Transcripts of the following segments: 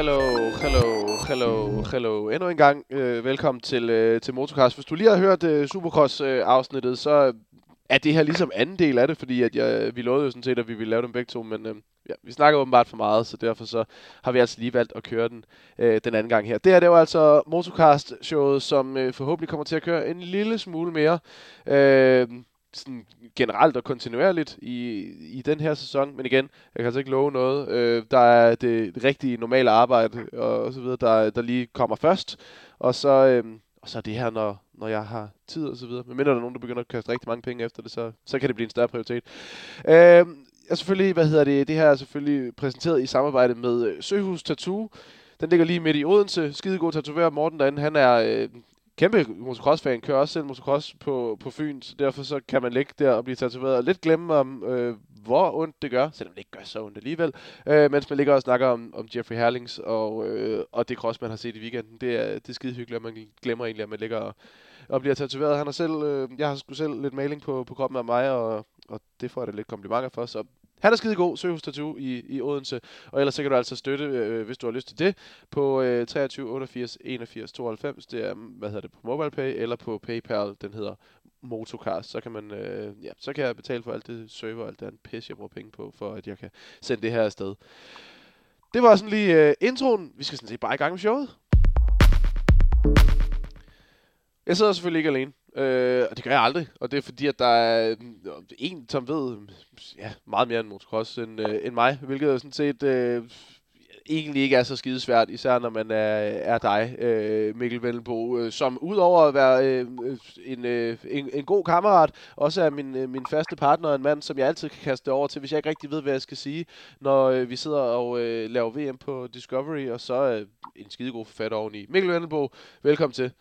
Hallo, hallo, hallo, hallo. Endnu en gang øh, velkommen til, øh, til Motocast. Hvis du lige har hørt øh, Supercross-afsnittet, øh, så er det her ligesom anden del af det, fordi at jeg, øh, vi lovede jo sådan set, at vi ville lave dem begge to, men øh, ja, vi snakker åbenbart for meget, så derfor så har vi altså lige valgt at køre den øh, den anden gang her. Det her det var altså Motocast-showet, som øh, forhåbentlig kommer til at køre en lille smule mere. Øh, sådan generelt og kontinuerligt i, i den her sæson. Men igen, jeg kan altså ikke love noget. Øh, der er det rigtige normale arbejde og, og så videre, der, der lige kommer først. Og så, øh, og så er det her, når, når jeg har tid og så videre. Men mindre der er nogen, der begynder at kaste rigtig mange penge efter det, så, så kan det blive en større prioritet. Øh, er selvfølgelig, hvad hedder det, det her er selvfølgelig præsenteret i samarbejde med øh, Søhus Tattoo. Den ligger lige midt i Odense. Skidegod tatoverer Morten derinde. Han er øh, kæmpe motocross-fan, kører også selv motocross på, på Fyn, så derfor så kan man ligge der og blive tatoveret og lidt glemme om, øh, hvor ondt det gør, selvom det ikke gør så ondt alligevel, øh, mens man ligger og snakker om, om Jeffrey Herlings og, øh, og det cross, man har set i weekenden. Det er, det er skide hyggeligt, at man glemmer egentlig, at man ligger og, og bliver tatoveret. Han har selv, øh, jeg har sgu selv lidt maling på, på kroppen af mig, og, og det får jeg da lidt komplimenter for, så han er skide god, Søhus Tattoo i, i Odense. Og ellers så kan du altså støtte, øh, hvis du har lyst til det, på øh, 23 88 81 92. Det er, hvad hedder det, på MobilePay eller på PayPal. Den hedder Motocast. Så kan man, øh, ja, så kan jeg betale for alt det server og alt det andet pis, jeg bruger penge på, for at jeg kan sende det her afsted. Det var sådan lige øh, introen. Vi skal sådan set bare i gang med showet. Jeg sidder selvfølgelig ikke alene. Øh, og det gør jeg aldrig. Og det er fordi, at der er øh, en, som ved ja, meget mere end motocross end, øh, end mig. Hvilket er sådan set øh, egentlig ikke er så skidesvært, især når man er, er dig, øh, Mikkel Vellenbo, øh, som udover at være øh, øh, en, øh, en, en god kammerat, også er min, øh, min faste partner, en mand, som jeg altid kan kaste over til, hvis jeg ikke rigtig ved, hvad jeg skal sige, når øh, vi sidder og øh, laver VM på Discovery, og så øh, en skidegod forfatter oveni. Mikkel Vellenbo, velkommen til.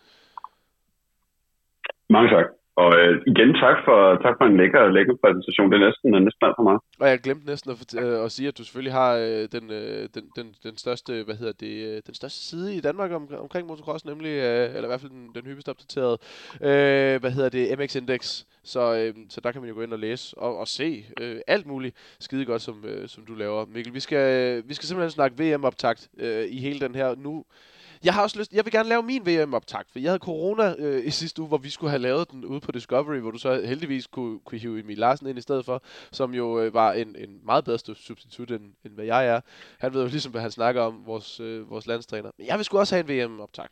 Mange tak. Og øh, igen, tak for, tak for en lækker, lækker præsentation. Det er næsten, er næsten alt for meget. Og jeg glemte næsten at, øh, at sige, at du selvfølgelig har øh, den, øh, den, den, den, største, hvad hedder det, øh, den største side i Danmark om, omkring motocross, nemlig, øh, eller i hvert fald den, den hyppigst opdaterede, øh, hvad hedder det, MX Index. Så, øh, så der kan man jo gå ind og læse og, og se øh, alt muligt skide godt, som, øh, som du laver. Mikkel, vi skal, øh, vi skal simpelthen snakke VM-optakt øh, i hele den her nu jeg har også lyst, jeg vil gerne lave min VM-optag, for jeg havde corona øh, i sidste uge, hvor vi skulle have lavet den ude på Discovery, hvor du så heldigvis kunne, kunne hive Emil Larsen ind i stedet for, som jo øh, var en, en meget bedre substitut, end, end hvad jeg er. Han ved jo ligesom, hvad han snakker om, vores, øh, vores landstræner. Men jeg vil sgu også have en VM-optag.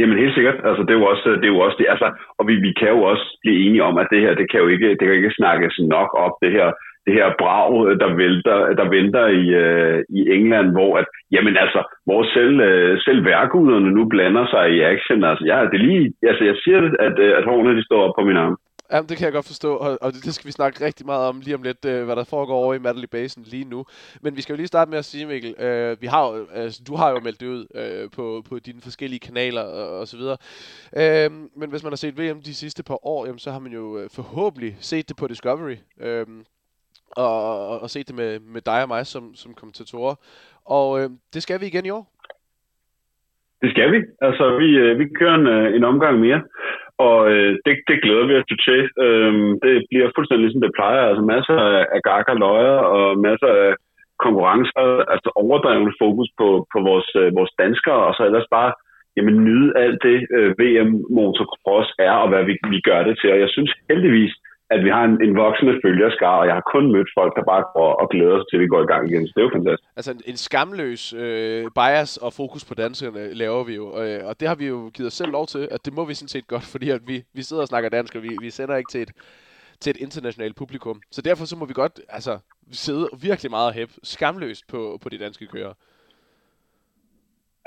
Jamen helt sikkert. Altså, det er jo også det. Er jo også det. Altså, og vi, vi kan jo også blive enige om, at det her, det kan jo ikke, det kan ikke snakkes nok op, det her det her brag, øh, der, vælter, der venter i, øh, i England, hvor at, jamen altså, hvor selv, øh, selv værkuderne nu blander sig i action. Altså, ja, det lige, altså, jeg siger det, at, øh, at hårene de står op på min arm. Jamen, det kan jeg godt forstå, og, og det, det skal vi snakke rigtig meget om lige om lidt, øh, hvad der foregår over i Madley Basin lige nu. Men vi skal jo lige starte med at sige, Mikkel, øh, vi har, altså, du har jo meldt det ud øh, på, på dine forskellige kanaler og, og så videre. Øh, men hvis man har set VM de sidste par år, jamen, så har man jo øh, forhåbentlig set det på Discovery. Øh, og, og set det med, med dig og mig som, som kommentatorer. Og øh, det skal vi igen i år. Det skal vi. Altså, vi, øh, vi kører en, øh, en omgang mere, og øh, det, det glæder vi os til. Øh, det bliver fuldstændig ligesom det plejer. Altså masser af, af gakker løjer og masser af konkurrencer, altså overdrevet fokus på, på vores, øh, vores danskere, og så ellers bare jamen, nyde alt det øh, VM motocross er, og hvad vi, vi gør det til. Og jeg synes heldigvis, at vi har en, en voksende følgerskar, og jeg har kun mødt folk, der bare går og glæder sig til, at vi går i gang igen. Så det er jo fantastisk. Altså en, en skamløs øh, bias og fokus på danskerne laver vi jo, øh, og det har vi jo givet os selv lov til, at det må vi sådan set godt, fordi at vi, vi sidder og snakker dansk, og vi, vi sender ikke til et, til et internationalt publikum. Så derfor så må vi godt altså, sidde virkelig meget hæb skamløst på, på de danske kører.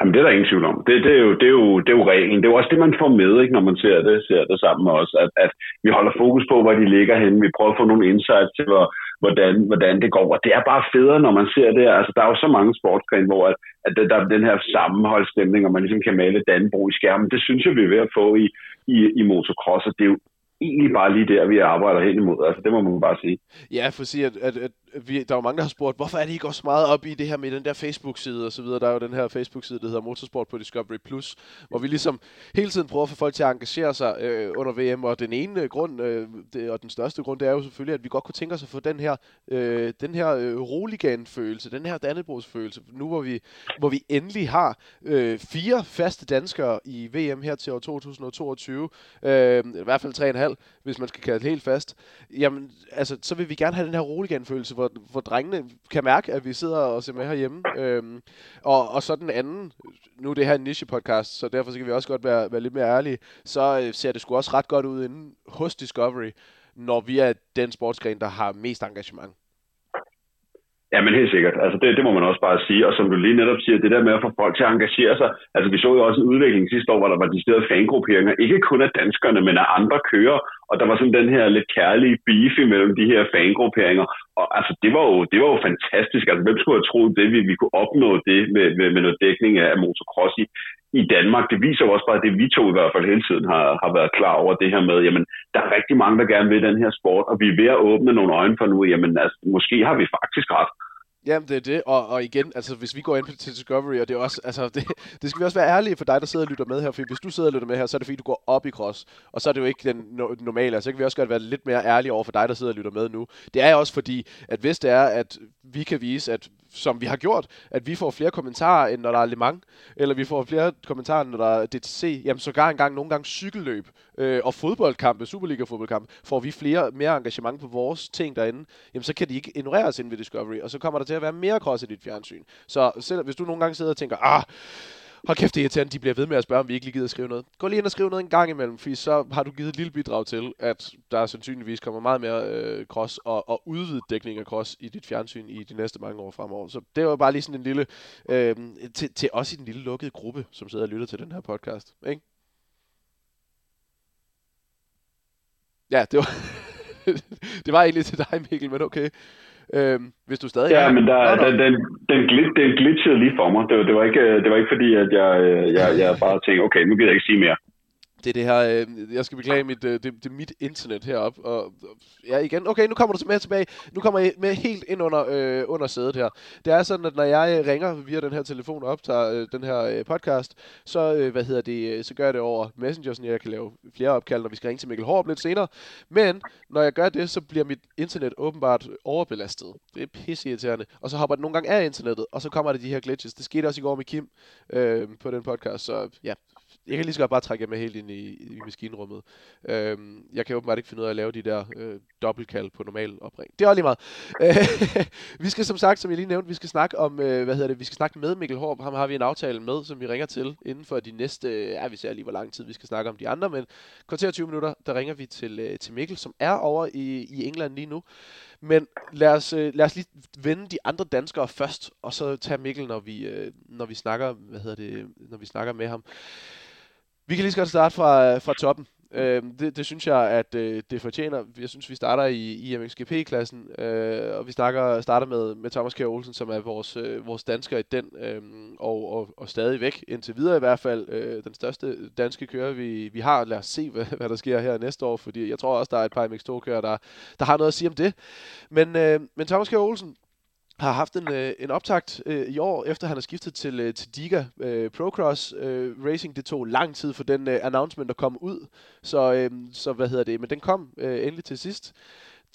Jamen, det er der ingen tvivl om. Det, det, er jo, det, er jo, det er jo reglen. Det er jo også det, man får med, ikke, når man ser det, ser det sammen med os. At, at vi holder fokus på, hvor de ligger henne. Vi prøver at få nogle insights til, hvor, hvordan, hvordan det går. Og det er bare federe, når man ser det. Altså, der er jo så mange sportsgrene, hvor at, at der er den her sammenholdsstemning, og man ligesom kan male Danbro i skærmen. Det synes jeg, vi er ved at få i, i, i motocross. Og det er jo egentlig bare lige der, vi arbejder hen imod. Altså, det må man bare sige. Ja, for at sige, at, at, at vi, der er jo mange, der har spurgt, hvorfor er det, I går så meget op i det her med den der Facebook-side og så videre. Der er jo den her Facebook-side, der hedder Motorsport på Discovery+, Plus, hvor vi ligesom hele tiden prøver at få folk til at engagere sig øh, under VM. Og den ene øh, grund, øh, det, og den største grund, det er jo selvfølgelig, at vi godt kunne tænke os at få den her, øh, den her øh, roligan-følelse, den her Dannebrogs-følelse, nu hvor vi, hvor vi endelig har øh, fire faste danskere i VM her til år 2022, øh, i hvert fald tre og en halv, hvis man skal kalde det helt fast, jamen, altså, så vil vi gerne have den her roligan-følelse, hvor, hvor drengene kan mærke, at vi sidder og ser med herhjemme. Øhm, og, og så den anden, nu er det her en niche-podcast, så derfor skal vi også godt være, være lidt mere ærlige, så øh, ser det sgu også ret godt ud inden hos Discovery, når vi er den sportsgren, der har mest engagement. Ja, men helt sikkert. Altså det, det må man også bare sige. Og som du lige netop siger, det der med at få folk til at engagere sig. Altså vi så jo også en udvikling sidste år, hvor der var de steder fangrupperinger. Ikke kun af danskerne, men af andre kører. Og der var sådan den her lidt kærlige beef imellem de her fangrupperinger. Og altså det var jo, det var jo fantastisk. Altså hvem skulle have troet det, vi, vi kunne opnå det med, med, med noget dækning af motocross i, i Danmark. Det viser jo også bare, at det vi to i hvert fald hele tiden har, har været klar over det her med, jamen der er rigtig mange, der gerne vil den her sport, og vi er ved at åbne nogle øjne for nu, jamen altså, måske har vi faktisk ret. Jamen, det er det. Og, og igen, altså, hvis vi går ind til Discovery, og det er også, altså, det, det skal vi også være ærlige for dig, der sidder og lytter med her, for hvis du sidder og lytter med her, så er det fordi, du går op i cross, og så er det jo ikke den no- normale, altså, så kan vi også godt være lidt mere ærlige over for dig, der sidder og lytter med nu. Det er også fordi, at hvis det er, at vi kan vise, at som vi har gjort, at vi får flere kommentarer, end når der er Le Mans, eller vi får flere kommentarer, når der er DTC, jamen så engang, nogle gange cykelløb øh, og fodboldkampe, Superliga-fodboldkampe, får vi flere, mere engagement på vores ting derinde, jamen så kan de ikke ignoreres ind ved Discovery, og så kommer der til at være mere cross i dit fjernsyn. Så selv hvis du nogle gange sidder og tænker, ah, hold kæft, det er irriterende, de bliver ved med at spørge, om vi ikke lige gider at skrive noget. Gå lige ind og skriv noget en gang imellem, for så har du givet et lille bidrag til, at der sandsynligvis kommer meget mere øh, cross og, og udvidet dækning af cross i dit fjernsyn i de næste mange år fremover. Så det var bare lige sådan en lille, øh, til, til os i den lille lukkede gruppe, som sidder og lytter til den her podcast. Ikke? Ja, det var, det var egentlig til dig, Mikkel, men okay. Øhm, hvis du stadig Ja, men der, nå, den, den, den, glit, den glitchede lige for mig. Det var, det var, ikke, det var ikke fordi, at jeg, jeg, jeg bare tænkte, okay, nu gider jeg ikke sige mere det er det her, øh, jeg skal beklage mit, øh, det, det er mit internet herop og ja igen, okay, nu kommer du med tilbage, nu kommer jeg med helt ind under, øh, under sædet her. Det er sådan, at når jeg øh, ringer via den her telefon og optager øh, den her øh, podcast, så, øh, hvad hedder det, øh, så gør jeg det over Messenger, så jeg kan lave flere opkald, når vi skal ringe til Mikkel Hårup lidt senere. Men når jeg gør det, så bliver mit internet åbenbart overbelastet. Det er pisseirriterende. Og så hopper det nogle gange af internettet, og så kommer der de her glitches. Det skete også i går med Kim øh, på den podcast, så ja, jeg kan lige så godt bare trække jer med helt ind i, i maskinrummet. Øhm, jeg kan åbenbart ikke finde ud af at lave de der øh, dobbeltkald på normal opring. Det er også lige meget. vi skal som sagt, som jeg lige nævnte, vi skal snakke om, øh, hvad hedder det, vi skal snakke med Mikkel Hård. Ham har vi en aftale med, som vi ringer til inden for de næste, ja, vi ser lige hvor lang tid vi skal snakke om de andre, men kvarter 20 minutter, der ringer vi til, øh, til Mikkel, som er over i, i England lige nu. Men lad os, øh, lad os lige vende de andre danskere først, og så tage Mikkel, når vi, øh, når vi snakker, hvad hedder det, når vi snakker med ham. Vi kan lige så godt starte fra, fra toppen. Øh, det, det synes jeg, at øh, det fortjener. Jeg synes, vi starter i, i MXGP-klassen, øh, og vi snakker, starter med, med Thomas Kjær Olsen, som er vores, øh, vores dansker i den, øh, og, og, og stadig væk, indtil videre i hvert fald, øh, den største danske kører, vi, vi har. Lad os se, hvad, hvad der sker her næste år, fordi jeg tror også, der er et par MX2-kører, der, der har noget at sige om det. Men, øh, men Thomas Kjær Olsen, har haft en, øh, en optakt øh, i år, efter han har skiftet til, øh, til Diga øh, Procross øh, Racing. Det tog lang tid for den øh, announcement at komme ud, så, øh, så hvad hedder det, men den kom øh, endelig til sidst.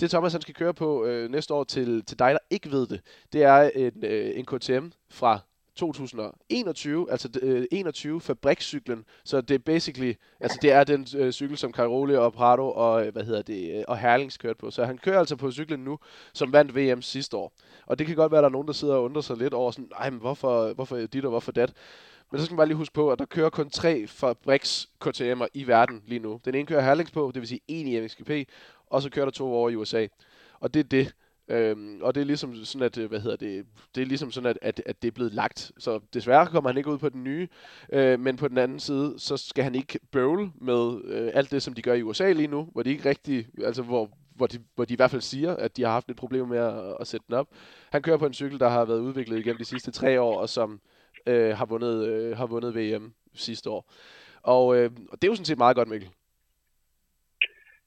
Det Thomas han skal køre på øh, næste år til, til dig, der ikke ved det, det er en, øh, en KTM fra 2021, altså øh, 21 fabrikscyklen, så det er basically, altså det er den øh, cykel, som Cairoli og Prado og, øh, hvad hedder det, øh, og Herlings kørte på. Så han kører altså på cyklen nu, som vandt VM sidste år. Og det kan godt være, at der er nogen, der sidder og undrer sig lidt over sådan, nej, men hvorfor, hvorfor dit og hvorfor dat? Men så skal man bare lige huske på, at der kører kun tre fabriks KTM'er i verden lige nu. Den ene kører Herlings på, det vil sige en i MXGP, og så kører der to over i USA. Og det er det. Øhm, og det er ligesom sådan, at, øh, hvad hedder det, det er ligesom sådan, at, at, at det er blevet lagt. Så desværre kommer han ikke ud på den nye, øh, men på den anden side, så skal han ikke bøvle med øh, alt det, som de gør i USA lige nu, hvor de ikke rigtig, altså hvor, hvor de, hvor de i hvert fald siger, at de har haft et problem med at, at sætte den op. Han kører på en cykel, der har været udviklet igennem de sidste tre år, og som øh, har, vundet, øh, har vundet VM sidste år. Og, øh, og det er jo sådan set meget godt, Mikkel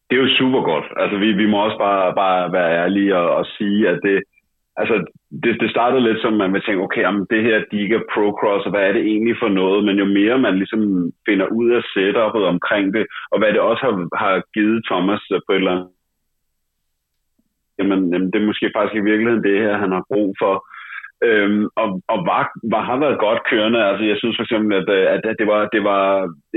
det er jo super godt. Altså, vi, vi må også bare, bare være ærlige og, og sige, at det, altså, det, det startede lidt som, man vil tænke, okay, jamen, det her Diga Pro Cross, og hvad er det egentlig for noget? Men jo mere man ligesom finder ud af setupet omkring det, og hvad det også har, har givet Thomas på et eller andet, jamen, jamen, det er måske faktisk i virkeligheden det her, han har brug for. Øhm, og og var, var, har været godt kørende. Altså, jeg synes for eksempel, at, øh, at, at det, var, det var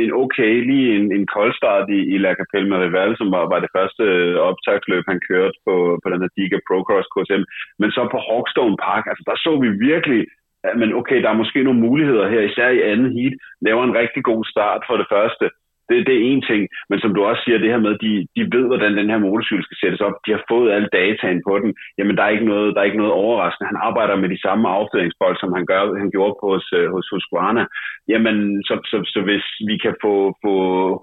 en okay, lige en, en koldstart i, i La Capelle med Rival, som var, var det første øh, optagsløb, han kørte på, på den her Diga Pro Cross KTM. Men så på Hawkstone Park, altså der så vi virkelig, at men okay, der er måske nogle muligheder her, især i anden heat, laver en rigtig god start for det første. Det, det er en ting, men som du også siger, det her med, de, de ved, hvordan den her motorcykel skal sættes op. De har fået alle dataen på den. Jamen, der er ikke noget, der er ikke noget overraskende. Han arbejder med de samme affjedringsbold, som han, gør, han gjorde på hos, øh, hos Husqvarna. Jamen, så, så, så, hvis vi kan få, få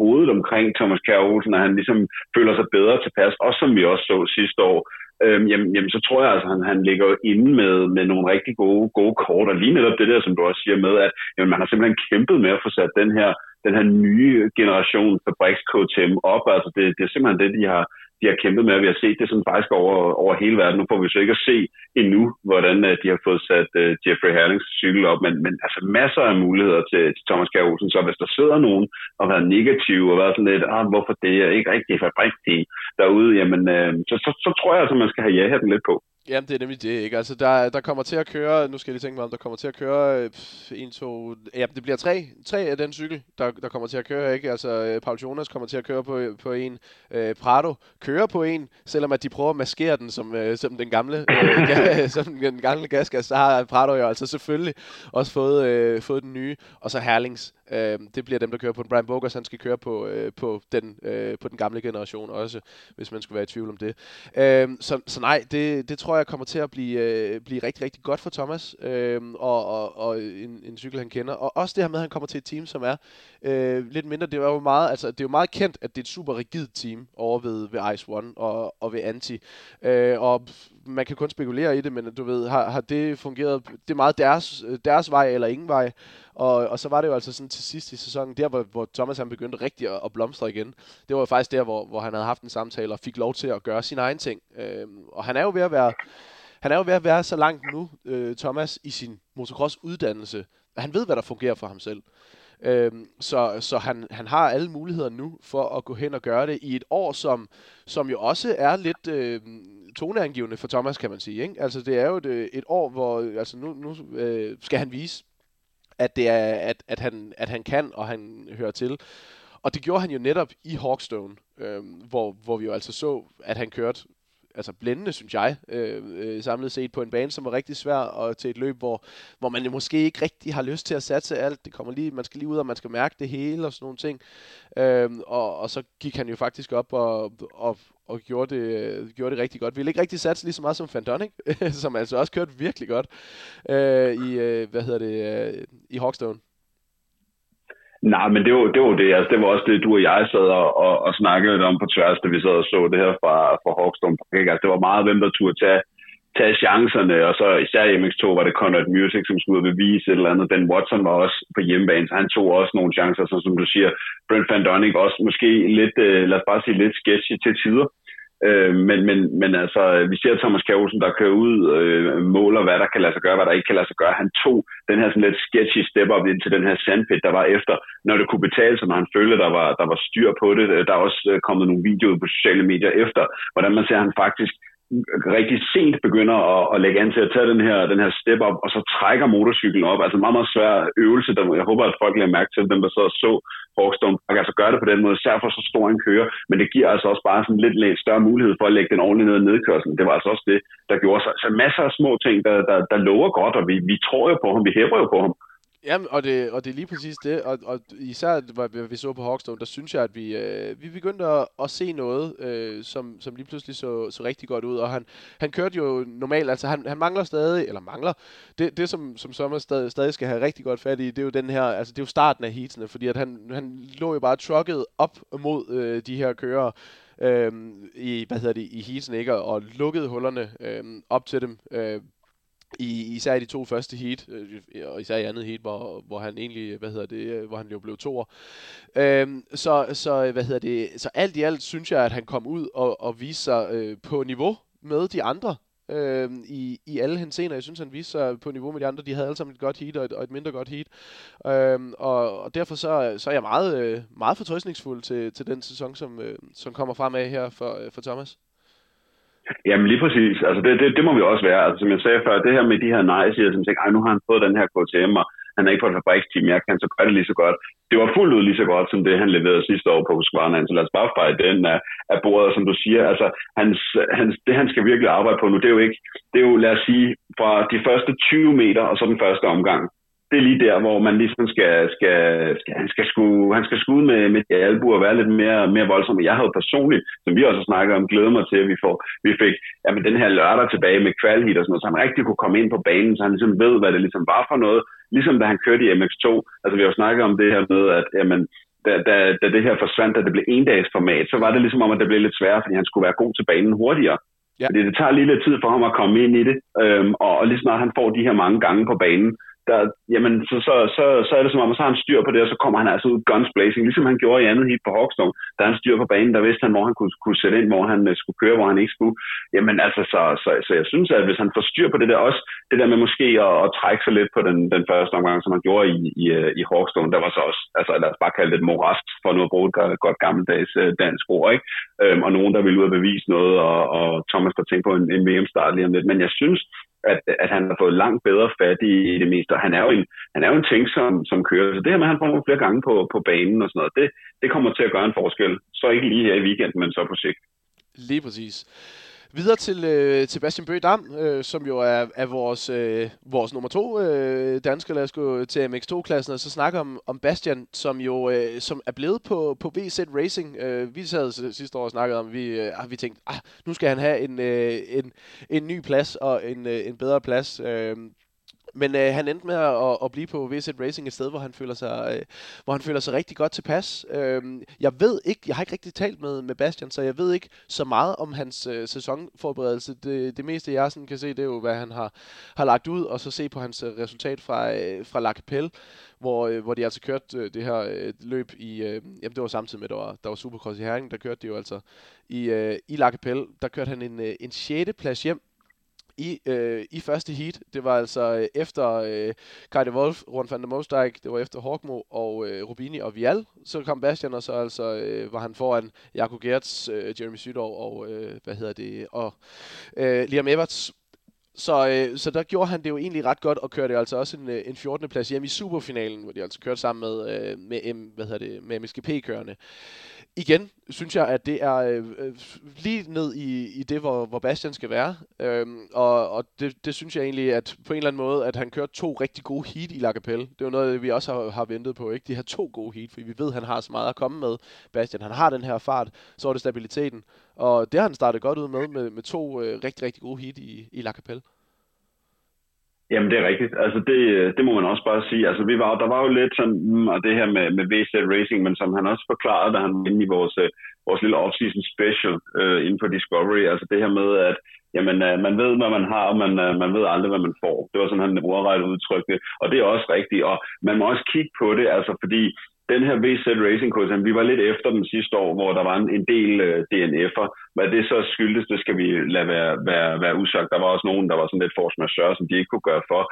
hovedet omkring Thomas Kjær Olsen, og han ligesom føler sig bedre tilpas, også som vi også så sidste år, øhm, jamen, jamen, så tror jeg altså, han, han ligger inde med, med nogle rigtig gode, gode kort. Og lige netop det der, som du også siger med, at jamen, man har simpelthen kæmpet med at få sat den her den her nye generation fabriks KTM op. Altså det, det er simpelthen det, de har, de har kæmpet med, og vi har set det sådan faktisk over, over hele verden. Nu får vi så ikke at se endnu, hvordan øh, de har fået sat uh, Jeffrey Herlings cykel op, men, men altså masser af muligheder til, til Thomas Kjær Olsen. Så hvis der sidder nogen og været negativ og været sådan lidt, ah, hvorfor det er ikke rigtig fabriksteam derude, jamen uh, så, så, så, tror jeg altså, man skal have ja den lidt på. Jamen, det er nemlig det, ikke? Altså, der, der kommer til at køre, nu skal jeg lige tænke mig om, der kommer til at køre øh, en, to, ja, det bliver tre, tre af den cykel, der, der kommer til at køre, ikke? Altså, øh, Paul Jonas kommer til at køre på, på en, øh, Prado kører på en, selvom at de prøver at maskere den som, øh, som den gamle, øh, som den gamle gasgas, så har Prado jo altså selvfølgelig også fået, øh, fået den nye, og så Herlings, øh, det bliver dem, der kører på den. Brian Bogers, han skal køre på, øh, på, den, øh, på den gamle generation også, hvis man skulle være i tvivl om det. Øh, så, så nej, det, det tror jeg kommer til at blive, øh, blive rigtig, rigtig godt for Thomas, øh, og, og, og en, en cykel, han kender. Og også det her med, at han kommer til et team, som er øh, lidt mindre. Det er jo meget, altså, det er jo meget kendt, at det er et super rigidt team over ved, ved Ice One og, og ved Anti. Øh, og man kan kun spekulere i det, men du ved, har, har det fungeret, det er meget deres, øh, deres vej eller ingen vej. Og, og så var det jo altså sådan til sidst i sæsonen, der hvor, hvor Thomas han begyndte rigtig at, at blomstre igen. Det var jo faktisk der, hvor, hvor han havde haft en samtale og fik lov til at gøre sin egen ting. Øhm, og han er jo ved at være, han er jo ved at være så langt nu, øh, Thomas, i sin motocross-uddannelse, at han ved, hvad der fungerer for ham selv. Øhm, så så han, han har alle muligheder nu for at gå hen og gøre det i et år, som, som jo også er lidt øh, toneangivende for Thomas, kan man sige. Ikke? Altså det er jo et, øh, et år, hvor altså nu, nu øh, skal han vise, at, det er, at, at, han, at han kan, og han hører til. Og det gjorde han jo netop i Hawkstone, øh, hvor, hvor vi jo altså så, at han kørte altså blændende, synes jeg, øh, øh, samlet set på en bane, som var rigtig svær, og til et løb, hvor, hvor man måske ikke rigtig har lyst til at satse alt. Det kommer lige, man skal lige ud, og man skal mærke det hele og sådan nogle ting. Øh, og, og så gik han jo faktisk op og, og, og gjorde det, gjorde det rigtig godt. Vi ville ikke rigtig satse lige så meget som Fandonic, som altså også kørte virkelig godt øh, i, øh, hvad hedder det, øh, i Hawkstone. Nej, men det var, det var det. Altså, det var også det, du og jeg sad og, og, og snakkede om på tværs, da vi sad og så det her fra, fra Hawkstone. Altså, det var meget, hvem der turde tage, tage chancerne, og så især i MX2 var det Conrad Music, som skulle bevise et eller andet. Den Watson var også på hjemmebane, så han tog også nogle chancer, så som du siger, Brent Van Donning også måske lidt, øh, lad os bare sige, lidt sketchy til tider. Øh, men, men, men altså, vi ser Thomas Kjærhusen, der kører ud, øh, måler, hvad der kan lade sig gøre, hvad der ikke kan lade sig gøre. Han tog den her sådan lidt sketchy step op ind til den her sandpit, der var efter, når det kunne betale sig, når han følte, der var, der var styr på det. Der er også øh, kommet nogle videoer på sociale medier efter, hvordan man ser, at han faktisk rigtig sent begynder at, at lægge an til at tage den her, den her step op, og så trækker motorcyklen op. Altså en meget, meget svær øvelse. Der, jeg håber, at folk lægger mærke til, dem der så så Hawkstone, og kan altså gøre det på den måde, især for så stor en kører, men det giver altså også bare sådan lidt, lidt større mulighed for at lægge den ordentligt ned i nedkørslen. Det var altså også det, der gjorde sig. Så masser af små ting, der, der, der lover godt, og vi, vi tror jo på ham, vi hæber jo på ham. Jamen, og det, og det er lige præcis det, og, og især hvad vi så på Hawkstone, der synes jeg, at vi, øh, vi begyndte at, at se noget, øh, som, som lige pludselig så, så rigtig godt ud, og han, han kørte jo normalt, altså han, han mangler stadig, eller mangler, det, det som, som Sommer stadig, stadig skal have rigtig godt fat i, det er jo den her, altså det er jo starten af heatsene, fordi at han, han lå jo bare trucket op mod øh, de her kører, øh, i, hvad hedder det, i heatsene, ikke, og lukkede hullerne øh, op til dem, øh, i, især i de to første heat, øh, og især i andet heat, hvor, hvor han egentlig, hvad hedder det, øh, hvor han jo blev toer. Øhm, så, så, øh, hvad hedder det, så alt i alt synes jeg, at han kom ud og, og viste sig øh, på niveau med de andre øh, i, i alle henseender. Jeg synes, han viste sig på niveau med de andre. De havde alle sammen et godt heat og et, og et mindre godt heat. Øh, og, og derfor så, så er jeg meget, meget fortrøstningsfuld til, til den sæson, som, som kommer fremad her for, for Thomas. Jamen lige præcis. Altså det, det, det må vi også være. Altså som jeg sagde før, det her med de her nej-siger, som tænker, nu har han fået den her KTM, og han er ikke på et fabriksteam, jeg kan så gøre det lige så godt. Det var fuldt ud lige så godt, som det han leverede sidste år på Husqvarna, så lad os bare fejre den af, af bordet, som du siger. Altså, hans, hans, det han skal virkelig arbejde på nu, det er jo ikke, det er jo, lad os sige, fra de første 20 meter, og så den første omgang det er lige der, hvor man ligesom skal, skal, skal han skal skue, han skal skue med, med de albuer og være lidt mere, mere voldsom. Jeg havde personligt, som vi også har snakket om, glædet mig til, at vi, får, vi fik jamen, den her lørdag tilbage med kvalhit og sådan noget, så han rigtig kunne komme ind på banen, så han ligesom ved, hvad det ligesom var for noget. Ligesom da han kørte i MX2. Altså vi har jo snakket om det her med, at jamen, da, da, da det her forsvandt, da det blev en dags format, så var det ligesom om, at det blev lidt sværere, fordi han skulle være god til banen hurtigere. Ja. Fordi det tager lige lidt tid for ham at komme ind i det, øhm, og, og lige snart han får de her mange gange på banen, der, jamen, så, så, så, så er det som om, så har han styr på det, og så kommer han altså ud guns blazing, ligesom han gjorde i andet hit på Hawkstone. Der er han styr på banen, der vidste han, hvor han kunne, kunne sætte ind, hvor han øh, skulle køre, hvor han ikke skulle. Jamen altså, så, så, så jeg synes, at hvis han får styr på det der også, det der med måske at, at trække sig lidt på den, den første omgang, som han gjorde i, i, øh, i Hawkstone, der var så også, altså lad os bare kalde det et morast, for nu at bruge et godt gammeldags øh, dansk ord, ikke? Øhm, og nogen, der ville ud og bevise noget, og, og Thomas der tænkte på en, en VM-start lige om lidt. Men jeg synes, at, at han har fået langt bedre fat i, i det meste. Og han er jo en, han er jo en ting, som, som kører. Så det her med, at han får nogle flere gange på, på banen og sådan noget, det, det kommer til at gøre en forskel. Så ikke lige her i weekenden, men så på sigt. Lige præcis. Videre til, øh, til Bastian Bøge Dam, øh, som jo er, er vores, øh, vores nummer to øh, dansker. Lad os gå til MX2-klassen og så snakke om, om Bastian, som jo øh, som er blevet på, på VZ Racing. Øh, vi sad sidste år og snakkede om, vi øh, ah, vi tænkte, ah, nu skal han have en, øh, en, en ny plads og en, øh, en bedre plads. Øh, men øh, han endte med at, at blive på VZ Racing et sted, hvor han føler sig, øh, hvor han føler sig rigtig godt tilpas. Øh, jeg ved ikke, jeg har ikke rigtig talt med, med Bastian, så jeg ved ikke så meget om hans øh, sæsonforberedelse. Det, det meste jeg sådan kan se, det er jo, hvad han har, har lagt ud, og så se på hans øh, resultat fra, øh, fra La Capelle, hvor, øh, hvor de altså kørte øh, det her øh, løb i, øh, jamen det var samtidig med, at der var, der var Supercross i Herning, der kørte de jo altså i, øh, i La Capelle, der kørte han en, øh, en 6. plads hjem, i, øh, i første heat. Det var altså øh, efter øh, Kai de Wolf, Ron van der Moosdijk, det var efter Horkmo og øh, Rubini og Vial. Så kom Bastian, og så altså øh, var han foran Jakob Gertz, øh, Jeremy Sydov og, øh, hvad hedder det, og øh, Liam Everts. Så, øh, så der gjorde han det jo egentlig ret godt, og kørte altså også en, øh, en 14. plads hjem i superfinalen, hvor de altså kørte sammen med, øh, med, M, hvad hedder det, med MSGP-kørende igen synes jeg, at det er øh, øh, lige ned i, i det, hvor, hvor Bastian skal være. Øhm, og og det, det synes jeg egentlig, at på en eller anden måde, at han kører to rigtig gode heat i La Capelle. Det er jo noget, vi også har, har ventet på, ikke? De her to gode heat, fordi vi ved, at han har så meget at komme med. Bastian, han har den her fart, så er det stabiliteten. Og det har han startet godt ud med, med, med to øh, rigtig, rigtig gode heat i, i La Capelle. Jamen, det er rigtigt. Altså, det, det må man også bare sige. Altså, vi var, der var jo lidt sådan, mm, og det her med, med VZ Racing, men som han også forklarede, da han var inde i vores, øh, vores lille off-season special øh, inden for Discovery, altså det her med, at jamen, øh, man ved, hvad man har, og man, øh, man ved aldrig, hvad man får. Det var sådan, han ordret udtrykte, og det er også rigtigt. Og man må også kigge på det, altså fordi den her VZ Racing Course, vi var lidt efter den sidste år, hvor der var en, en del øh, DNF'er. Hvad det så skyldes, det skal vi lade være, være, være usagt. Der var også nogen, der var sådan lidt force majeure, som de ikke kunne gøre for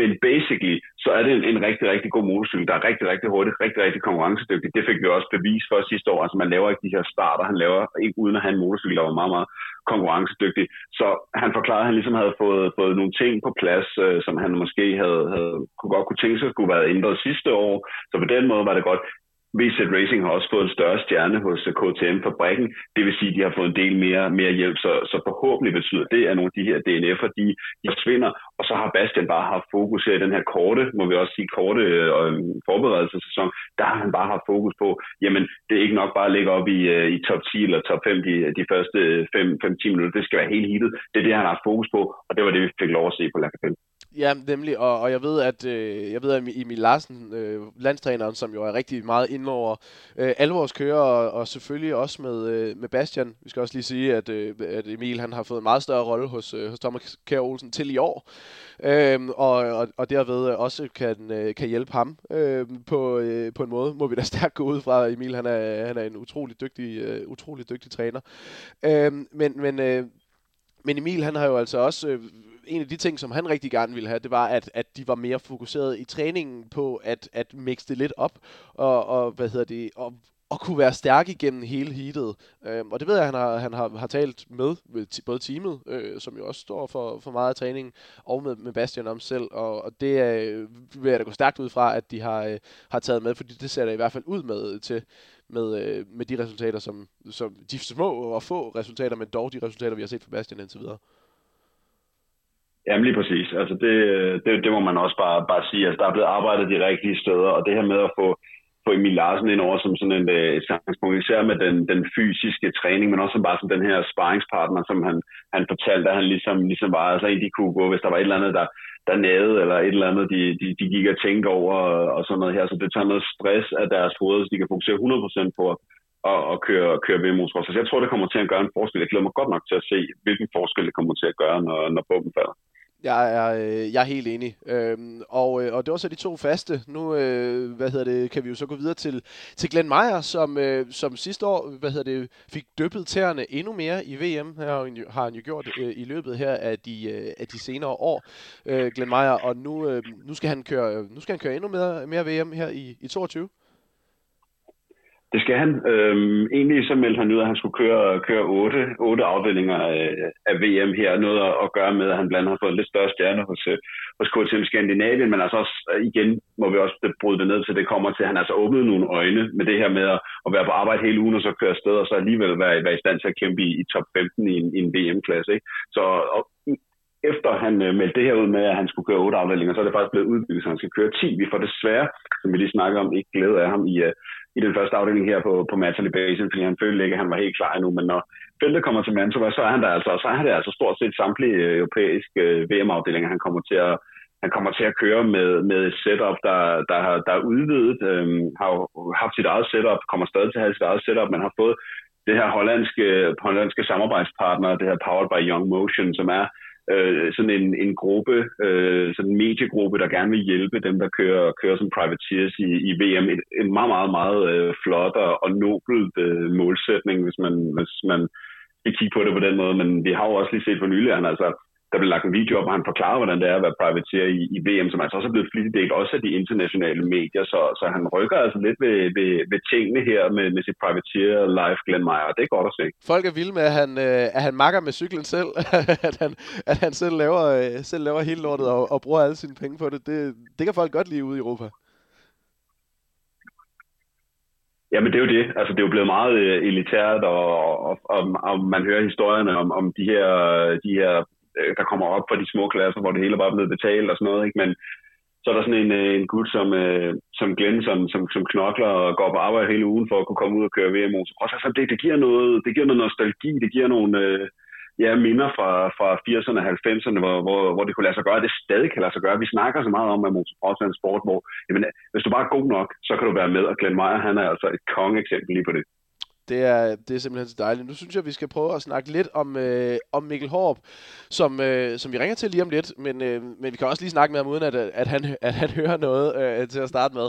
men basically, så er det en, en rigtig, rigtig god motorcykel, der er rigtig, rigtig hurtig, rigtig, rigtig konkurrencedygtig. Det fik vi også bevis for sidste år. Altså man laver ikke de her starter, han laver ikke uden at have en motorcykel, der var meget, meget konkurrencedygtig. Så han forklarede, at han ligesom havde fået, fået nogle ting på plads, øh, som han måske havde, havde kunne godt kunne tænke sig skulle være ændret sidste år. Så på den måde var det godt. VZ Racing har også fået en større stjerne hos øh, KTM-fabrikken. Det vil sige, at de har fået en del mere, mere hjælp, så, så forhåbentlig betyder det, at nogle af de her DNF'er, de, de forsvinder. Og så har Bastian bare haft fokus her i den her korte, må vi også sige, korte øh, øhm, forberedelsessæson. Der har han bare haft fokus på, jamen det er ikke nok bare at ligge op i, øh, i top 10 eller top 5 de, de første øh, 5-10 minutter. Det skal være helt hittet. Det er det, han har haft fokus på, og det var det, vi fik lov at se på La Capelle. Ja, nemlig, og, og jeg ved, at øh, jeg ved, at Emil Larsen, øh, landstræneren, som jo er rigtig meget inde over øh, alle vores kører, og, og selvfølgelig også med, øh, med Bastian. Vi skal også lige sige, at, øh, at Emil han har fået en meget større rolle hos, øh, hos Thomas Kjær Olsen til i år, øh, og, og, og derved også kan, øh, kan hjælpe ham øh, på, øh, på en måde, må vi da stærkt gå ud fra. Emil han er, han er en utrolig dygtig, øh, utrolig dygtig træner. Øh, men men øh, men Emil, han har jo altså også... Øh, en af de ting, som han rigtig gerne ville have, det var, at, at de var mere fokuseret i træningen på at, at mixe det lidt op, og, og hvad hedder det, og, og kunne være stærk igennem hele heatet. Øhm, og det ved jeg, at han har, han har, har talt med, med både teamet, øh, som jo også står for, for meget af træningen, og med, med Bastian om selv. Og, og det øh, vil jeg da gå stærkt ud fra, at de har, øh, har taget med, fordi det ser der i hvert fald ud med til med, øh, med de resultater, som, som de små og få resultater, men dog de resultater, vi har set fra Bastian indtil videre. Jamen lige præcis. Altså det, det, det må man også bare, bare sige. Altså, der er blevet arbejdet de rigtige steder, og det her med at få få Emil Larsen ind over som sådan en, øh, et samlingspunkt, især med den, den fysiske træning, men også som bare som den her sparringspartner, som han, han fortalte, at han ligesom, ligesom var, altså en, de kunne gå, hvis der var et eller andet, der, der nede, eller et eller andet, de, de, de gik og tænkte over, og sådan noget her, så det tager noget stress af deres hoved, så de kan fokusere 100% på at, at køre, køre VM Så altså, jeg tror, det kommer til at gøre en forskel. Jeg glæder mig godt nok til at se, hvilken forskel det kommer til at gøre, når, når bomben falder. Jeg er, øh, jeg er helt enig. Øhm, og, øh, og det var så de to faste. Nu øh, hvad hedder det, kan vi jo så gå videre til, til Glenn Meyer, som, øh, som sidste år hvad hedder det, fik dyppet tæerne endnu mere i VM. Her har han jo gjort øh, i løbet her af de, øh, af de senere år, øh, Glenn Meyer. Og nu, øh, nu, skal han køre, nu skal han køre endnu mere, mere VM her i, i 22. Det skal han. Øhm, egentlig så meldte han ud, at han skulle køre, køre otte, otte afdelinger af, af VM her. Noget at, at gøre med, at han blandt andet har fået lidt større stjerne hos, øh, hos KTM Skandinavien, men altså også øh, igen må vi også bryde det ned til, det kommer til, at han altså åbnede nogle øjne med det her med at, at være på arbejde hele ugen og så køre afsted, og så alligevel være, være i stand til at kæmpe i, i top 15 i en, i en VM-klasse. Ikke? Så og, efter han øh, meldte det her ud med, at han skulle køre otte afdelinger, så er det faktisk blevet udbygget, så han skal køre 10. Vi får desværre, som vi lige snakker om, ikke glæde af ham i, øh, i den første afdeling her på, på Matterley Basin, fordi han følte ikke, at han var helt klar endnu. Men når feltet kommer til Mantua, så er han der altså, så er det der altså stort set samtlige øh, europæiske øh, VM-afdelinger, han kommer til at, han kommer til at køre med, med et setup, der, der, har, der er udvidet, øhm, har haft sit eget setup, kommer stadig til at have sit eget setup, men har fået det her hollandske, hollandske samarbejdspartner, det her Powered by Young Motion, som er øh, sådan en, en gruppe, øh, sådan en mediegruppe, der gerne vil hjælpe dem, der kører, kører som privateers i, i VM. Et, en meget, meget, meget øh, flot og, og nobelt øh, målsætning, hvis man, hvis man vil kigge på det på den måde. Men vi har jo også lige set for nylig, at han altså der blev lagt en video op, og han forklarer, hvordan det er at være privateer i, i VM, som altså også er blevet flittigt delt også af de internationale medier, så, så han rykker altså lidt ved, ved, ved tingene her med, med sit privateer live Glenn Meyer, det er godt at se. Folk er vilde med, at han, øh, at han makker med cyklen selv, at, han, at han selv laver, øh, selv laver hele lortet og, og bruger alle sine penge på det. det. Det kan folk godt lide ude i Europa. Jamen det er jo det. Altså det er jo blevet meget øh, elitært, og, og, og, og man hører historierne om, om de her, de her øh, der kommer op fra de små klasser, hvor det hele bare er blevet betalt og sådan noget, ikke? Men så er der sådan en, øh, en gut som, øh, som Glenn, som, som, som knokler og går på arbejde hele ugen for at kunne komme ud og køre VM. Og så, så det, det, giver noget, det giver noget nostalgi, det giver nogle øh, ja, minder fra, fra 80'erne og 90'erne, hvor, hvor, hvor det kunne lade sig gøre, det stadig kan lade sig gøre. Vi snakker så meget om, at motocross er en sport, hvor jamen, hvis du bare er god nok, så kan du være med. Og Glenn Meyer, han er altså et kongeksempel lige på det. Det er, det er simpelthen så dejligt. Nu synes jeg, vi skal prøve at snakke lidt om, øh, om Mikkel Hårup, som, øh, som vi ringer til lige om lidt, men, øh, men vi kan også lige snakke med ham, uden at, at, han, at han hører noget øh, til at starte med.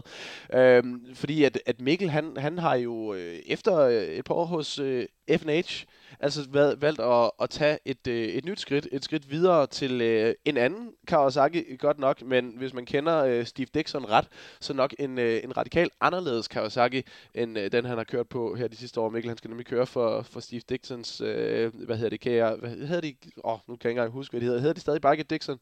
Øh, fordi at, at Mikkel, han, han har jo øh, efter øh, et par år hos øh, FNH, altså valgt at, at tage et, øh, et nyt skridt, et skridt videre til øh, en anden Kawasaki, godt nok, men hvis man kender øh, Steve Dixon ret, så nok en, øh, en radikal anderledes Kawasaki, end øh, den han har kørt på her de sidste år. Mikkel, han skal nemlig køre for, for Steve Dixons, øh, hvad hedder det, kan jeg, hvad hedder de, åh, oh, nu kan jeg ikke engang huske, hvad de hedder. Hedder de stadig bare Dixon?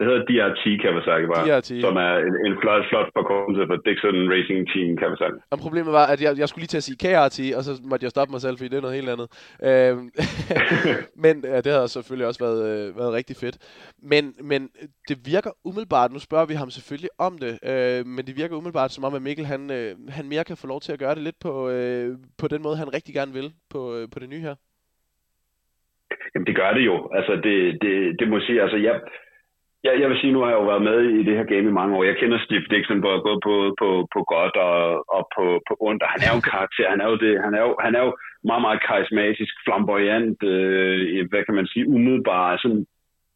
Det hedder DRT Kawasaki bare, DRT. som er en, en flot, flot forkortelse for Dixon Racing Team Kawasaki. Og problemet var, at jeg, jeg skulle lige til at sige KRT, og så måtte jeg stoppe mig selv, fordi det er noget helt andet. Øhm, men ja, det har selvfølgelig også været, øh, været rigtig fedt. Men, men det virker umiddelbart, nu spørger vi ham selvfølgelig om det, øh, men det virker umiddelbart som om, at Mikkel han, øh, han mere kan få lov til at gøre det lidt på, øh, på den måde, han rigtig gerne vil på, øh, på det nye her. Jamen det gør det jo. Altså det, det, det må sige, altså jeg, Ja, jeg vil sige, nu har jeg jo været med i det her game i mange år. Jeg kender Steve Dixon både på, på, på, på godt og, og på, på ondt, han er jo en karakter. Han er jo, det, han er jo, han er jo meget, meget karismatisk, flamboyant, øh, hvad kan man sige, umiddelbar, sådan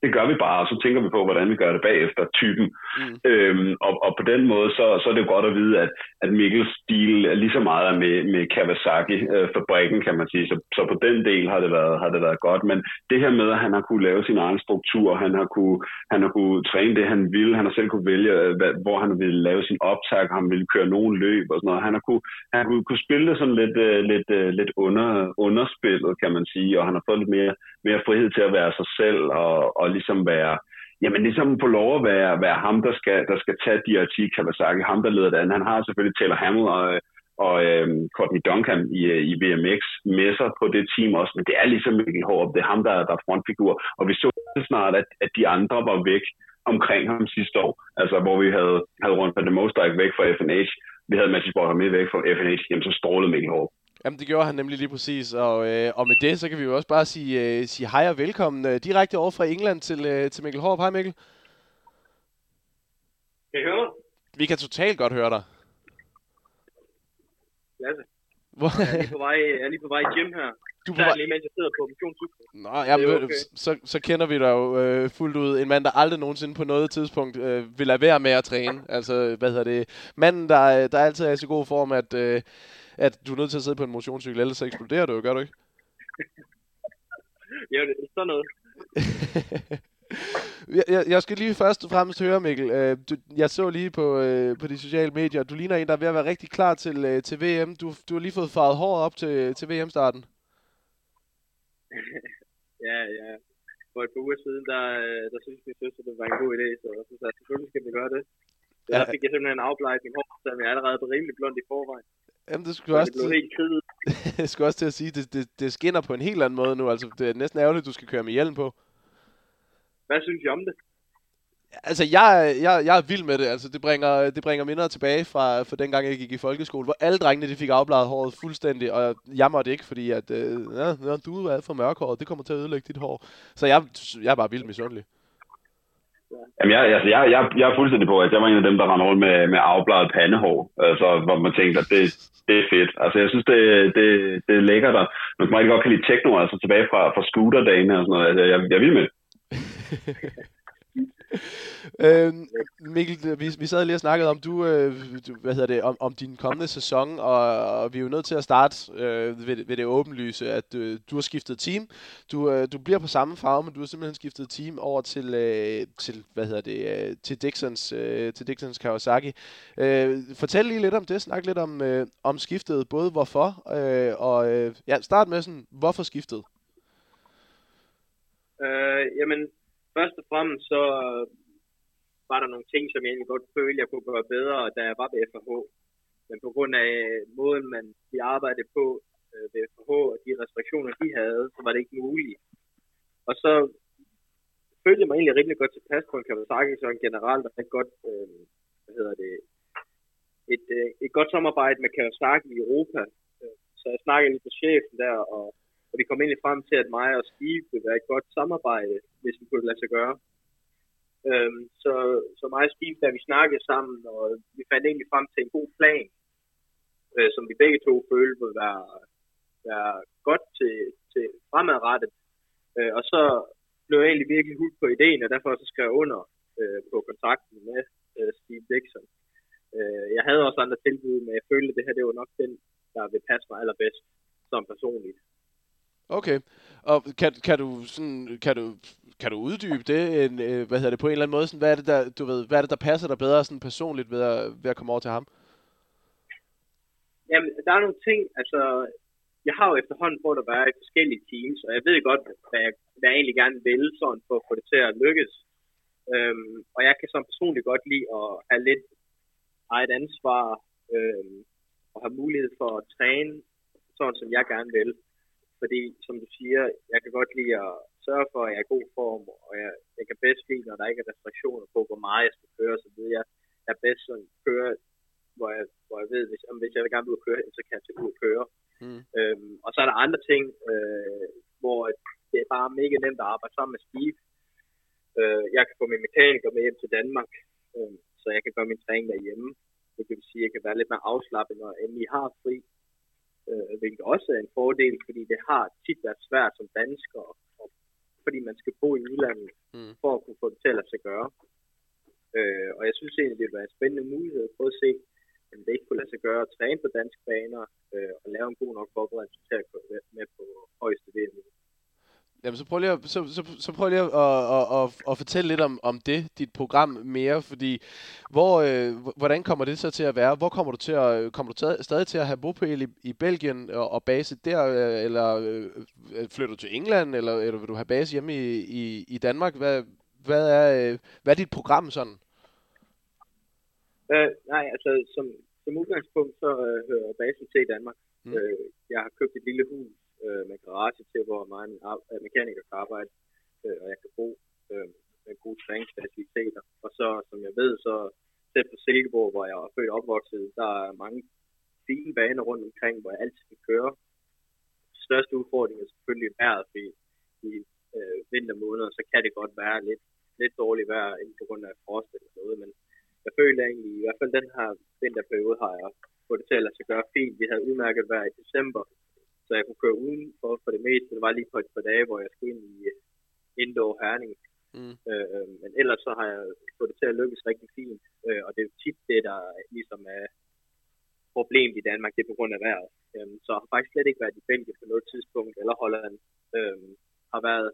det gør vi bare, og så tænker vi på, hvordan vi gør det bagefter, typen. Mm. Øhm, og, og på den måde, så, så er det jo godt at vide, at, at Mikkels stil er lige så meget med, med Kawasaki-fabrikken, kan man sige. Så, så på den del har det, været, har det været godt. Men det her med, at han har kunne lave sin egen struktur, han har kunne, han har kunne træne det, han ville, han har selv kunne vælge, hvad, hvor han ville lave sin optag, han ville køre nogen løb og sådan noget. Han har kunne, han har kunne, kunne spille det sådan lidt, uh, lidt, uh, lidt under, underspillet, kan man sige, og han har fået lidt mere, mere frihed til at være sig selv og, og ligesom være, jamen ligesom få lov at være, være ham, der skal, der skal tage de her 10 Kawasaki, ham der leder det andet. Han har selvfølgelig Taylor Hamill og, og øh, Courtney Duncan i, øh, i BMX med sig på det team også, men det er ligesom Mikkel Håb, det er ham, der, der er frontfigur, og vi så snart, at, at de andre var væk omkring ham sidste år, altså hvor vi havde, havde rundt på The Most væk fra FNH, vi havde Matthew Borger med væk fra FNH, jamen så strålede Mikkel Håb. Jamen, det gjorde han nemlig lige præcis, og, øh, og med det, så kan vi jo også bare sige, øh, sige hej og velkommen øh, direkte over fra England til, øh, til Mikkel Håb. Hej Mikkel. Kan I høre Vi kan totalt godt høre dig. Lasse. Hvor? Jeg er lige på vej, jeg er lige på vej i gym her. Du er på vej... lige mens jeg sidder på motionscyklen. Nå, jamen, okay. så, så kender vi dig jo øh, fuldt ud. En mand, der aldrig nogensinde på noget tidspunkt øh, vil lade være med at træne. Altså, hvad hedder det? Manden, der, der altid er i så god form, at... Øh, at du er nødt til at sidde på en motionscykel, ellers så eksploderer du jo, gør du ikke? ja, det er sådan noget. jeg, jeg skal lige først og fremmest høre, Mikkel. Øh, du, jeg så lige på, øh, på de sociale medier, du ligner en, der er ved at være rigtig klar til, øh, til VM. Du, du har lige fået farvet håret op til, til VM-starten. ja, ja. For et par uger siden, der, der synes min søster, det var en god idé, så jeg synes, at selvfølgelig skal vi gøre det. Så ja. der fik jeg simpelthen en afblejning hår, så jeg er allerede rimelig blond i forvejen. Jamen, det skulle også... Det kridet. jeg skulle også til at sige, det, det, det skinner på en helt anden måde nu. Altså, det er næsten ærgerligt, at du skal køre med hjelm på. Hvad synes I om det? Altså, jeg, jeg, jeg er vild med det. Altså, det bringer, det bringer minder tilbage fra, fra dengang, jeg gik i folkeskole, hvor alle drengene de fik afbladet håret fuldstændig, og jeg måtte ikke, fordi at, øh, ja, du er for mørkhåret, det kommer til at ødelægge dit hår. Så jeg, jeg er bare vildt misundelig. Jamen, jeg, altså, jeg, jeg, jeg er fuldstændig på, at jeg var en af dem, der rendte rundt med, med afbladet pandehår. Altså, hvor man tænkte, at det, det er fedt. Altså, jeg synes, det, det, det er lækkert. Og man kan rigtig godt kan lide techno, altså tilbage fra, fra scooter-dagene og sådan noget. Altså, jeg, jeg er vild med øhm, Mikkel, vi, vi sad lige og snakkede om, du, øh, du hvad hedder det, om, om din kommende sæson, og, og vi er jo nødt til at starte øh, ved, ved det åbenlyse, at øh, du har skiftet team. Du, øh, du bliver på samme farve, men du har simpelthen skiftet team over til, øh, til hvad hedder det, øh, til Dixons, øh, til Dixons Kawasaki. Øh, fortæl lige lidt om det, snak lidt om, øh, om skiftet, både hvorfor, øh, og øh, ja, start med sådan, hvorfor skiftet? Øh, jamen, først og fremmest så øh, var der nogle ting, som jeg egentlig godt følte, jeg kunne gøre bedre, da jeg var ved FH. Men på grund af måden, man de arbejdede på øh, ved FH, og de restriktioner, de havde, så var det ikke muligt. Og så følte jeg mig egentlig rimelig godt tilpas på en Kawasaki, så generelt og et godt, øh, hvad hedder det, et, øh, et godt samarbejde med Kawasaki i Europa. Øh, så jeg snakkede lidt med chefen der, og og vi kom egentlig frem til, at mig og Steve ville være et godt samarbejde, hvis vi kunne lade sig gøre. Øhm, så, så mig og Steve, da vi snakkede sammen, og vi fandt egentlig frem til en god plan, øh, som vi begge to følte ville være, være godt til, til fremadrettet. Øh, og så blev jeg egentlig virkelig hudt på ideen, og derfor så skrev jeg under øh, på kontrakten med øh, Steve Dixon. Øh, jeg havde også andre tilbud, men jeg følte, at det her det var nok den, der vil passe mig allerbedst som personligt. Okay. Og kan, kan du sådan, kan du, kan du uddybe det, en, øh, hvad hedder det, på en eller anden måde? Sådan, hvad er det, der, du ved, hvad er det, der passer dig bedre sådan personligt ved at, ved at komme over til ham? Jamen, der er nogle ting, altså, jeg har jo efterhånden prøvet at være i forskellige teams, og jeg ved godt, hvad jeg, hvad jeg egentlig gerne vil, sådan for at få det til at lykkes. Øhm, og jeg kan som personligt godt lide at have lidt eget ansvar, øhm, og have mulighed for at træne, sådan som jeg gerne vil fordi, som du siger, jeg kan godt lide at sørge for, at jeg er i god form, og jeg, jeg kan bedst lide, når der ikke er restriktioner på, hvor meget jeg skal køre, så ved jeg, jeg er bedst sådan køre, hvor jeg, hvor jeg ved, hvis, om hvis jeg vil gerne ud og køre, så kan jeg tage ud og køre. Mm. Øhm, og så er der andre ting, øh, hvor det er bare mega nemt at arbejde sammen med Steve. Øh, jeg kan få min mekaniker med hjem til Danmark, øh, så jeg kan gøre min træning derhjemme. Det vil sige, at jeg kan være lidt mere afslappet, når jeg endelig har fri øh, hvilket også er en fordel, fordi det har tit været svært som dansker at fordi man skal bo i udlandet, Mm. for at kunne få det til at lade sig gøre. Øh, og jeg synes egentlig, det vil være en spændende mulighed at prøve at se, om det ikke kunne lade sig gøre at træne på danske baner, øh, og lave en god nok forberedelse til at gå med på højeste VM. Jamen, så prøv lige at, så, så, så prøv lige at, at, at, at, fortælle lidt om, om det, dit program mere, fordi hvor, øh, hvordan kommer det så til at være? Hvor kommer du til at, kommer du stadig til at have bopæl i, i Belgien og, og base der, øh, eller øh, øh, flytter du til England, eller, eller vil du have base hjemme i, i, i Danmark? Hvad, hvad, er, øh, hvad er dit program sådan? Øh, nej, altså som, som udgangspunkt, så øh, hører basen til i Danmark. Mm. Øh, jeg har købt et lille hus øh, med garage til, hvor mig en mekaniker kan arbejde, øh, og jeg kan bo øh, med gode træningsfaciliteter. Og så, som jeg ved, så selv på Silkeborg, hvor jeg er født og opvokset, der er mange fine baner rundt omkring, hvor jeg altid kan køre. Største udfordring er selvfølgelig vejret, fordi i øh, vintermåneder, så kan det godt være lidt, lidt dårligt vejr, inden på grund af frost eller noget, men jeg føler egentlig, i hvert fald den her vinterperiode har jeg fået det til at lade sig gøre fint. Vi havde udmærket vejr i december, så jeg kunne køre udenfor for det meste. Det var lige på et par dage, hvor jeg skulle ind i øh, indoor herning. Mm. Øh, øh, men ellers så har jeg fået det til at lykkes rigtig fint. Øh, og det er tit det, der ligesom er problemet i Danmark, det er på grund af vejret. Øh, så jeg har faktisk slet ikke været i Belgien på noget tidspunkt, eller Holland. Øh, har været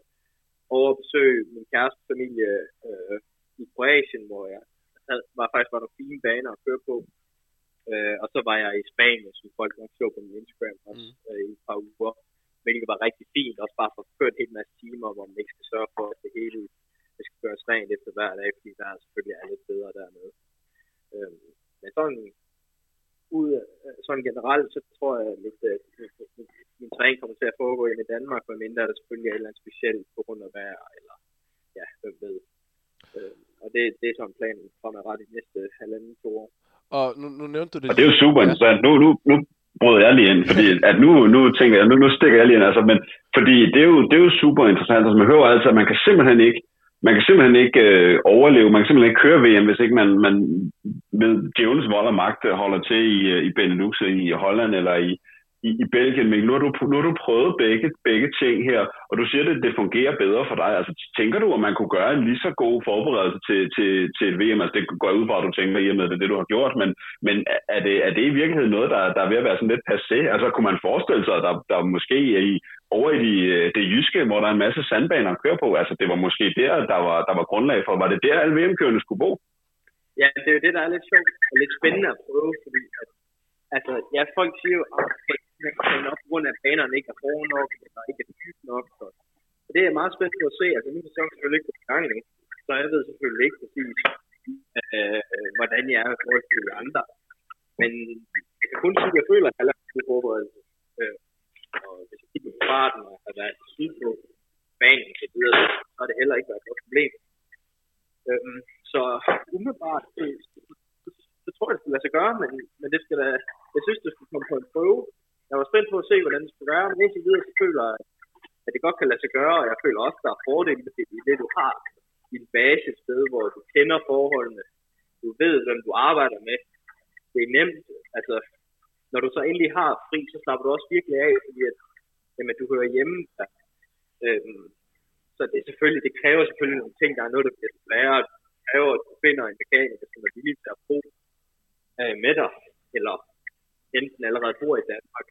over at besøge min kæreste familie øh, i Kroatien, hvor jeg havde, var faktisk var nogle fine baner at køre på. Øh, og så var jeg i Spanien, som folk nok så på min Instagram også, Mm. øh, i et par uger. Hvilket var rigtig fint, også bare for at køre en masse timer, hvor man ikke skal sørge for, at det hele det skal gøres rent efter hver dag, fordi der er selvfølgelig er lidt bedre dernede. Øh, men sådan, ud, af- sådan generelt, så tror jeg, at mit, øh, min, træning kommer til at foregå i Danmark, medmindre der selvfølgelig er et eller andet specielt på grund af vejr, eller ja, hvem ved. Øh, og det, det er sådan planen fremadrettet de næste halvanden to år. Og nu, nu nævnte du det. Og det er jo super interessant. Nu, nu, nu brød jeg lige ind, fordi at nu, nu tænker jeg, nu, nu stikker jeg lige ind, altså, men fordi det er jo, det er jo super interessant. Altså, man hører altid, at man kan simpelthen ikke, man kan simpelthen ikke øh, overleve, man kan simpelthen ikke køre VM, hvis ikke man, man med djævelens vold og magt holder til i, øh, i Benelux, i Holland eller i, i, i Belgien. Men nu har, du, nu har du prøvet begge, begge ting her, og du siger, at det fungerer bedre for dig. Altså, tænker du, at man kunne gøre en lige så god forberedelse til, til, til et VM? Altså, det går ud fra, at du tænker, i og med det, er det du har gjort, men, men er, det, er det i virkeligheden noget, der, der er ved at være sådan lidt passé? Altså, kunne man forestille sig, at der, der måske er i, over i de, øh, det jyske, hvor der er en masse sandbaner at køre på, altså, det var måske der, der var, der var grundlag for. Var det der, alle VM-kørende skulle bo? Ja, det er jo det, der er lidt sjovt og lidt spændende at prøve, fordi at, altså, ja, folk siger jo, at man kan op, på grund af, at banerne ikke er hårde nok, eller ikke er dybe nok. Så. så det er meget spændende at se. Altså, min sæson er selvfølgelig ikke på gang nu, så jeg ved selvfølgelig ikke præcis, øh, hvordan jeg er i forhold til de andre. Men jeg kan kun sige, at jeg føler, at jeg har lavet en forberedelse. Øh, og hvis jeg kigger på farten, og har været syd på banen og så videre, så har det heller ikke været et problem. Øhm, så umiddelbart, så, så, så tror jeg, det skal lade sig gøre, men, men det skal da, jeg synes, det skal komme på en prøve. Jeg var spændt på at se, hvordan det skulle gøre, men indtil videre, så føler jeg, at det godt kan lade sig gøre, og jeg føler også, at der er fordele ved det, i det, du har din base et sted, hvor du kender forholdene, du ved, hvem du arbejder med. Det er nemt, altså, når du så endelig har fri, så slapper du også virkelig af, fordi at, jamen, du hører hjemme. Der. Øhm, så det, er selvfølgelig, det kræver selvfølgelig nogle ting, der er noget, der bliver sværere. Det kræver, at du finder en mekaniker, som er villig til at bo øh, med dig, eller enten allerede bor i Danmark.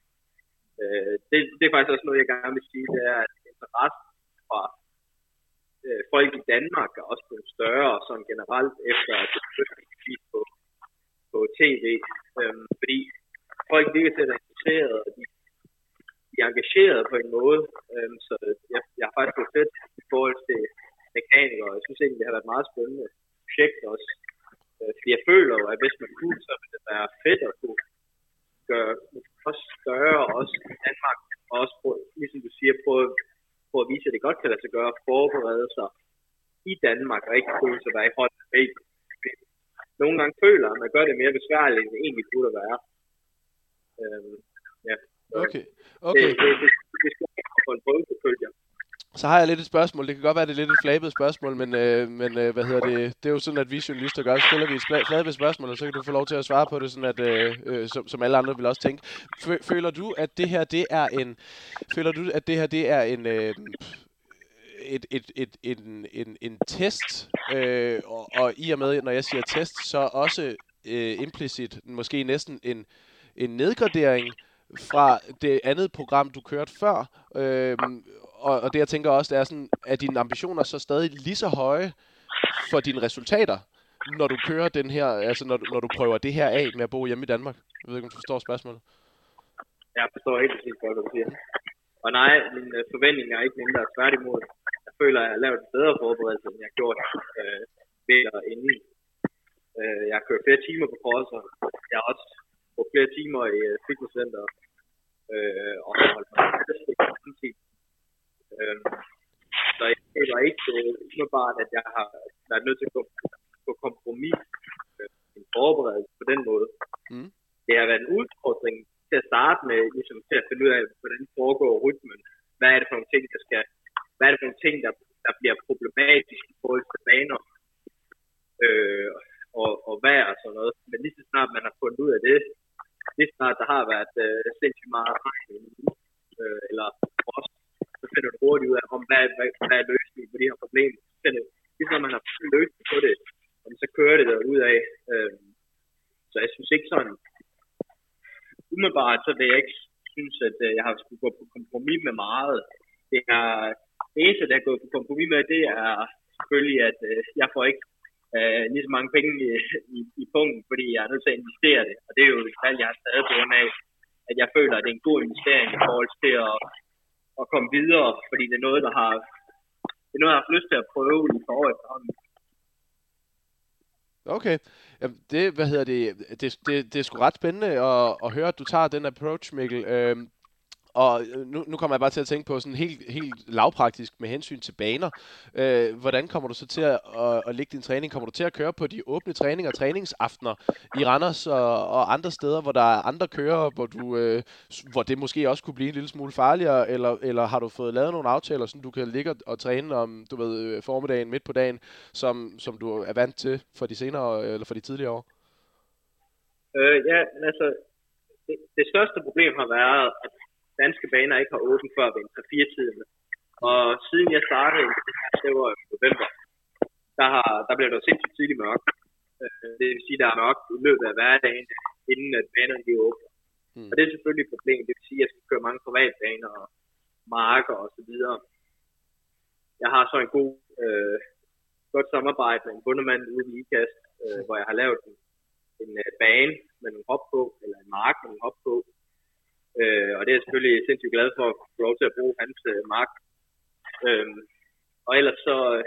Øh, det, det er faktisk også noget, jeg gerne vil sige, det er, at interessen fra øh, folk i Danmark er også blevet større, sådan generelt, efter at det blev på, på tv. Øhm, fordi folk virker til at interesseret, og de, de er engageret på en måde. Øhm, så jeg, jeg har faktisk fået fedt i forhold til mekanikere. Jeg synes egentlig, det har været et meget spændende projekt også. Øh, fordi jeg føler jo, at hvis man kunne, så ville det være fedt at kunne gøre også større også i Danmark. Og også, på, ligesom du siger, prøve, prøve at vise, at det godt kan lade sig gøre at forberede sig i Danmark, og ikke føle sig at være i Holland. Nogle gange føler at man gør det mere besværligt, end det egentlig burde være. Øhm, ja. Okay, okay. Det, det, det, det skal jeg få en prøve selvfølgelig. Så har jeg lidt et spørgsmål. Det kan godt være, det er lidt et flabet spørgsmål, men, øh, men øh, hvad hedder det? Det er jo sådan, at vi journalister gør. Så stiller vi et flabet spørgsmål, og så kan du få lov til at svare på det, sådan at, øh, øh, som, som alle andre vil også tænke. Føler du, at det her, det er en... Føler du, at det her, det er en... Øh, et, et, et, en, en, en test, øh, og, og i og med, når jeg siger test, så også øh, implicit, måske næsten en, en nedgradering fra det andet program, du kørte før. Øh, og, og det jeg tænker også, det er sådan, at dine ambitioner så stadig lige så høje for dine resultater, når du kører den her, altså når, når du prøver det her af med at bo hjemme i Danmark? Jeg ved ikke, om du forstår spørgsmålet. Jeg forstår helt præcis, hvad du siger. Og nej, mine forventning øh, forventninger er ikke mindre. Tværtimod, jeg føler, at jeg har lavet en bedre forberedelse, end jeg har gjort øh, ved inden. Øh, jeg har kørt flere timer på crosser. Jeg har også brugt flere timer i øh, fitnesscenter. Øh, og holdt mig. Øh, så jeg føler ikke øh, umiddelbart, at jeg har været nødt til at gå på kompromis med min forberedelse på den måde. Mm. Det har været en udfordring til at starte med, ligesom til at finde ud af, hvordan foregår rytmen. Hvad er det for nogle ting, der skal, hvad er det for nogle ting, der, der bliver problematisk i forhold til baner øh, og, og vejr og sådan noget. Men lige så snart man har fundet ud af det, lige så snart der har været øh, sindssygt meget regn øh, eller frost, finder du hurtigt ud af, om hvad, hvad, hvad er løsningen på de her problemer. Øh, så lige så man har fundet løsning på det, og så kører det der ud af. Øh, så jeg synes ikke sådan, umiddelbart, så vil jeg ikke synes, at øh, jeg har skulle gå på kompromis med meget. Det, er, det eneste, der er gået på kompromis med, det er selvfølgelig, at øh, jeg får ikke øh, lige så mange penge i, i, i punkten, fordi jeg er nødt til at investere det. Og det er jo et valg, jeg har taget på grund af, at jeg føler, at det er en god investering i forhold til at, at komme videre, fordi det er noget, der har det er noget, jeg har lyst til at prøve i forhold til Okay. Jamen, det, hvad hedder det, det, det, det er sgu ret spændende at, at høre, at du tager den approach, Mikkel. Øhm, og øh, nu, nu kommer jeg bare til at tænke på sådan helt, helt lavpraktisk med hensyn til baner. Øh, hvordan kommer du så til at, at, at lægge din træning? Kommer du til at køre på de åbne træninger, og træningsaftener i Randers og, og andre steder, hvor der er andre kører, hvor, du, øh, hvor det måske også kunne blive en lille smule farligere? Eller, eller har du fået lavet nogle aftaler, så du kan ligge og træne om du ved, øh, formiddagen, midt på dagen, som, som du er vant til for de senere eller for de tidligere år? Øh, ja, altså, det, det største problem har været, at danske baner ikke har åbent før ved 3-4-tiden. Og siden jeg startede, det var i november, der, har, der blev der sindssygt tidligt mørkt. Øh, det vil sige, der er mørkt i løbet af hverdagen, inden at banerne de åbner. Mm. Og det er selvfølgelig et problem. Det vil sige, at jeg skal køre mange privatbaner og marker og så videre. Jeg har så en god, øh, godt samarbejde med en bundemand ude i IKAST, øh, hvor jeg har lavet en, en uh, bane med nogle hop på, eller en mark med nogle hop på, Øh, og det er jeg selvfølgelig sindssygt glad for at få lov til at bruge hans øh, mark. Øh, og ellers så, øh,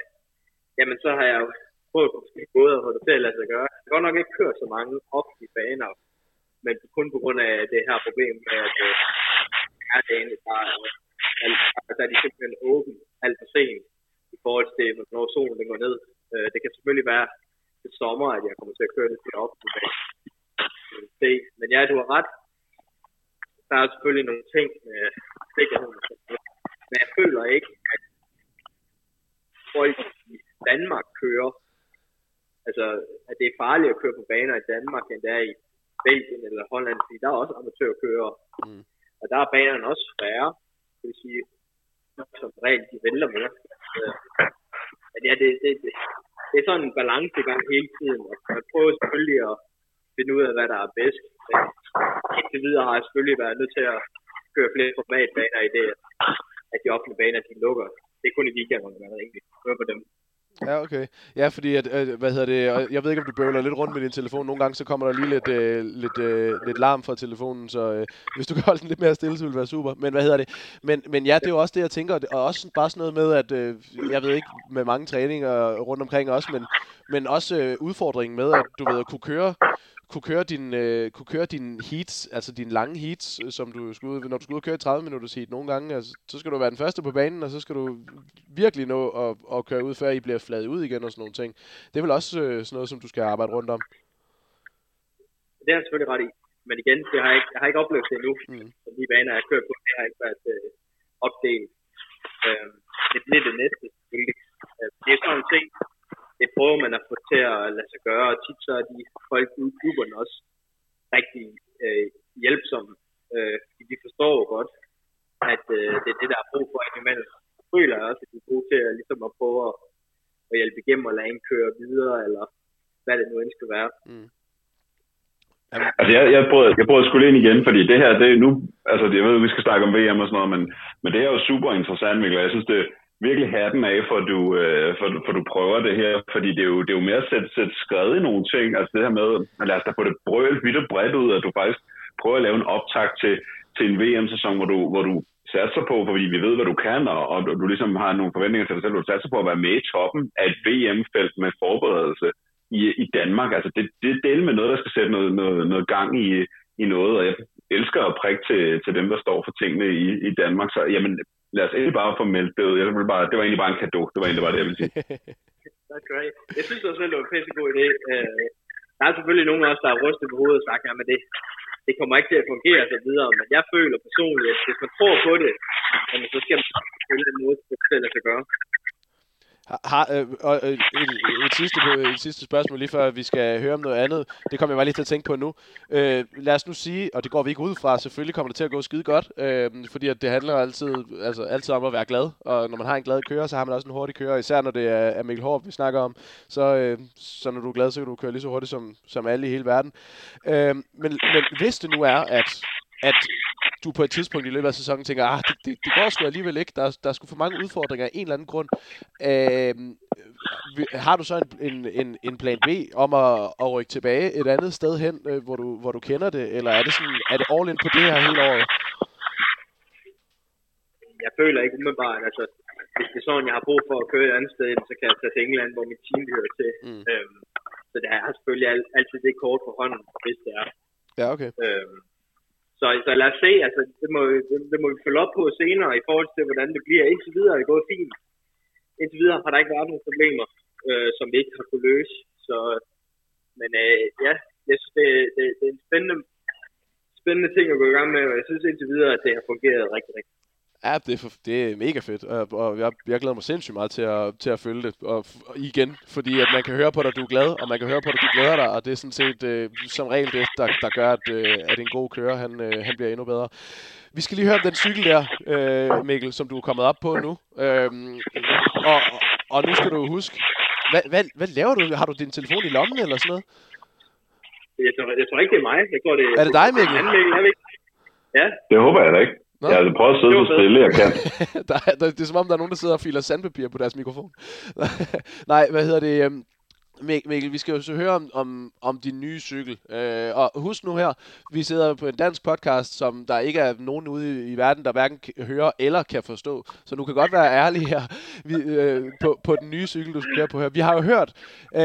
jamen så har jeg jo prøvet på forskellige måder at få det til at lade sig gøre. Jeg har godt nok ikke kørt så mange offentlige baner, men kun på grund af det her problem med, at øh, er dagene bare, øh, altså, der er de simpelthen åbent alt for sent i forhold til, når solen den går ned. Øh, det kan selvfølgelig være til sommer, at jeg kommer til at køre det til op. Men ja, du har ret der er selvfølgelig nogle ting med sikkerheden. Men jeg føler ikke, at folk i Danmark kører, altså at det er farligt at køre på baner i Danmark, end det er i Belgien eller Holland, fordi der er også amatørkører. Mm. Og der er banerne også færre, det vil sige, som regel de vælter mere. Men ja, det, det, det, det er sådan en balancegang hele tiden, og man prøver selvfølgelig at finde ud af, hvad der er bedst. Men indtil videre har jeg selvfølgelig været nødt til at køre flere formatbaner i det, at de offentlige baner, de lukker. Det er kun i weekenderne, man egentlig kører på dem. Ja, okay. Ja, fordi, at, øh, hvad hedder det, jeg ved ikke, om du bøvler lidt rundt med din telefon. Nogle gange, så kommer der lige lidt, øh, lidt, øh, lidt larm fra telefonen, så øh, hvis du kan holde den lidt mere stille, så ville det være super. Men hvad hedder det? Men, men ja, det er jo også det, jeg tænker, og også bare sådan noget med, at øh, jeg ved ikke, med mange træninger rundt omkring også, men, men også øh, udfordringen med, at du ved, at kunne køre kunne køre din, øh, kunne køre din heats, altså dine lange heats, øh, som du skulle ud, når du skal ud og køre 30 minutters heat nogle gange, altså, så skal du være den første på banen, og så skal du virkelig nå at, at køre ud, før I bliver fladet ud igen og sådan nogle ting. Det er vel også øh, sådan noget, som du skal arbejde rundt om? Det har jeg selvfølgelig ret i. Men igen, det har jeg, ikke, jeg har ikke oplevet det endnu. Mm. Så de baner, jeg kørt på, det har ikke været øh, opdelt. Øh, det bliver det næste. Øh, det er sådan en ting, det prøver man at få til at lade sig gøre, og tit så er de folk ude i klubberne også rigtig øh, hjælpsomme, øh, fordi de forstår godt, at øh, det er det, der er brug for imellem. føler jeg også, at de er gode til at, ligesom at prøve at, at hjælpe igennem og lade en køre videre, eller hvad det nu end skal være. Mm. Altså, jeg, jeg, prøvede, jeg prøvede at skulle ind igen, fordi det her, det er nu, altså, jeg ved, vi skal snakke om VM og sådan noget, men, men det er jo super interessant, Mikkel. Jeg synes, det er virkelig hatten af, for du, øh, for, for du prøver det her, fordi det er jo, det er jo mere at sætte, sætte skrevet i nogle ting, altså det her med, at lad os da få det brøl vidt og bredt ud, at du faktisk prøver at lave en optag til, til en VM-sæson, hvor du, hvor du satser på, fordi vi ved, hvad du kan, og, og du ligesom har nogle forventninger til dig selv, du satser på at være med i toppen af et VM-felt med forberedelse i, i Danmark. Altså det, det er del med noget, der skal sætte noget, noget, noget gang i, i noget, og jeg elsker at prikke til, til dem, der står for tingene i, i Danmark. Så jamen, lad os egentlig bare få meldt det ud. Jeg vil bare, det var egentlig bare en gave. Det var egentlig bare det, jeg ville sige. That's great. Jeg synes også, det var en pisse god idé. Uh, der er selvfølgelig nogen også, der har rystet på hovedet og sagt, at det, det kommer ikke til at fungere og så videre, men jeg føler personligt, at hvis man tror på det, så skal man på en måde, det kan lade sig gøre. Har, øh, og, øh, et, et, sidste, øh, et sidste spørgsmål lige før vi skal høre om noget andet. Det kommer jeg bare lige til at tænke på nu. Øh, lad os nu sige, og det går vi ikke ud fra, selvfølgelig kommer det til at gå skide godt, øh, fordi at det handler altid, altså, altid om at være glad. Og når man har en glad kører, så har man også en hurtig kører, især når det er, Mikkel Hård, vi snakker om. Så, øh, så når du er glad, så kan du køre lige så hurtigt som, som alle i hele verden. Øh, men, men hvis det nu er, at, at du på et tidspunkt i løbet af sæsonen tænker, ah, det, det, det går sgu alligevel ikke, der, der er sgu for mange udfordringer af en eller anden grund. Øh, har du så en, en, en, en plan B om at, at rykke tilbage et andet sted hen, øh, hvor, du, hvor du kender det, eller er det, sådan, er det all in på det her hele året? Jeg føler ikke umiddelbart, altså hvis det er sådan, jeg har brug for at køre et andet sted, så kan jeg tage til England, hvor mit team hører til. Mm. Øhm, så det er selvfølgelig altid det kort for hånden, hvis det er. Ja, okay. Øhm, så, så lad os se, altså, det, må, det, det må vi følge op på senere i forhold til, hvordan det bliver. Indtil videre er det gået fint. Indtil videre har der ikke været nogen problemer, øh, som vi ikke har kunne løse. Så, men øh, ja, jeg synes, det, det, det er en spændende, spændende ting at gå i gang med, og jeg synes indtil videre, at det har fungeret rigtig, rigtig Ja, det er, for, det er mega fedt, og, og jeg, jeg glæder mig sindssygt meget til at, til at følge det. Og, og igen, fordi at man kan høre på dig, at du er glad, og man kan høre på dig, at du glæder dig, og det er sådan set øh, som regel det, der, der gør, at, øh, at en god kører, han, øh, han bliver endnu bedre. Vi skal lige høre om den cykel der, øh, Mikkel, som du er kommet op på nu. Øhm, og, og nu skal du huske, hvad, hvad, hvad laver du? Har du din telefon i lommen eller sådan noget? Jeg tror, jeg tror ikke, det er mig. Jeg tror, det er, er det dig, Mikkel? Mikkel Ja. Det håber jeg da ikke. Nå. Jeg har prøvet at sidde så stille, jeg kan. der, der, det er som om, der er nogen, der sidder og filer sandpapir på deres mikrofon. Nej, hvad hedder det? Øhm, Mikkel, vi skal jo så høre om, om, om din nye cykel. Øh, og husk nu her, vi sidder på en dansk podcast, som der ikke er nogen ude i, i verden, der hverken hører eller kan forstå. Så du kan godt være ærlig her vi, øh, på, på den nye cykel, du skal køre på her. Vi har jo hørt, øh,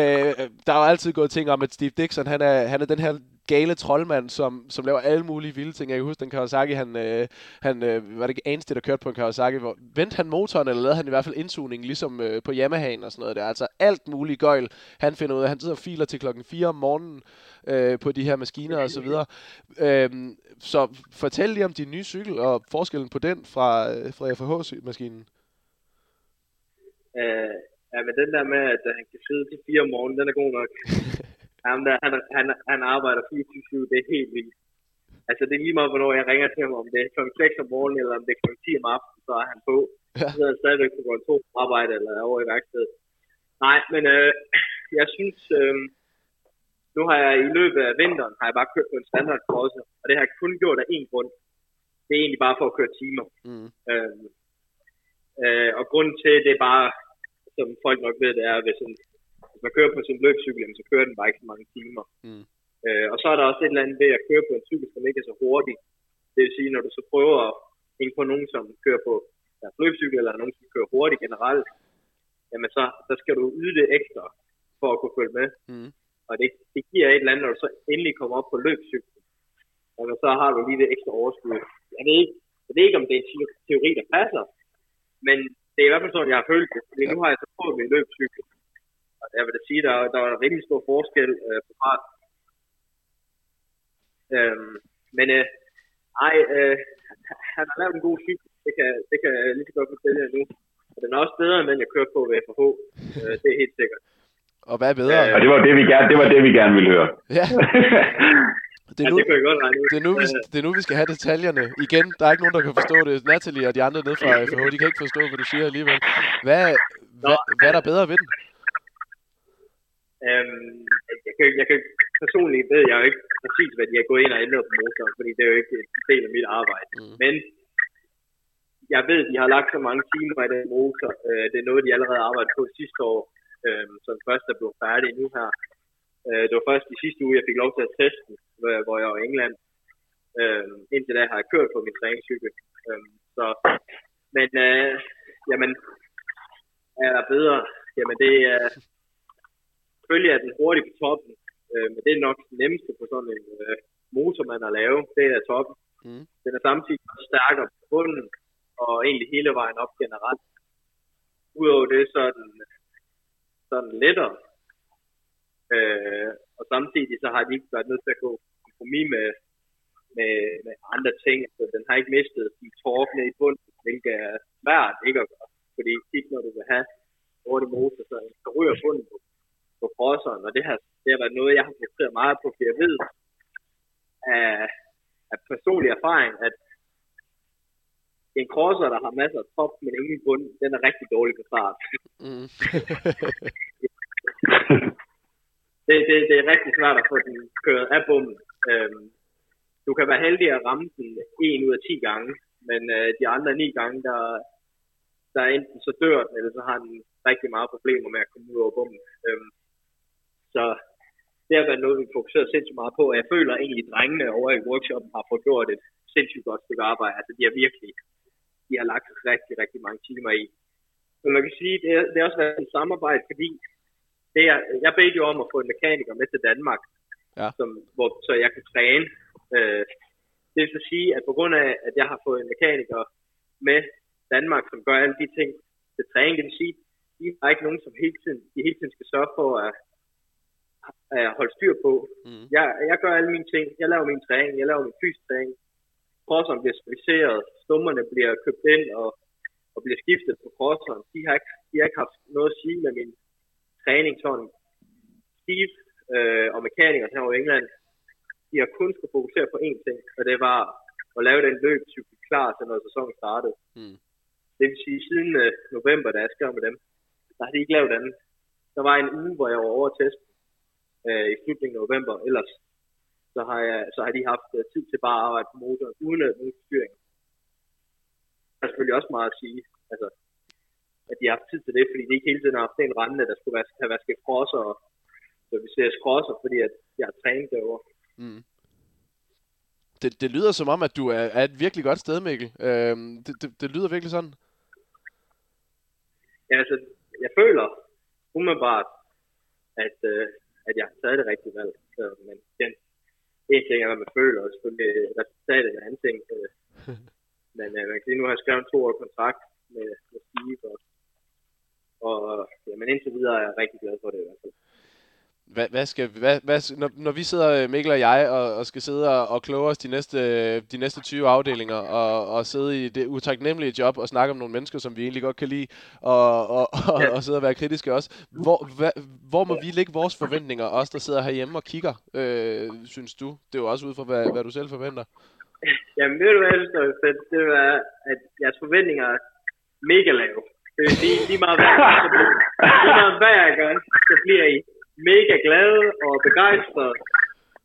der er jo altid gået ting om, at Steve Dixon, han er, han er den her gale troldmand, som, som laver alle mulige vilde ting. Jeg kan huske, den Kawasaki, han, øh, han øh, var det ikke Anstey, der kørte på en Kawasaki, hvor vendte han motoren, eller lavede han i hvert fald indsugning, ligesom øh, på Yamaha'en og sådan noget der. Altså alt muligt gøjl, han finder ud af. Han sidder og filer til klokken 4 om morgenen øh, på de her maskiner og så videre. Øh, så fortæl lige om din nye cykel og forskellen på den fra, øh, fra FH-maskinen. Øh, ja, men den der med, at han kan sidde til 4 om morgenen, den er god nok. Jamen, der, han, han, han arbejder 24-7, det er helt vildt. Altså, det er lige meget, hvornår jeg ringer til ham, om det er kl. 6 om morgenen, eller om det er kl. 10 om aftenen, så er han på. Ja. Så sidder han stadigvæk på to arbejde, eller er over i værkstedet. Nej, men øh, jeg synes, øh, nu har jeg i løbet af vinteren, har jeg bare kørt på en standard også, og det har jeg kun gjort af én grund. Det er egentlig bare for at køre timer. Mm. Øh, øh, og grunden til, det er bare, som folk nok ved, det er, hvis en hvis man kører på sin løbscykel, så kører den bare ikke så mange timer. Mm. Øh, og så er der også et eller andet ved at køre på en cykel, som ikke er så hurtig. Det vil sige, når du så prøver at hænge på nogen, som kører på deres løbscykel, eller nogen, som kører hurtigt generelt, jamen så, så skal du yde det ekstra for at kunne følge med. Mm. Og det, det giver et eller andet, når du så endelig kommer op på løbscyklen. Jamen så har du lige det ekstra overskud. Jeg ved ikke, jeg ved ikke om det er en teori, der passer, men det er i hvert fald sådan, jeg har følt det. Fordi nu har jeg så på min løbscykel, jeg vil da sige, der, der var en rimelig stor forskel øh, på fart. Øhm, men øh, ej, øh, han har lavet en god cykel. Det kan, det kan jeg lige så godt fortælle jer nu. Og den er også bedre, end den jeg kørte på ved FH. Øh, det er helt sikkert. Og hvad er bedre? Øh, og det var det, vi gerne, det var det, vi gerne ville høre. Ja. Det er, Ja, nu, det kunne jeg godt det, er nu, vi, Øh, det er nu, vi skal have detaljerne. Igen, der er ikke nogen, der kan forstå det. Natalie og de andre nede fra FH, de kan ikke forstå, hvad du siger alligevel. Hvad, hvad, hvad er der bedre ved den? Øhm, jeg, kan, jeg kan personligt ved jeg jo ikke præcis, hvad de har gået ind og ændret på motoren, fordi det er jo ikke en del af mit arbejde. Mm. Men jeg ved, de har lagt så mange timer i den motor. Øh, det er noget, de allerede arbejdede på sidste år, øh, så den første er blevet færdig nu her. Øh, det var først i sidste uge, jeg fik lov til at teste den, hvor, hvor jeg var i England. Øh, indtil da har jeg kørt på min træningscykel. Øh, så, men øh, jamen, er der bedre? Jamen det er, selvfølgelig er den hurtig på toppen, øh, men det er nok det nemmeste på sådan en øh, motor, man har lavet. Det er toppen. Mm. Den er samtidig også stærkere på bunden, og egentlig hele vejen op generelt. Udover det, så er den, så er den lettere. Øh, og samtidig så har de ikke været nødt til at gå kompromis med, med, med andre ting. Så den har ikke mistet sin torque ned i bunden, hvilket er svært ikke at gøre. Fordi tit, når du vil have hurtig motor, så, så ryger bunden på, på crosseren, og det har, det har været noget, jeg har fokuseret meget på, for jeg ved af, af personlig erfaring, at en crosser, der har masser af top, men ingen bund, den er rigtig dårlig på start. Mm. det, det, det er rigtig svært at få den kørt af bommen. Øhm, du kan være heldig at ramme den en ud af 10 gange, men øh, de andre 9 gange, der, der er enten så dør den, eller så har den rigtig meget problemer med at komme ud over bommen. Øhm, så det har været noget, vi fokuserer sindssygt meget på, og jeg føler egentlig, at drengene over i workshoppen har fået gjort et sindssygt godt stykke arbejde. Altså, de har virkelig de har lagt rigtig, rigtig mange timer i. Men man kan sige, det, er, det har også været et samarbejde, fordi det er, jeg bedte jo om at få en mekaniker med til Danmark, Ja. som, hvor, så jeg kan træne. Øh, det vil så sige, at på grund af, at jeg har fået en mekaniker med Danmark, som gør alle de ting til træning, det vil sige, de har ikke nogen, som hele tiden, de hele tiden skal sørge for at, at holde styr på. Mm. Jeg, jeg gør alle mine ting. Jeg laver min træning, jeg laver min fysisk træning. Crosseren bliver serviceret, stummerne bliver købt ind og, og bliver skiftet på crosseren. De har, ikke, de har ikke haft noget at sige med min træning. Sådan. Steve øh, og mekanikeren her i England, de har kun skulle fokusere på én ting, og det var at lave den løb, så vi klar til, når sæsonen startede. Mm. Det vil sige, siden øh, november, da jeg skrev med dem, der har de ikke lavet andet. Der var en uge, hvor jeg var over at teste øh, i slutningen af november. Ellers så har, jeg, så har de haft øh, tid til bare at arbejde på motoren, uden at nogen styring. Der er selvfølgelig også meget at sige, altså, at de har haft tid til det, fordi de ikke hele tiden har haft en rende, der skulle være, have vasket crosser og serviceres crosser, fordi at jeg har trænet derovre. Mm. Det, det lyder som om, at du er, er et virkelig godt sted, Mikkel. Øhm, det, det, det lyder virkelig sådan. Ja, altså, jeg føler umiddelbart, at, øh, at jeg har taget det rigtige valg. Så, men den, en ting er, hvad man føler, og selvfølgelig resultatet er en anden ting. Øh. Men øh, man kan sige, nu har jeg skrevet en to år kontrakt med, med Steve, og, og jamen, indtil videre er jeg rigtig glad for det i hvert fald. Hvad, hvad skal, hvad, hvad, når, når vi sidder, Mikkel og jeg, og, og skal sidde og, og kloge os de næste, de næste 20 afdelinger, og, og sidde i det utaknemmelige job og snakke om nogle mennesker, som vi egentlig godt kan lide, og, og, og, Ja. og sidde og være kritiske også. Hvor, hvad, hvor må vi lægge vores forventninger, os der sidder herhjemme og kigger, øh, synes du? Det er jo også ud fra, hvad, hvad du selv forventer. Jamen, ved du hvad, jeg? Det er, at jeres forventninger er mega lave. Det er lige, lige meget, hvad, så bliver, lige meget, hvad jeg gør, så bliver I mega glade og begejstrede.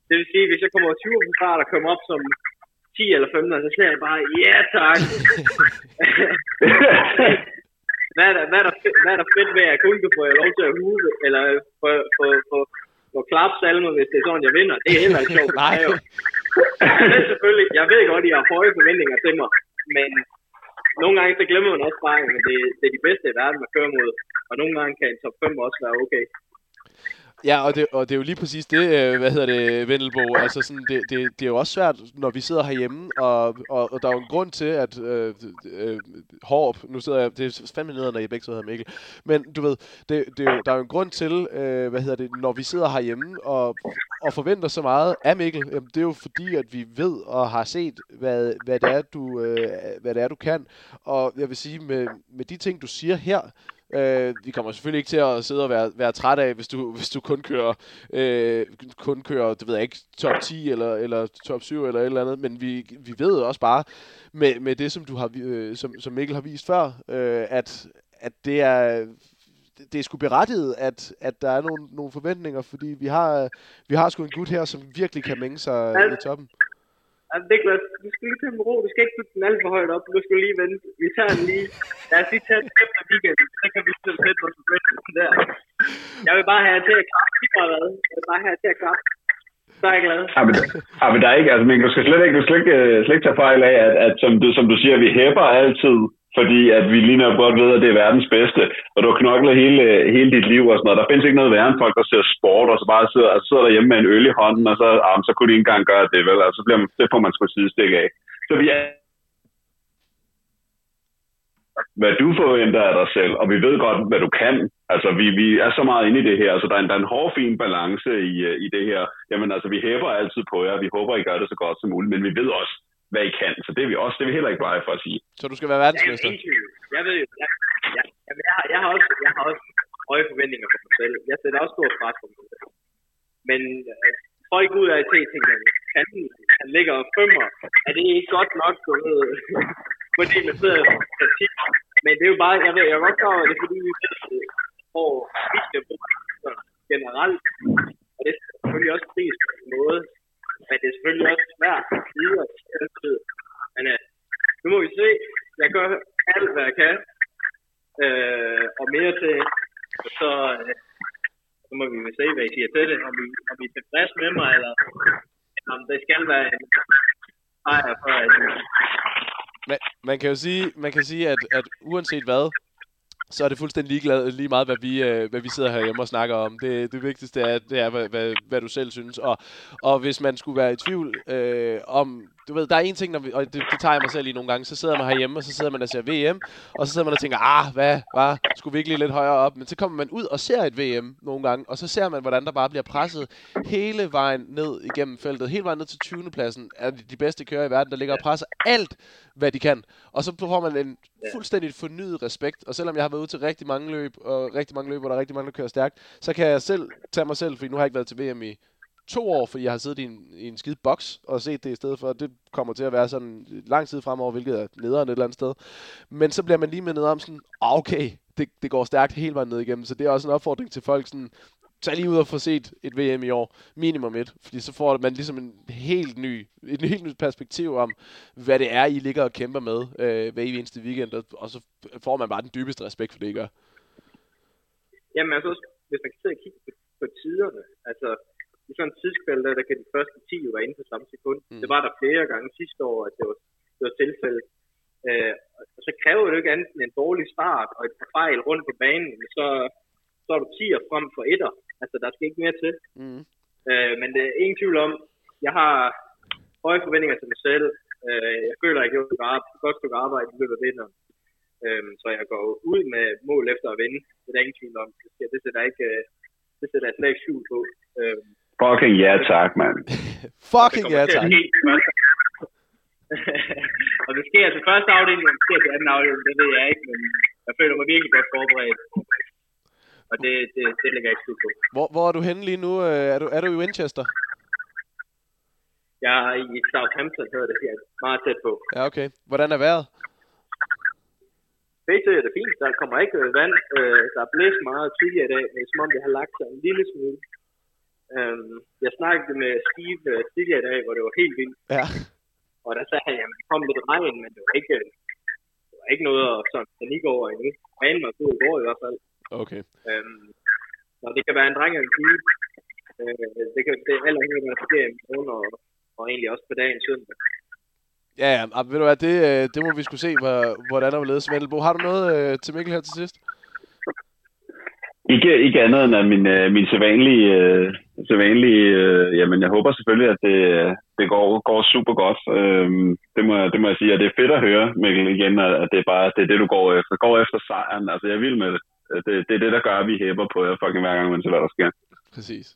Det vil sige, hvis jeg kommer 20 på start og kommer op som 10 eller 15, så siger jeg bare, ja tak. hvad, er der, hvad, er der fedt, hvad er der fedt ved, at jeg kun kan få lov til at huse, eller få, få, få, få klapsalmer, hvis det er sådan, jeg vinder. Det er heller ikke sjovt. Nej. Jeg ved selvfølgelig, jeg ved godt, at I har høje forventninger til mig, men nogle gange så glemmer man også bare, at det, det er de bedste i verden, man kører mod, og nogle gange kan en top 5 også være okay. Ja, og det, og det er jo lige præcis det, øh, hvad hedder det, Vendelbo, altså sådan, det, det, det er jo også svært, når vi sidder herhjemme, og, og, og der er jo en grund til, at øh, øh, Hårp, nu sidder jeg, det er fandme nede, når I begge så hedder Mikkel, men du ved, det, det er jo, der er jo en grund til, øh, hvad hedder det, når vi sidder herhjemme og, og forventer så meget af Mikkel, jamen, det er jo fordi, at vi ved og har set, hvad, hvad, det er, du, øh, hvad det er, du kan, og jeg vil sige, med, med de ting, du siger her, Øh, vi kommer selvfølgelig ikke til at sidde og være, være træt af, hvis du, hvis du kun kører, øh, kun kører, det ved jeg ikke, top 10 eller, eller top 7 eller et eller andet, men vi, vi ved også bare, med, med det, som du har, øh, som, som Mikkel har vist før, øh, at, at det er det er sgu berettiget, at, at der er nogle, nogle forventninger, fordi vi har, vi har sgu en gut her, som virkelig kan mænge sig i toppen. Altså, Niklas, du skal lige tage en ro. Du skal ikke putte den alt for højt op. Du skal lige vente. Vi tager den lige. Lad os lige tage den efter weekenden. Så kan vi sætte vores bedste der. Jeg vil bare have til at klappe. Jeg vil bare have til at klappe. Så er jeg glad. Ja, men, ja, men der ikke, altså, men du skal slet ikke, du skal slet ikke, øh, slet ikke tage fejl af, at, at som, du, som du siger, vi hæpper altid fordi at vi lige nok godt ved, at det er verdens bedste, og du har knoklet hele, hele dit liv og sådan noget. Der findes ikke noget værre end folk, der ser sport, og så bare sidder, og sidder derhjemme med en øl i hånden, og så, ah, så kunne de ikke engang gøre det, vel? Altså, så bliver man, det får man sgu sidestik af. Så vi er hvad du forventer af dig selv, og vi ved godt, hvad du kan. Altså, vi, vi er så meget inde i det her, så der er en, der er en hård, fin balance i, øh, i det her. Jamen, altså, vi hæber altid på jer, vi håber, I gør det så godt som muligt, men vi ved også, hvad I kan. Så det er vi også, det er vi heller ikke bare for at sige. Så du skal være verdensmester? Jeg ved jo, jeg, jeg, jeg, jeg, har, jeg, har også, jeg har også høje forventninger på mig selv. Jeg sætter også stor pres på mig selv. Men øh, folk ud af til tænker, han, han ligger og femmer. Er det ikke godt nok, du ved, fordi man sidder og. Men det er jo bare, jeg ved, jeg er godt klar over, det er fordi, vi ved, hvor vi skal bruge generelt. Og det er selvfølgelig også pris på en måde, men det er selvfølgelig også svært videre altid. Men øh, nu må vi se. Jeg gør alt, hvad jeg kan. Øh, og mere til. Og Så, øh, så må vi se, hvad I siger til det. Om I, om I er tilfreds med mig, eller, eller om det skal være en ejer for, at man, man kan jo sige, man kan sige at, at uanset hvad, så er det fuldstændig ligeglad, lige meget, hvad vi, øh, hvad vi sidder herhjemme og snakker om. Det, det vigtigste er, det er hvad, hvad, hvad du selv synes. Og, og hvis man skulle være i tvivl øh, om... Du ved, der er en ting, når vi, og det, det tager jeg mig selv i nogle gange, så sidder man herhjemme, og så sidder man og ser VM, og så sidder man og tænker, ah, hvad, hvad, skulle vi ikke lige lidt højere op? Men så kommer man ud og ser et VM nogle gange, og så ser man, hvordan der bare bliver presset hele vejen ned igennem feltet, hele vejen ned til 20. pladsen, er de bedste kører i verden, der ligger og presser alt, hvad de kan. Og så får man en fuldstændig fornyet respekt, og selvom jeg har været ude til rigtig mange løb, og rigtig mange løb, hvor der er rigtig mange, der kører stærkt, så kan jeg selv tage mig selv, fordi nu har jeg ikke været til VM i to år, fordi jeg har siddet i en, i en skide boks og set det i stedet for. Det kommer til at være sådan lang tid fremover, hvilket er nederen et eller andet sted. Men så bliver man lige med ned om sådan, ah, okay, det, det går stærkt hele vejen ned igennem. Så det er også en opfordring til folk sådan, tag lige ud og få set et VM i år, minimum et, fordi så får man ligesom en helt ny, et helt nyt perspektiv om, hvad det er, I ligger og kæmper med øh, hver eneste weekend, og, og så får man bare den dybeste respekt for det, I gør. Jamen altså, hvis man kan sidde og kigge på, på tiderne, altså i sådan en tidskvælde, der, der kan de første 10 jo være inden for samme sekund. Mm. Det var der flere gange sidste år, at det var, det var tilfældet. Øh, og så kræver det jo ikke andet end en dårlig start og et par fejl rundt på banen, så, så er du 10'er frem for etter. Altså, der skal ikke mere til. Mm. Øh, men det er ingen tvivl om, jeg har høje forventninger til mig selv. Øh, jeg føler, at jeg et godt stykke arbejde i løbet af vinteren. Øh, så jeg går ud med mål efter at vinde. Det er der ingen tvivl om. Det, det sætter jeg ikke, øh, det sætter jeg slet ikke skjul på. Øh, Fucking ja tak, mand. Fucking ja tak. og det sker til første afdeling, og det sker til anden afdeling, det ved jeg ikke, men jeg føler mig virkelig godt forberedt. Og det, det, det lægger jeg ikke på. Hvor, hvor er du henne lige nu? Øh, er du, er du i Winchester? Jeg er i Southampton, hedder det her. Meget tæt på. Ja, okay. Hvordan er vejret? PT er det fint. Der kommer ikke vand. Øh, der er blæst meget tidligere i dag, men som om det har lagt sig en lille smule. Øhm, jeg snakkede med Steve uh, tidligere i dag, hvor det var helt vildt. Ja. Og der sagde han, at det kom lidt regn, men det var ikke, det var ikke noget at sådan panik over endnu. Banen var god i går i hvert fald. Okay. Øhm, så det kan være en dreng og en pige. Øh, det kan det er allerede, hvad der sker i morgen, og, og egentlig også på dagen søndag. Ja, ja, ah, ved du hvad, det, øh, det må vi skulle se, hvordan der vil ledes. Vendelbo, har du noget øh, til Mikkel her til sidst? Ikke, ikke andet end at min, øh, min sædvanlige, øh, sædvanlige øh, jamen jeg håber selvfølgelig, at det, det går, går super godt. Øhm, det, må, det må jeg sige, at det er fedt at høre, Mikkel, igen, at det er bare det, er det du går efter. Går efter sejren, altså jeg vil med det. Det, det er det, der gør, at vi hæber på jer fucking hver gang, man hvad der sker. Præcis.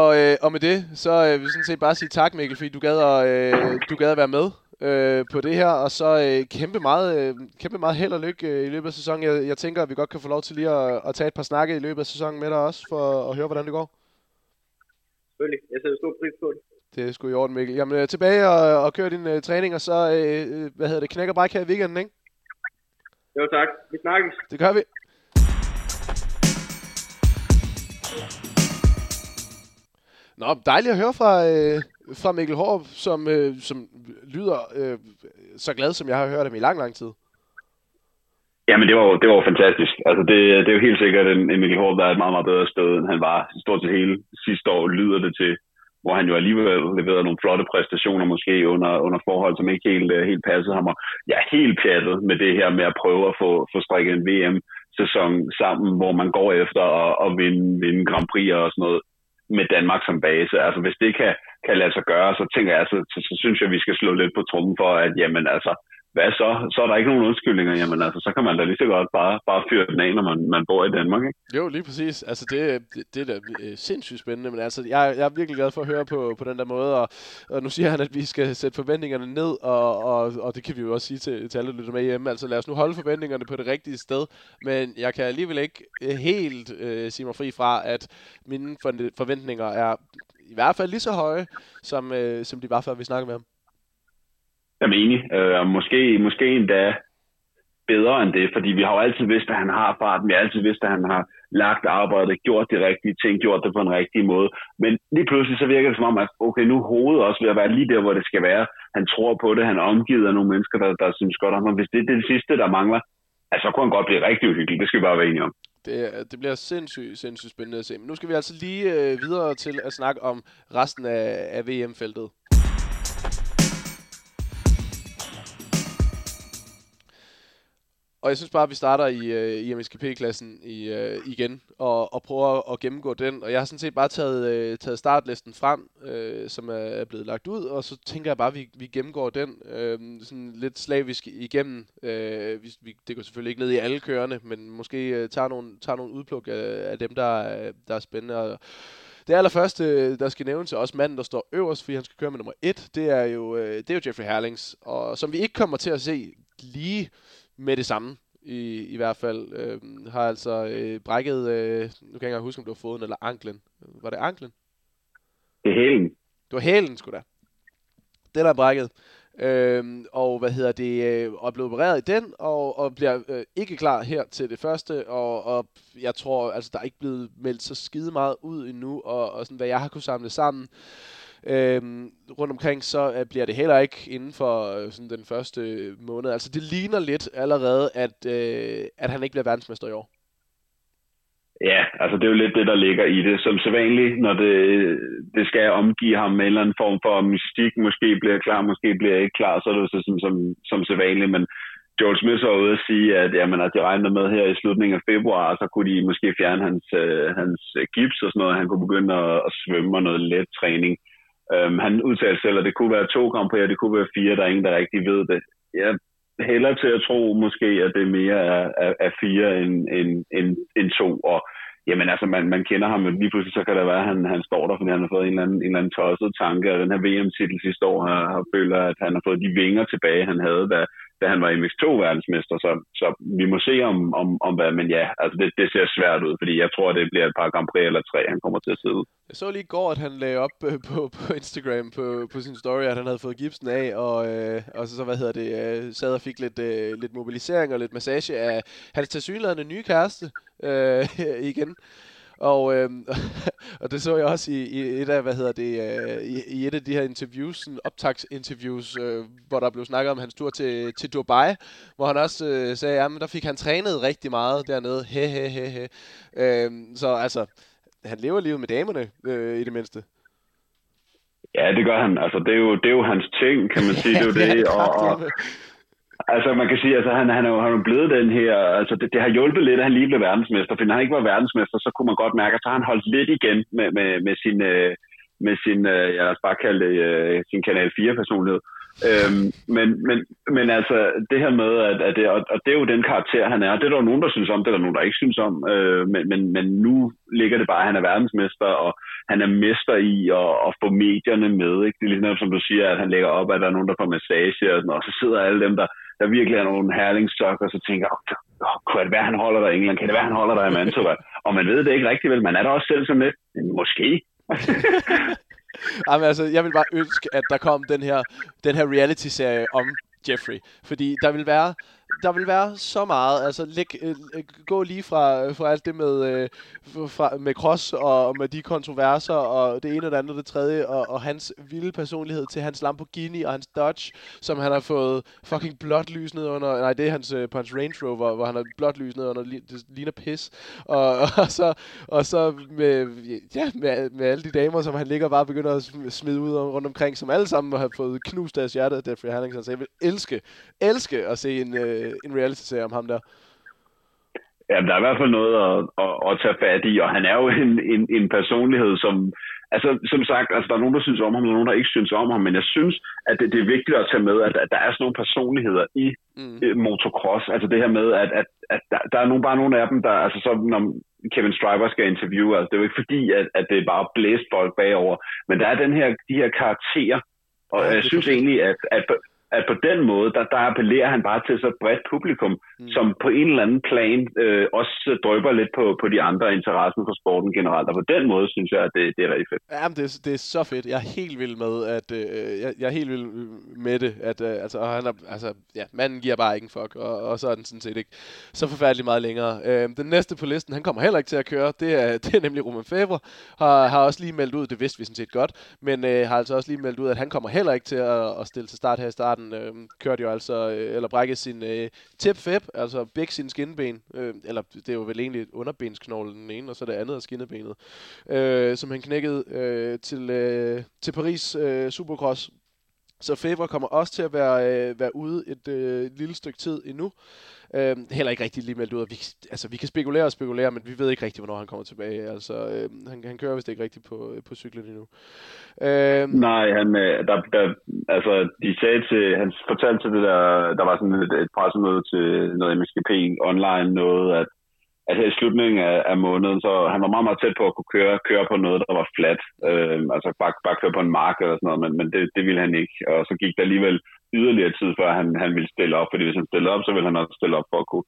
Og, øh, og med det, så øh, vil jeg sådan set bare sige tak, Mikkel, fordi du gad at, øh, du gad at være med øh, på det her, og så øh, kæmpe, meget, øh, kæmpe meget held og lykke øh, i løbet af sæsonen. Jeg, jeg tænker, at vi godt kan få lov til lige at, at tage et par snakke i løbet af sæsonen med dig også, for at høre, hvordan det går. Selvfølgelig. Jeg sætter stor pris på det. Det er sgu i orden, Mikkel. Jamen, øh, tilbage og, og køre din uh, træning, og så, øh, hvad hedder det, knækker bræk her i weekenden, ikke? Jo, tak. Vi snakkes. Det gør vi. Nå, dejligt at høre fra, øh, fra Mikkel Hårup, som, øh, som lyder øh, så glad, som jeg har hørt ham i lang, lang tid. Jamen, det var, det var fantastisk. Altså, det, det er jo helt sikkert en, en Mikkel Hårup, der er et meget, meget bedre sted, end han var stort set hele sidste år, lyder det til, hvor han jo alligevel leverede nogle flotte præstationer, måske under, under forhold, som ikke helt, øh, helt passede ham. Og jeg er helt pjattet med det her med at prøve at få, få strikket en VM-sæson sammen, hvor man går efter at, at vinde, vinde Grand Prix og sådan noget med Danmark som base. Altså hvis det kan, kan lade sig gøre, så tænker jeg, så, så, så synes jeg, at vi skal slå lidt på trummen for, at jamen altså, hvad så? Så er der ikke nogen undskyldninger. Jamen altså, så kan man da lige så godt bare, bare fyre den af, når man, man bor i Danmark, ikke? Jo, lige præcis. Altså, det, det, det er da øh, sindssygt spændende, men altså, jeg, jeg er virkelig glad for at høre på, på den der måde, og, og nu siger han, at vi skal sætte forventningerne ned, og, og, og det kan vi jo også sige til, til alle, der lytter med hjemme. Altså, lad os nu holde forventningerne på det rigtige sted, men jeg kan alligevel ikke øh, helt øh, sige mig fri fra, at mine forventninger er i hvert fald lige så høje, som, øh, som de var, før vi snakkede med ham. Jeg er enig. Øh, måske, måske endda bedre end det, fordi vi har jo altid vidst, at han har farten. Vi har altid vidst, at han har lagt arbejdet, gjort de rigtige ting, gjort det på en rigtig måde. Men lige pludselig så virker det som om, at okay, nu hovedet også ved at være lige der, hvor det skal være. Han tror på det, han er omgivet af nogle mennesker, der, der synes godt om ham. Hvis det er det sidste, der mangler, altså, så kunne han godt blive rigtig uhyggelig. Det skal vi bare være enige om. Det, det bliver sindssygt, sindssygt spændende at se. Men nu skal vi altså lige øh, videre til at snakke om resten af, af VM-feltet. Og jeg synes bare, at vi starter i, øh, i MSKP-klassen i, øh, igen, og, og prøver at gennemgå den. Og jeg har sådan set bare taget, øh, taget startlisten frem, øh, som er, blevet lagt ud, og så tænker jeg bare, at vi, vi gennemgår den øh, sådan lidt slavisk igennem. Øh, vi, vi, det går selvfølgelig ikke ned i alle kørende, men måske øh, tager, nogle, tager nogle udpluk af, af dem, der er, der er spændende. Og, det allerførste, der skal nævnes, er også manden, der står øverst, fordi han skal køre med nummer 1. Det er jo, øh, det er jo Jeffrey Herlings, og som vi ikke kommer til at se lige med det samme, i, i hvert fald. Øh, har altså øh, brækket, øh, nu kan jeg ikke engang huske, om det var foden eller anklen. Var det anklen? Det er hælen. Det var hælen, sgu da. Den er brækket. Øhm, og hvad hedder det, øh, og blevet opereret i den, og, og bliver øh, ikke klar her til det første, og, og jeg tror, altså der er ikke blevet meldt så skide meget ud endnu, og, og sådan, hvad jeg har kunne samle sammen, Øhm, rundt omkring, så øh, bliver det heller ikke inden for øh, sådan den første øh, måned. Altså det ligner lidt allerede, at, øh, at han ikke bliver verdensmester i år. Ja, altså det er jo lidt det, der ligger i det. Som sædvanligt, når det, det skal omgive ham med en eller anden form for mystik, måske bliver klar, måske bliver ikke klar, så er det jo så som, som, som sædvanligt. Men Joel Smith var ude at sige, at, jamen, at de regner med her i slutningen af februar, så kunne de måske fjerne hans, øh, hans gips og sådan noget. Han kunne begynde at, at svømme og noget let træning. Øhm, han udtalte selv, at det kunne være to Grand Prix, og det kunne være fire, der er ingen, der rigtig ved det. Jeg hælder til at tro måske, at det mere er, er, er fire end, end, end, end to, og jamen altså, man, man kender ham, men lige pludselig så kan det være, at han, han står der, fordi han har fået en eller anden, en eller anden tosset tanke, og den her VM-titel sidste år har, har føler, at han har fået de vinger tilbage, han havde, da, da han var MX2-verdensmester, så, så vi må se om, om, om hvad, men ja, altså det, det ser svært ud, fordi jeg tror, det bliver et par Grand Prix eller tre, han kommer til at sidde. Jeg så lige i går, at han lagde op øh, på, på Instagram på, på sin story, at han havde fået gipsen af, og, øh, og så, så, hvad hedder det, øh, sad og fik lidt, øh, lidt mobilisering og lidt massage af hans tilsyneladende nye kæreste øh, igen. Og, øh, og det så jeg også i, i et af, hvad hedder det, øh, i, i et af de her interviews, sådan optagsinterviews, øh, hvor der blev snakket om hans tur til, til Dubai, hvor han også øh, sagde, at der fik han trænet rigtig meget dernede. He, he, he, he. Øh, så altså, han lever livet med damerne, øh, i det mindste. Ja, det gør han. Altså, det er jo, det er jo hans ting, kan man sige. det er jo det. Og, og, Altså man kan sige, at altså, han, han, er jo, han er blevet den her, altså det, det har hjulpet lidt, at han lige blev verdensmester, for når han ikke var verdensmester, så kunne man godt mærke, at så har han holdt lidt igen med, med, med sin, øh, med sin øh, jeg lad os bare kalde det, øh, sin Kanal 4-personlighed. Øhm, men, men, men altså, det her med, at, at det, og det er jo den karakter, han er. Det er der nogen, der synes om, det er der nogen, der ikke synes om. Øh, men, men, men nu ligger det bare, at han er verdensmester, og han er mester i at, at få medierne med. Ikke? Det er ligesom, som du siger, at han lægger op, at der er nogen, der får massage, og, sådan, og så sidder alle dem, der, der virkelig er nogle herlingssokker, og så tænker jeg, oh, kunne det være, han holder der i England? Kan det være, han holder der i Mantova? og man ved det ikke rigtigt, vel? Man er der også selv som lidt, måske. Jamen, altså, jeg vil bare ønske, at der kom den her, den her reality-serie om Jeffrey. Fordi der vil være der vil være så meget. Altså, læg, øh, øh gå lige fra, øh, fra alt det med, øh, fra, med Cross og med de kontroverser og det ene og det andet og det tredje, og, og hans vilde personlighed til hans Lamborghini og hans Dodge, som han har fået fucking blåt lys ned under. Nej, det er hans, øh, på hans Range Rover, hvor han har blåt lys ned under. Det ligner pis. Og, og, så, og så med, ja, med, med alle de damer, som han ligger bare begynder at smide ud rundt omkring, som alle sammen har fået knust deres hjerte af Jeffrey Harrington. Så jeg vil elske, elske at se en, øh, en reality-serie om ham der. Ja, der er i hvert fald noget at, at, at tage fat i, og han er jo en, en, en personlighed, som, altså som sagt, altså, der er nogen, der synes om ham, og nogen, der ikke synes om ham, men jeg synes, at det, det er vigtigt at tage med, at, at der er sådan nogle personligheder i mm. motocross, altså det her med, at, at, at der, der er nogle, bare nogle af dem, der, altså så når Kevin Striver skal interviewe, altså det er jo ikke fordi, at, at det er bare blæst folk bagover, men der er den her, de her karakterer, og ja, jeg synes egentlig, at, at at på den måde, der, der appellerer han bare til så bredt publikum, mm. som på en eller anden plan øh, også drøber lidt på, på de andre interesser for sporten generelt. Og på den måde synes jeg, at det, det er rigtig fedt. Jamen, det, det er så fedt. Jeg er helt vild med, at øh, jeg, jeg er helt vild med det. At, øh, altså, han er, altså, ja, manden giver bare ikke en fuck, og, og så er den sådan set ikke så forfærdelig meget længere. Øh, den næste på listen, han kommer heller ikke til at køre. Det er, det er nemlig Roman Favre. Har, har også lige meldt ud, det vidste vi sådan set godt, men øh, har altså også lige meldt ud, at han kommer heller ikke til at, at stille til start her i starten starten øh, kørte jo altså, øh, eller brækkede sin øh, tip-fib, altså begge sine skinben, øh, eller det er jo vel egentlig underbensknoglen den ene, og så det andet er skinnebenet, øh, som han knækkede øh, til, øh, til Paris øh, Supercross. Så Favre kommer også til at være, øh, være ude et øh, lille stykke tid endnu. Øh, heller ikke rigtig lige meldt ud. Vi, altså, vi kan spekulere og spekulere, men vi ved ikke rigtig, hvornår han kommer tilbage. Altså, øh, han, han kører vist ikke rigtigt på, øh, på cyklen endnu. Øh, Nej, han, øh, der, der, altså, de sagde til, han fortalte til det der, der var sådan et, et pressemøde til noget MSGP online, noget, at altså i slutningen af, af måneden, så han var meget, meget tæt på at kunne køre, køre på noget, der var flat. Øh, altså bare, bare køre på en mark eller sådan noget, men, men det, det ville han ikke. Og så gik der alligevel yderligere tid, før han, han ville stille op, fordi hvis han stillede op, så ville han også stille op for at kunne,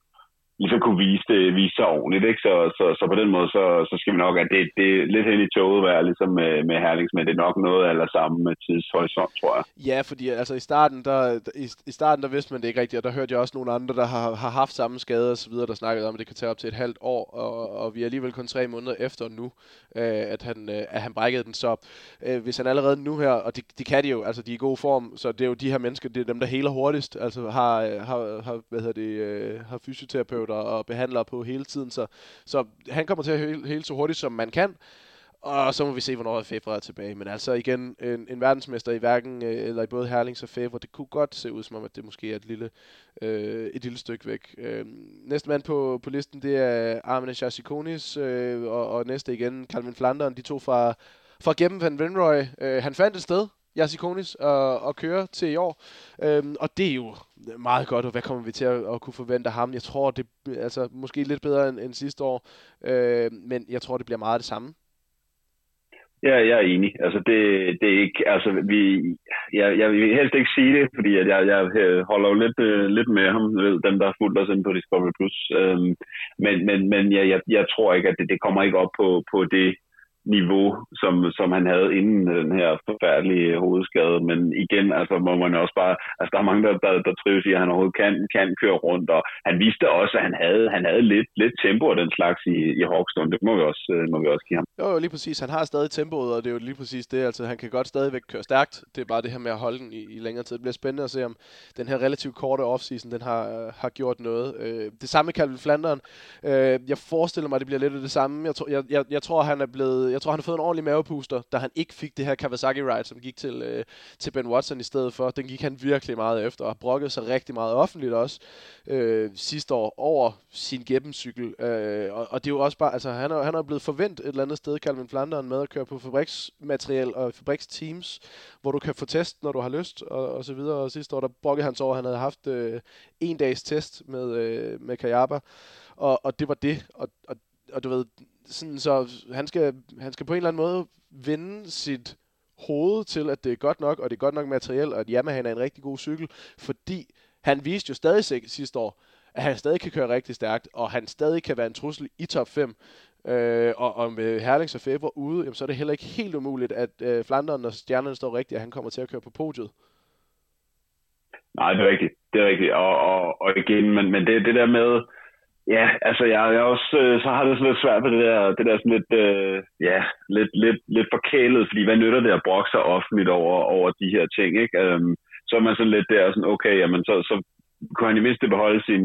ligesom kunne vise, det, vise sig ordentligt. Ikke? Så, så, så på den måde, så, så skal vi nok, at det, det er lidt hen i toget være ligesom med, med Herlings, men det er nok noget eller sammen med tidshorisont, tror jeg. Ja, fordi altså i starten, der, i, i starten, der vidste man det ikke rigtigt, og der hørte jeg også nogle andre, der har, har haft samme skade og så videre, der snakkede om, at det kan tage op til et halvt år, og, og vi er alligevel kun tre måneder efter nu, øh, at, han, øh, at han brækkede den. Så øh, hvis han allerede nu her, og det, de kan de jo, altså de er i god form, så det er jo de her mennesker, det er dem, der heler hurtigst, altså har, har, har hvad hedder det, øh, har fysioterapeuter og behandlere på hele tiden, så, så han kommer til at hele, hele så hurtigt, som man kan. Og så må vi se, hvornår Favre er tilbage. Men altså igen, en, en verdensmester i hverken, øh, eller i både Herlings og Favre, det kunne godt se ud som om, at det måske er et lille, øh, et lille stykke væk. Øh, næste mand på, på listen, det er Armin Chasikonis, øh, og, og næste igen, Calvin Flanderen, de to fra, fra Gennem Van Venroy. Øh, han fandt et sted, Jasikonis at, øh, at køre til i år. Øhm, og det er jo meget godt, og hvad kommer vi til at, at kunne forvente af ham? Jeg tror, det altså måske lidt bedre end, end sidste år, øh, men jeg tror, det bliver meget det samme. Ja, jeg er enig. Altså, det, det er ikke, altså, vi, jeg, jeg vil helst ikke sige det, fordi at jeg, jeg holder jo lidt, øh, lidt med ham, ved, dem der har fulgt os ind på Discovery Plus. Øhm, men men, men jeg, jeg, jeg tror ikke, at det, det kommer ikke op på, på det niveau, som, som han havde inden øh, den her forfærdelige hovedskade. Men igen, altså må man også bare, altså der er mange, der, der, der trives i, at han overhovedet kan, kan køre rundt, og han viste også, at han havde, han havde lidt, lidt tempo af den slags i, i Hawkstone. Det må vi, også, øh, må vi også give ham. Jo, jo, lige præcis. Han har stadig tempoet, og det er jo lige præcis det. Altså, han kan godt stadigvæk køre stærkt. Det er bare det her med at holde den i, i længere tid. Det bliver spændende at se, om den her relativt korte offseason, den har, øh, har gjort noget. Det samme med Calvin Flanderen. Jeg forestiller mig, at det bliver lidt af det samme. Jeg, tror, jeg, jeg, jeg tror, han er blevet jeg tror, han har fået en ordentlig mavepuster, da han ikke fik det her Kawasaki ride, som gik til, øh, til Ben Watson i stedet for. Den gik han virkelig meget efter, og har brokket sig rigtig meget offentligt også øh, sidste år over sin Geppen-cykel. Øh, og, og, det er jo også bare, altså han er, han er blevet forventet et eller andet sted, Calvin Flanderen, med at køre på fabriksmateriel og fabriksteams, hvor du kan få test, når du har lyst, og, og så videre. Og sidste år, der brokkede han så over, at han havde haft øh, en dags test med, øh, med Kayaba, og, og det var det. Og, og, og du ved, sådan, så han skal, han skal på en eller anden måde vende sit hoved til, at det er godt nok, og det er godt nok materiel, og at Yamaha er en rigtig god cykel, fordi han viste jo stadig sidste år, at han stadig kan køre rigtig stærkt, og han stadig kan være en trussel i top 5. Øh, og, og med Herlings og Faber ude, jamen, så er det heller ikke helt umuligt, at øh, Flanderen og stjernerne står rigtigt, at han kommer til at køre på podiet. Nej, det er rigtigt. Det er rigtigt. Og, og, og igen, men, men det, det der med, Ja, altså jeg, jeg også, øh, så har det sådan lidt svært med det der, det der sådan lidt, øh, ja, lidt, lidt, lidt forkælet, fordi hvad nytter det at brokke sig offentligt over, over de her ting, ikke? Øhm, så er man sådan lidt der, sådan, okay, jamen så, så kunne han i mindste beholde sin,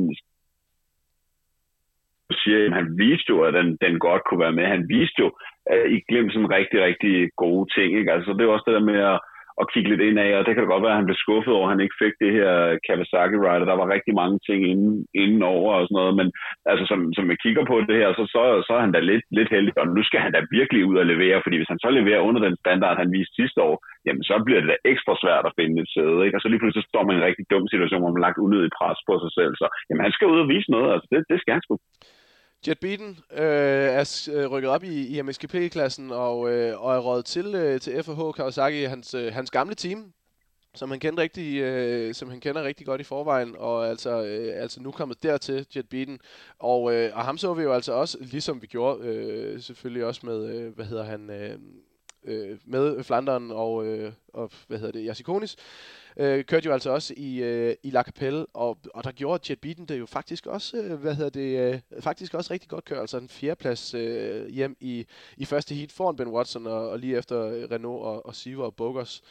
siger, at han viste jo, at den, den godt kunne være med. Han viste jo at I glemt sådan rigtig, rigtig gode ting. Ikke? Altså, det er også det der med at, at kigge lidt ind af, og det kan det godt være, at han blev skuffet over, at han ikke fik det her Kawasaki Rider. Der var rigtig mange ting inden, inden over og sådan noget, men altså, som, som jeg kigger på det her, så, så, så er han da lidt, lidt heldig, og nu skal han da virkelig ud og levere, fordi hvis han så leverer under den standard, han viste sidste år, jamen så bliver det da ekstra svært at finde et sæde, ikke? og så lige pludselig så står man i en rigtig dum situation, hvor man har lagt unødig pres på sig selv, så jamen, han skal ud og vise noget, altså det, det skal han sgu. Jet Beaton øh, er øh, rykket op i, i MSGP-klassen og, øh, og er rådet til, øh, til FH Kawasaki, hans, øh, hans gamle team, som han kender rigtig, øh, som han kender rigtig godt i forvejen, og altså, øh, altså nu kommet dertil, Jet Beaton. Og, øh, og ham så vi jo altså også, ligesom vi gjorde øh, selvfølgelig også med, øh, hvad hedder han, øh, øh, med Flanderen og, øh, og hvad hedder det, Jasikonis øh, kørte jo altså også i, øh, i La Capelle, og, og der gjorde Jet Beaton det jo faktisk også, øh, hvad hedder det, øh, faktisk også rigtig godt kørt, altså en fjerdeplads øh, hjem i, i første heat foran Ben Watson, og, og lige efter Renault og, og Siver og Bogers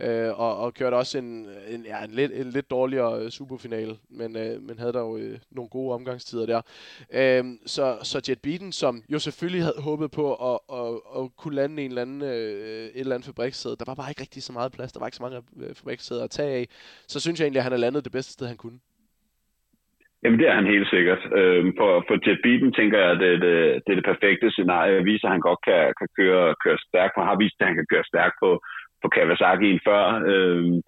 øh, og, og kørte også en, en, ja, en, lidt, en lidt dårligere øh, superfinale, men, øh, men havde der jo øh, nogle gode omgangstider der. Øh, så, så Jet Beaton, som jo selvfølgelig havde håbet på at, at, at kunne lande en eller anden, øh, et eller andet fabrikssæde, der var bare ikke rigtig så meget plads, der var ikke så mange øh, fabrikssæder at tage af, så synes jeg egentlig, at han har landet det bedste sted, han kunne. Jamen, det er han helt sikkert. Øhm, for, for Jet Beaton tænker jeg, at det, det, det er det perfekte scenarie. Jeg viser, at han godt kan, kan køre, køre stærkt. Han har vist, at han kan køre stærkt på, på Kawasaki før. Øh,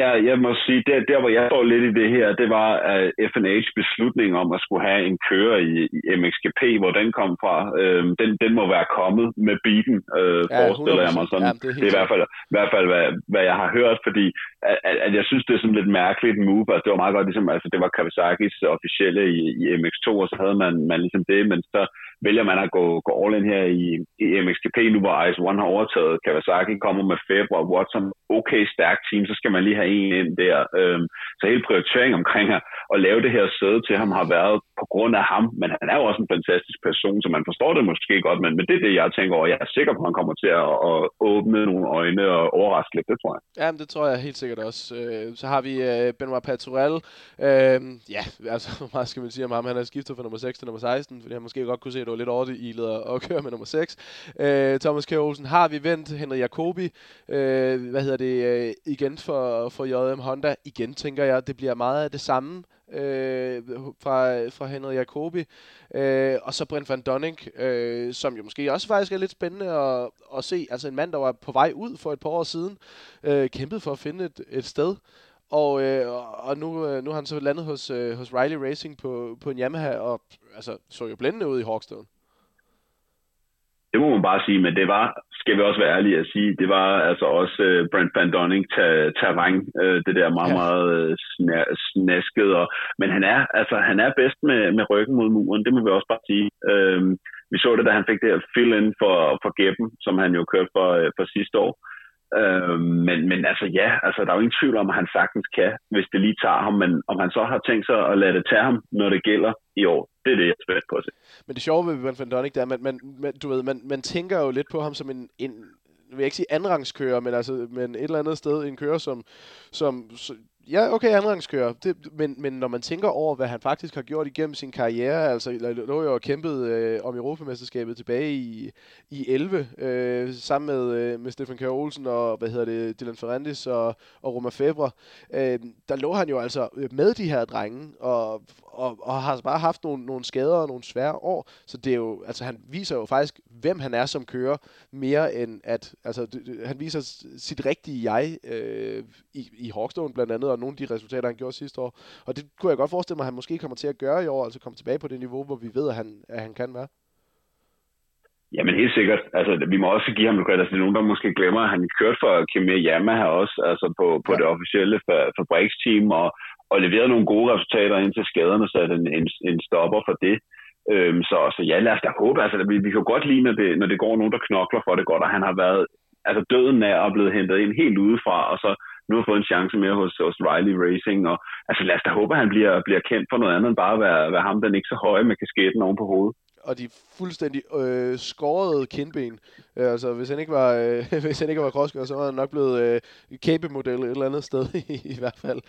jeg, jeg må sige, der, der hvor jeg står lidt i det her, det var uh, FNH beslutning om at skulle have en kører i, i MXGP, hvor den kom fra. Øhm, den, den må være kommet med beaten, øh, ja, forestiller jeg mig sådan. Ja, det, er det er i hvert fald, i hvert fald hvad, hvad jeg har hørt, fordi at, at, at jeg synes, det er sådan lidt mærkeligt move. Altså, det var meget godt, ligesom, altså, det var Kawasakis officielle i, i MX2, og så havde man, man ligesom det, men så vælger man at gå, gå all in her i, i MXGP, nu hvor Ice One har overtaget. Kawasaki kommer med Faber og Watson, okay stærk team, så skal man lige have en ind der. Øhm, så hele prioriteringen omkring at, at lave det her sæde til ham har været på grund af ham, men han er jo også en fantastisk person, så man forstår det måske godt, men, men det er det, jeg tænker over. Jeg er sikker på, at han kommer til at, at åbne nogle øjne og overraske lidt, det tror jeg. Ja, det tror jeg helt sikkert også. Øh, så har vi øh, Benoit Paturel. Øh, ja, altså, hvor meget skal man sige om ham? Han er skiftet fra nummer 6 til nummer 16, fordi han måske godt kunne se, at det var lidt oddet i leder at køre med nummer 6. Øh, Thomas K. Olsen har vi vendt. Henrik Jacobi, hvad hedder det, igen for, for JM Honda. Igen tænker jeg, det bliver meget af det samme øh, fra, fra Henrik Jacobi. Øh, og så Brent van Donning, øh, som jo måske også faktisk er lidt spændende at, at se. Altså en mand, der var på vej ud for et par år siden, øh, kæmpede for at finde et, et sted. Og, øh, og nu, øh, nu har han så landet hos, øh, hos Riley Racing på, på en Yamaha, og altså, så jo blændende ud i Hawkstone. Det må man bare sige, men det var, skal vi også være ærlige at sige, det var altså også uh, Brent Van Donning ter, terræn, uh, det der meget, ja. meget uh, snasket. Og, men han er, altså, han er bedst med, med ryggen mod muren, det må vi også bare sige. Uh, vi så det, da han fik det her fill-in for, for Geppen, som han jo kørte for, uh, for sidste år. Uh, men, men altså ja, altså, der er jo ingen tvivl om, at han sagtens kan, hvis det lige tager ham. Men om han så har tænkt sig at lade det tage ham, når det gælder i år, det er det, jeg er spændt på at se. Men det sjove ved Van Van Donnik, der, at man, man, du ved, man, man tænker jo lidt på ham som en, en vil jeg ikke sige andenrangskører, men altså men et eller andet sted en kører, som, som Ja, okay, andenrangskører. Det, men, men når man tænker over, hvad han faktisk har gjort igennem sin karriere, altså lå jo og kæmpet øh, om Europamesterskabet tilbage i, i 11, øh, sammen med, øh, med Stefan Kjær Olsen og, hvad hedder det, Dylan Ferrandis og, og Roma Febre. Øh, der lå han jo altså med de her drenge, og, og, og har bare haft nogle, nogle skader og nogle svære år, så det er jo, altså han viser jo faktisk, hvem han er som kører, mere end at, altså han viser sit rigtige jeg øh, i, i Hawkstone blandt andet, og nogle af de resultater, han gjorde sidste år. Og det kunne jeg godt forestille mig, at han måske kommer til at gøre i år, altså komme tilbage på det niveau, hvor vi ved, at han, at han kan være. Jamen helt sikkert. Altså, vi må også give ham noget altså, det er nogen, der måske glemmer, at han kørte for Kimi Yamaha også, altså på, på ja. det officielle fabriksteam, og, og leverede nogle gode resultater indtil skaderne, så en, en, en stopper for det. Øhm, så, så ja, lad os da håbe. Altså, vi, vi kan jo godt lide, når det, når det går nogen, der knokler for det godt, og han har været altså døden er og blevet hentet ind helt udefra, og så nu har fået en chance mere hos, hos Riley Racing. Og, altså lad os da håbe, at han bliver, bliver kendt for noget andet end bare at være, være ham, den ikke så høje med kasketten oven på hovedet og de fuldstændig øh, skårede kindben. Øh, altså, hvis han ikke var, øh, hvis han ikke var krosskør, så var han nok blevet øh, kæbemodel et eller andet sted i, i hvert fald.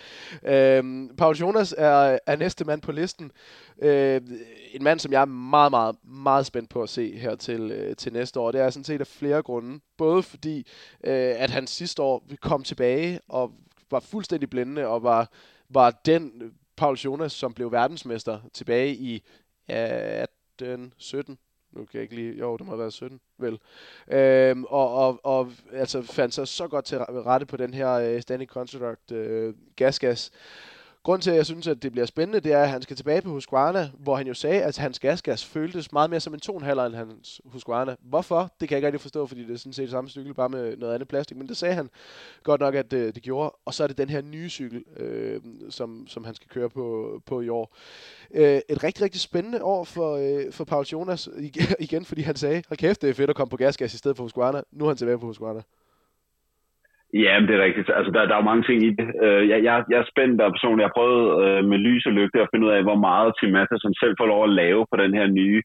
Øh, Paul Jonas er, er næste mand på listen. Øh, en mand, som jeg er meget, meget, meget spændt på at se her til, øh, til næste år. Det er sådan set af flere grunde. Både fordi, øh, at han sidste år kom tilbage og var fuldstændig blændende og var, var den Paul Jonas, som blev verdensmester tilbage i øh, den 17, nu kan jeg ikke lige, jo, det må have været 17, vel. Øhm, og, og, og altså fandt sig så godt til rette på den her øh, uh, Standing Construct uh, gas-gas. Grunden til, at jeg synes, at det bliver spændende, det er, at han skal tilbage på Husqvarna, hvor han jo sagde, at hans gasgas føltes meget mere som en 2,5 end hans Husqvarna. Hvorfor? Det kan jeg ikke rigtig forstå, fordi det er sådan set samme cykel, bare med noget andet plastik. Men det sagde han godt nok, at det, det gjorde. Og så er det den her nye cykel, øh, som, som han skal køre på, på i år. Øh, et rigtig, rigtig spændende år for, øh, for Paul Jonas, igen, fordi han sagde, hold kæft, det er fedt at komme på gasgas i stedet for Husqvarna. Nu er han tilbage på Husqvarna. Ja, det er rigtigt. Altså, der, der er jo mange ting i det. Øh, jeg, jeg, jeg er spændt der personligt. Jeg har prøvet øh, med lys og lygte at finde ud af, hvor meget Tim Matheson selv får lov at lave på den her nye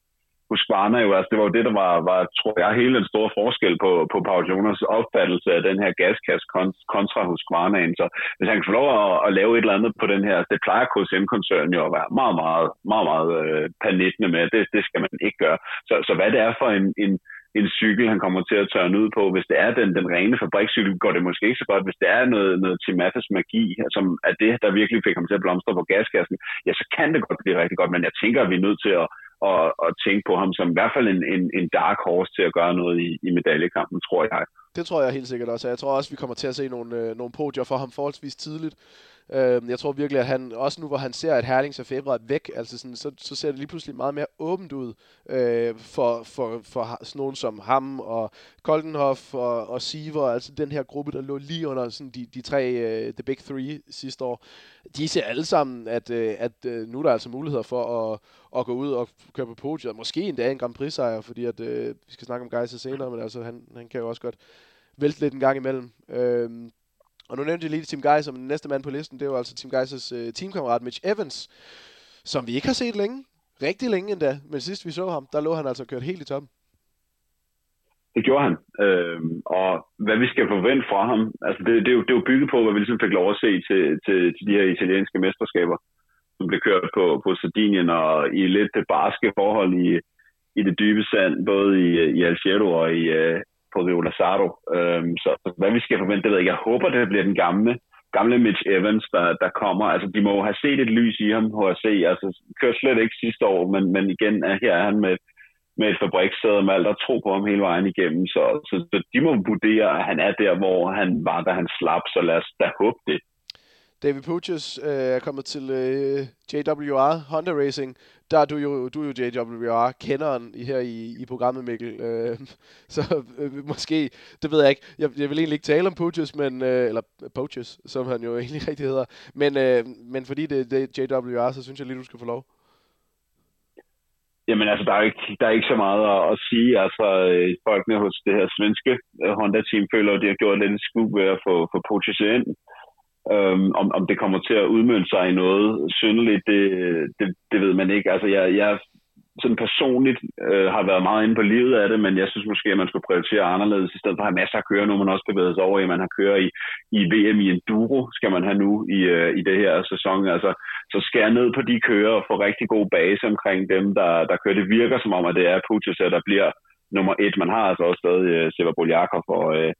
Husqvarna. Jo. Altså, det var jo det, der var, var, tror jeg, hele den store forskel på, på Paul Jonas opfattelse af den her gaskasse kontra Husqvarnaen. Så hvis han kan få lov at, at, lave et eller andet på den her, det plejer KCM-koncernen jo at være meget, meget, meget, meget, meget øh, panittende med. Det, det skal man ikke gøre. Så, så hvad det er for en, en en cykel, han kommer til at tørne ud på. Hvis det er den, den rene fabrikscykel, går det måske ikke så godt. Hvis det er noget, noget Timatas magi, som er det, der virkelig fik ham til at blomstre på gaskassen, ja, så kan det godt blive rigtig godt, men jeg tænker, at vi er nødt til at, at, at tænke på ham som i hvert fald en, en, en dark horse til at gøre noget i, i medaljekampen, tror jeg. Det tror jeg helt sikkert også. Jeg tror også, vi kommer til at se nogle, øh, nogle podier for ham forholdsvis tidligt. Øh, jeg tror virkelig, at han, også nu hvor han ser, at Herlings og Fabre er væk, altså sådan, så, så ser det lige pludselig meget mere åbent ud øh, for, for, for sådan nogen som ham og Koldenhoff og, og Siver, altså den her gruppe, der lå lige under sådan de, de tre, øh, The Big Three sidste år. De ser alle sammen, at, øh, at øh, nu er der altså muligheder for at, at gå ud og køre på podiet. Måske endda en Grand Prix-sejr, fordi at, øh, vi skal snakke om Geiser senere, men altså han, han kan jo også godt vælte lidt en gang imellem. Uh, og nu nævnte jeg lige Tim Geis som den næste mand på listen. Det er jo altså Tim Geis' øh, teamkammerat Mitch Evans, som vi ikke har set længe. Rigtig længe endda. Men sidst vi så ham, der lå han altså kørt helt i toppen. Det gjorde han. Øhm, og hvad vi skal forvente fra ham, altså det, det, er jo, det er jo bygget på, hvad vi ligesom fik lov at se til, til, til de her italienske mesterskaber, som blev kørt på, på Sardinien og i lidt barske forhold i, i det dybe sand, både i, i Algero og i, øh, på Viola Sardo. Øhm, så hvad vi skal forvente, det ved jeg Jeg håber, det bliver den gamle, gamle Mitch Evans, der, der kommer. Altså, de må have set et lys i ham, HRC. Altså, kørte slet ikke sidste år, men, men igen, her er han med, med et fabrikssæde med alt og tro på ham hele vejen igennem. Så, så, så de må vurdere, at han er der, hvor han var, da han slap. Så lad os da håbe det. David Puches øh, er kommet til øh, JWR Honda Racing. Der er du jo, du er jo JWR-kenderen her i, i programmet, Mikkel. Øh, så øh, måske, det ved jeg ikke. Jeg, jeg vil egentlig ikke tale om Poaches, men, øh, eller Poaches, som han jo egentlig rigtig hedder. Men, øh, men fordi det, det er JWR, så synes jeg lige, du skal få lov. Jamen altså, der er ikke, der er ikke så meget at, at sige. Altså, øh, folkene hos det her svenske øh, Honda-team føler, at de har gjort lidt en skub ved at få, få Poaches ind. Øhm, om, om det kommer til at udmønte sig i noget syndeligt, det, det, det ved man ikke. Altså, jeg, jeg sådan personligt øh, har været meget inde på livet af det, men jeg synes måske, at man skulle prioritere anderledes. I stedet for at have masser af kører nu, man også bevæger sig over i. Man har kører i, i VM i Enduro, skal man have nu i, øh, i det her sæson. Altså, så skær ned på de kører og få rigtig god base omkring dem, der, der kører. Det virker som om, at det er Putis, der bliver nummer et. Man har altså også stadig øh, Seva Boljakov og, øh,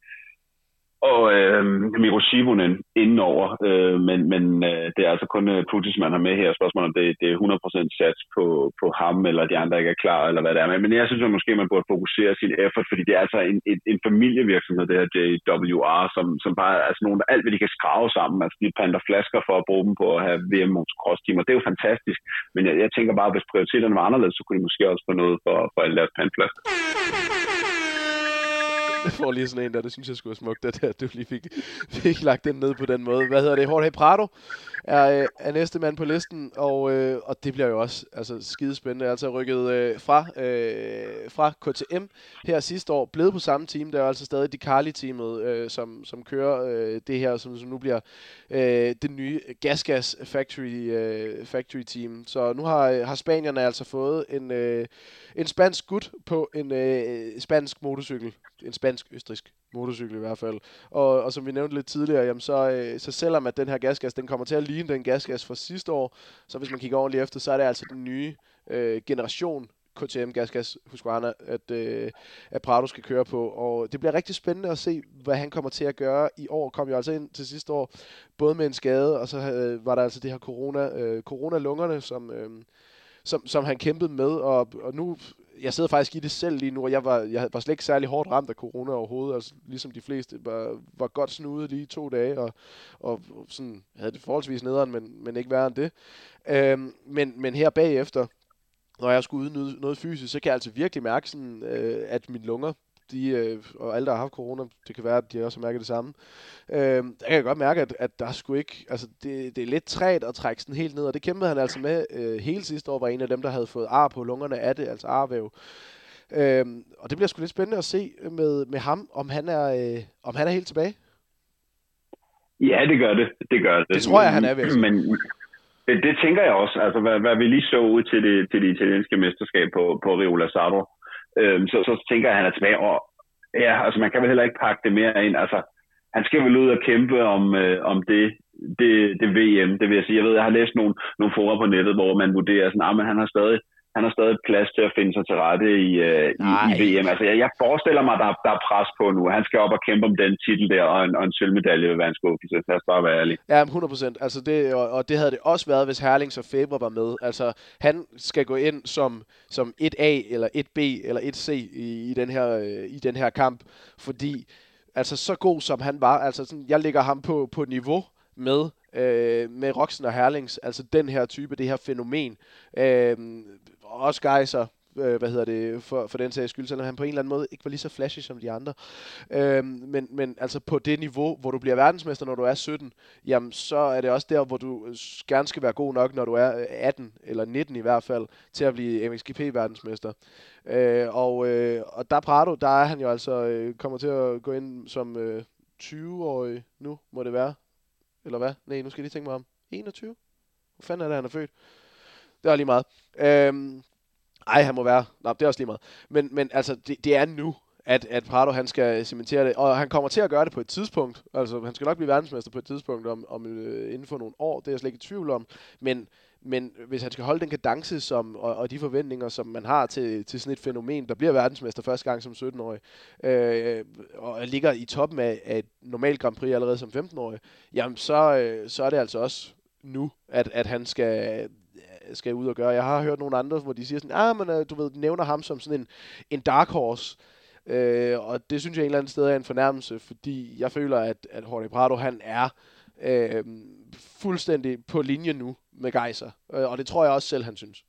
og øh, Miro Sivonen indenover, øh, men, men øh, det er altså kun øh, Putis, man har med her. Spørgsmålet om det, det er 100% sats på, på ham, eller de andre ikke er klar, eller hvad det er. Men, men jeg synes at måske, man burde fokusere sin effort, fordi det er altså en, en, en familievirksomhed, det her JWR, som, som bare er altså nogen, der alt, hvad de kan skrave sammen. Altså, de panter flasker for at bruge dem på at have VM motocross-timer. og det er jo fantastisk. Men jeg, jeg tænker bare, at hvis prioriteterne var anderledes, så kunne de måske også få noget for, for alle deres pandflasker. Jeg får lige sådan en der, det synes jeg skulle være smukt, at, at du lige fik, fik lagt den ned på den måde. Hvad hedder det? Jorge Prado er, øh, er næste mand på listen, og, øh, og det bliver jo også altså, skidespændende. Altså rykket øh, fra, øh, fra KTM her sidste år, blevet på samme team. Der er altså stadig de Carly-teamet, øh, som, som kører øh, det her, som, som nu bliver øh, det nye Gasgas Factory, øh, Factory Team. Så nu har, har spanierne altså fået en, øh, en spansk gut på en øh, spansk motorcykel. En spansk-østrisk motorcykel i hvert fald. Og, og som vi nævnte lidt tidligere, jamen så, øh, så selvom at den her gasgas, den kommer til at ligne den gasgas fra sidste år, så hvis man kigger ordentligt efter, så er det altså den nye øh, generation KTM Gasgas Husqvarna, at, øh, at Prado skal køre på. Og det bliver rigtig spændende at se, hvad han kommer til at gøre i år. Kom jo altså ind til sidste år, både med en skade, og så øh, var der altså det her corona, øh, corona-lungerne, som, øh, som, som han kæmpede med. Og, og nu jeg sidder faktisk i det selv lige nu, og jeg var, jeg var slet ikke særlig hårdt ramt af corona overhovedet, altså ligesom de fleste, var, var godt snudet lige to dage, og, og sådan, havde det forholdsvis nederen, men, men ikke værre end det. Øhm, men, men her bagefter, når jeg skulle udnyde noget fysisk, så kan jeg altså virkelig mærke sådan, øh, at mine lunger, de, øh, og alle, der har haft corona, det kan være, at de også har mærket det samme. Øh, der kan jeg godt mærke, at, at der skulle ikke, altså det, det er lidt træt at trække sådan helt ned, og det kæmpede han altså med øh, hele sidste år, var en af dem, der havde fået ar på lungerne af det, altså arvæv. Øh, og det bliver sgu lidt spændende at se med, med ham, om han er, øh, om han er helt tilbage. Ja, det gør det. Det gør det. Det tror jeg, han er ved. Men det, det tænker jeg også. Altså, hvad, hvad vi lige så ud til det, til det italienske mesterskab på, på Rio Lazaro, øh, så, så tænker jeg, at han er tilbage. Og ja, altså man kan vel heller ikke pakke det mere ind. Altså, han skal vel ud og kæmpe om, øh, om det, det, det VM, det vil jeg sige. Jeg ved, jeg har læst nogle, nogle forer på nettet, hvor man vurderer sådan, ah, at han har stadig han har stadig plads til at finde sig til rette i, uh, i, i VM. Altså, jeg, jeg forestiller mig, at der, der er pres på nu. Han skal op og kæmpe om den titel der, og en, og en sølvmedalje vil være en skuffelse. Lad os bare være ærlig. Ja, 100 procent. Altså det, og, og, det havde det også været, hvis Herlings og Faber var med. Altså, han skal gå ind som, som 1A, eller 1B, eller 1C i, i, den her, øh, i den her kamp, fordi altså så god som han var, altså sådan, jeg ligger ham på, på niveau med øh, med Roxen og Herlings, altså den her type, det her fænomen. Øh, også Geiser, øh, hvad hedder det, for, for den sags skyld, selvom han på en eller anden måde ikke var lige så flashy som de andre. Øh, men, men altså på det niveau, hvor du bliver verdensmester, når du er 17, jamen så er det også der, hvor du øh, gerne skal være god nok, når du er øh, 18 eller 19 i hvert fald, til at blive MXGP-verdensmester. Øh, og, øh, og der Prado, der er han jo altså, øh, kommer til at gå ind som øh, 20-årig nu, må det være. Eller hvad? Nej, nu skal jeg lige tænke mig om. 21? Hvor fanden er det, han er født? Det er lige meget. Øhm, ej, han må være. Nå, det er også lige meget. Men, men altså, det, det er nu, at, at Prado han skal cementere det. Og han kommer til at gøre det på et tidspunkt. Altså, han skal nok blive verdensmester på et tidspunkt om, om øh, inden for nogle år. Det er jeg slet ikke i tvivl om. Men, men hvis han skal holde den kadence som, og, og de forventninger, som man har til, til sådan et fænomen, der bliver verdensmester første gang som 17-årig, øh, og ligger i toppen af, af et normalt Grand Prix allerede som 15-årig, jamen så, øh, så er det altså også nu, at, at han skal skal ud og gøre. Jeg har hørt nogle andre, hvor de siger sådan, ah, men øh, du ved, de nævner ham som sådan en, en dark horse. Øh, og det synes jeg et eller andet sted er en fornærmelse, fordi jeg føler, at, at Jorge Prado, han er øh, fuldstændig på linje nu med Geiser. Øh, og det tror jeg også selv, han synes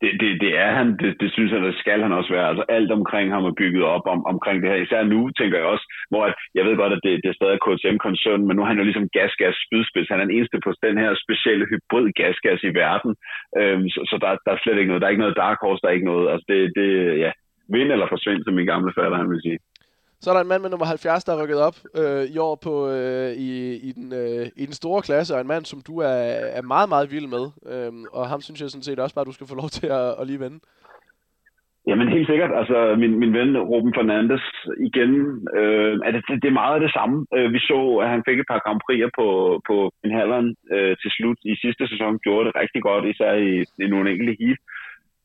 det, det, det er han, det, det synes jeg, det skal han også være. Altså alt omkring ham er bygget op om, omkring det her. Især nu, tænker jeg også, hvor at, jeg ved godt, at det, det er stadig KTM-koncern, men nu er han jo ligesom gasgas spydspids. Han er den eneste på den her specielle hybrid gasgas i verden. Øhm, så, så der, der er slet ikke noget. Der er ikke noget dark horse, der er ikke noget. Altså det, det ja, vind eller forsvind, som min gamle fatter, han vil sige. Så er der en mand med nummer 70, der er rykket op øh, i år på, øh, i, i, den, øh, i den store klasse, og en mand, som du er, er meget, meget vild med. Øh, og ham synes jeg sådan set også bare, du skal få lov til at, at lige vende. Jamen helt sikkert. Altså min, min ven Ruben Fernandes igen, øh, er det, det, det er meget af det samme. Øh, vi så, at han fik et par Grand Prix'er på, på en øh, til slut i sidste sæson, gjorde det rigtig godt, især i, i nogle enkelte heat.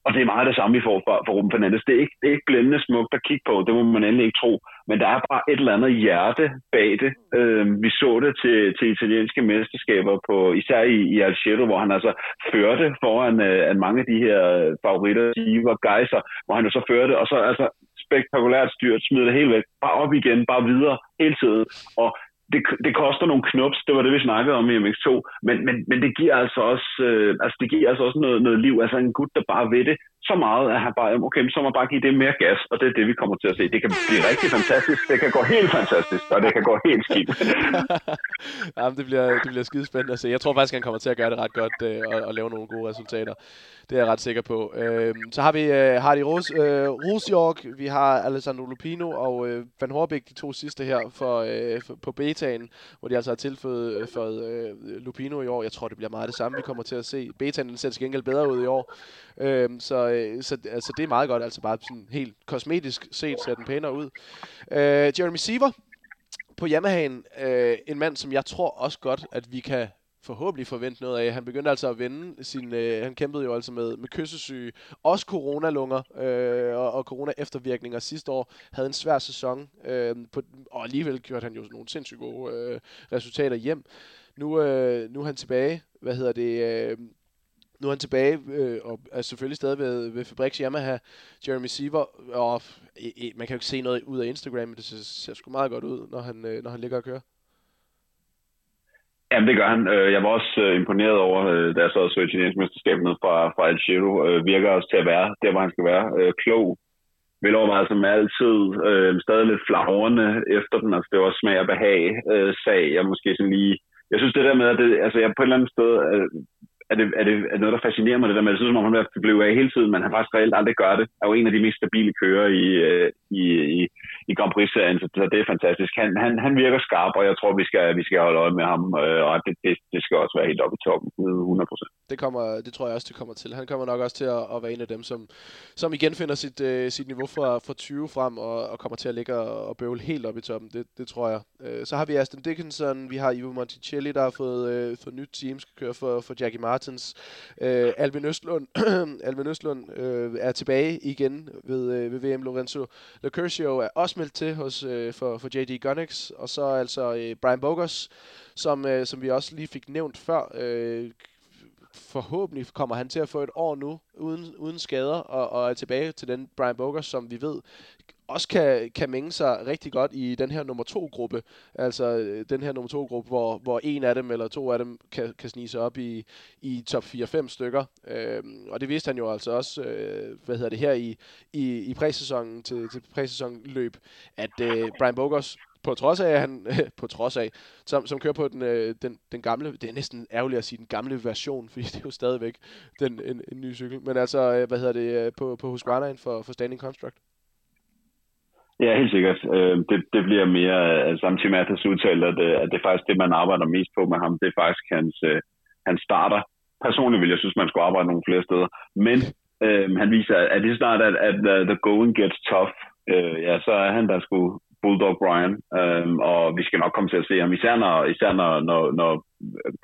Og det er meget det samme, vi får fra, fra Ruben Fernandes. Det er, ikke, det er ikke blændende smukt at kigge på, det må man endelig ikke tro. Men der er bare et eller andet hjerte bag det. Øh, vi så det til, til italienske mesterskaber, på, især i, i Algero, hvor han altså førte foran øh, mange af de her øh, favoritter, Siver, Geiser, hvor han jo så førte, og så altså spektakulært styrt, smider det helt væk, bare op igen, bare videre, hele tiden. Og det, det koster nogle knups, det var det, vi snakkede om i MX2, men, men, men det giver altså også, øh, altså det giver altså også noget, noget liv, altså en gut, der bare ved det så meget, at han bare, okay, så må man bare give det mere gas, og det er det, vi kommer til at se. Det kan blive rigtig fantastisk, det kan gå helt fantastisk, og det kan gå helt skidt. Jamen, det bliver, det bliver skidespændende at se. Jeg tror faktisk, han kommer til at gøre det ret godt øh, og, og lave nogle gode resultater. Det er jeg ret sikker på. Øh, så har vi øh, Hardy Ros, øh, Rosjorg, vi har Alessandro Lupino og øh, Van Horbæk, de to sidste her for, øh, for, på betaen, hvor de altså har tilføjet øh, for, øh, Lupino i år. Jeg tror, det bliver meget det samme, vi kommer til at se. Betaen ser til gengæld bedre ud i år. Øh, så øh, så altså, det er meget godt, altså bare sådan helt kosmetisk set ser den pænere ud. Øh, Jeremy Siever på Yamaha'en, øh, en mand, som jeg tror også godt, at vi kan forhåbentlig forvente noget af. Han begyndte altså at vende sin, øh, han kæmpede jo altså med, med kyssesyge, også coronalunger øh, og, og corona-eftervirkninger sidste år, havde en svær sæson, øh, på, og alligevel gjorde han jo nogle sindssygt gode øh, resultater hjem. Nu, øh, nu er han tilbage, hvad hedder det, øh, nu er han tilbage, øh, og er selvfølgelig stadig ved, ved Fabriks Yamaha, Jeremy Siever, og øh, man kan jo ikke se noget ud af Instagram, men det ser, ser sgu meget godt ud, når han, øh, når han ligger og kører. Jamen, det gør han. Øh, jeg var også øh, imponeret over, øh, da jeg så så italiensk mesterskab ned fra, fra Algero. Virker også til at være der, hvor han skal være. Klog. Velovervejet som altid. Stadig lidt flagrende efter den. Altså, det var smag og behag sag. Jeg måske sådan lige... Jeg synes det der med, at det, altså, jeg på et eller andet sted er det, er det er noget, der fascinerer mig, det der med, det synes, som om han bliver af hele tiden, men han faktisk reelt aldrig gør det. Er jo en af de mest stabile kører i, øh, i, i, i Grand Prix-serien, så, det er fantastisk. Han, han, han virker skarp, og jeg tror, vi skal, vi skal holde øje med ham, øh, og det, det, det skal også være helt oppe i toppen, 100%. Det, kommer, det tror jeg også, det kommer til. Han kommer nok også til at, at være en af dem, som, som igen finder sit, uh, sit niveau fra, fra 20 frem, og, og kommer til at ligge og, og bøvle helt op i toppen. Det, det tror jeg. Uh, så har vi Aston Dickinson, vi har Ivo Monticelli, der har fået, uh, fået nyt team, skal køre for, for Jackie Martins. Øh, Alvin Østlund, Alvin Østlund øh, er tilbage igen ved, øh, ved VM. Lorenzo Lecurcio er også meldt til hos, øh, for, for JD Gunix, og så altså øh, Brian Bogers, som, øh, som vi også lige fik nævnt før, øh, forhåbentlig kommer han til at få et år nu, uden, uden skader, og, og er tilbage til den Brian Bogers, som vi ved også kan, kan mænge sig rigtig godt i den her nummer to gruppe. Altså øh, den her nummer to gruppe, hvor, hvor en af dem eller to af dem kan, kan snige sig op i, i top 4-5 stykker. Øhm, og det vidste han jo altså også, øh, hvad hedder det her i, i, i præsæsonen til, til præsæsonløb, at øh, Brian Bogers på trods af, at han, på trods af, som, som kører på den, øh, den, den gamle, det er næsten ærgerligt at sige den gamle version, fordi det er jo stadigvæk den, en, en ny cykel, men altså, øh, hvad hedder det, øh, på, på Husqvarna for, for Standing Construct. Ja, helt sikkert. Øh, det, det bliver mere, øh, samtidig med at det udtalt, at, at det er faktisk det, man arbejder mest på med ham. Det er faktisk hans, øh, hans starter. Personligt vil jeg synes, man skulle arbejde nogle flere steder. Men øh, han viser, at det snart, at, at the going gets tough, øh, ja, så er han der skulle Bulldog Brian, øhm, og vi skal nok komme til at se ham, især når, især når, når, når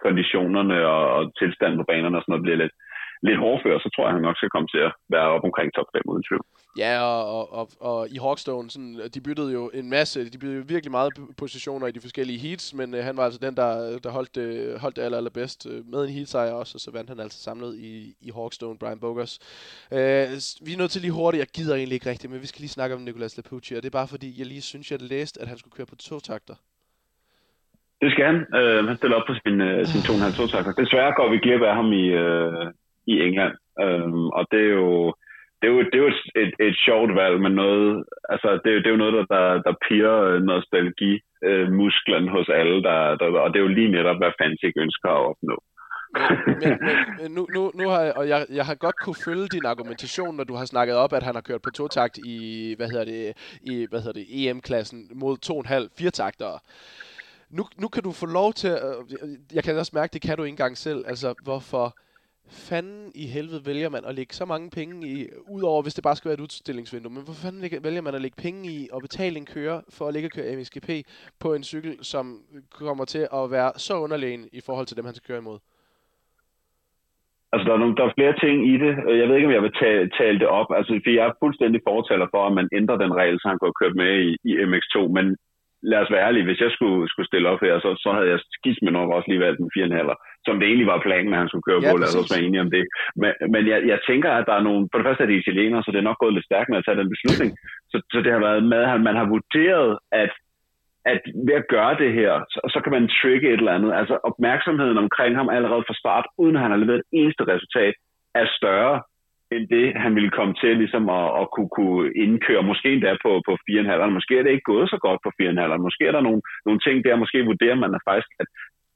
konditionerne og, og tilstanden på banerne og sådan noget bliver lidt, lidt hårdfør, så tror jeg, han nok skal komme til at være op omkring top 5 uden tvivl. Ja, og, og, og i Hawkstone, sådan, de byttede jo en masse, de byttede virkelig meget positioner i de forskellige heats, men øh, han var altså den, der, der holdt, det, holdt det aller, allerbedst øh, med en heat sejr også, og så vandt han altså samlet i, i Hawkstone, Brian Bogers. Øh, vi er nødt til lige hurtigt, jeg gider egentlig ikke rigtigt, men vi skal lige snakke om Nicolas Lapucci, og det er bare fordi, jeg lige synes, jeg læste, at han skulle køre på to takter. Det skal han. Øh, han stiller op på sin, øh, sin 2,5 takter. Desværre går vi glip af ham i, øh, i England, Øhm, og det er jo det er jo, det er jo et, et, et sjovt valg, men noget, altså, det, er, det er jo noget, der, der, der piger nostalgi øh, musklen øh, hos alle, der, der, og det er jo lige netop, hvad fans ikke ønsker at opnå. men, men, men nu, nu, nu har jeg, og jeg, jeg har godt kunne følge din argumentation, når du har snakket op, at han har kørt på totakt i, hvad hedder det, i, hvad hedder det, EM-klassen mod 2,5 firetaktere. Nu, nu kan du få lov til, øh, jeg kan også mærke, det kan du ikke engang selv, altså hvorfor fanden i helvede vælger man at lægge så mange penge i, udover hvis det bare skal være et udstillingsvindue, men hvor fanden vælger man at lægge penge i og betale en kører for at ligge og køre MXGP på en cykel, som kommer til at være så underlegen i forhold til dem, han skal køre imod? Altså, der er, nogle, der er flere ting i det. Øh, jeg ved ikke, om jeg vil tale, tale det op. Altså, for jeg er fuldstændig fortaler for, at man ændrer den regel, så han kunne have kørt med i, i MX2. Men lad os være ærlige, hvis jeg skulle, skulle stille op her, så, så havde jeg skidt med nok også lige valgt en 4,5, som det egentlig var planen, at han skulle køre ja, på. Lad os også være enige om det. Men, men jeg, jeg tænker, at der er nogle... For det første er det italienere, så det er nok gået lidt stærkt med at tage den beslutning. Så, så det har været med, at man har vurderet, at at ved at gøre det her, så, så kan man trigge et eller andet. Altså opmærksomheden omkring ham allerede fra start, uden at han har leveret et eneste resultat, er større end det, han ville komme til ligesom at, at kunne, kunne indkøre, måske endda på, på 4,5. Måske er det ikke gået så godt på 4,5. Måske er der nogle, nogle ting der, måske vurderer man at faktisk, at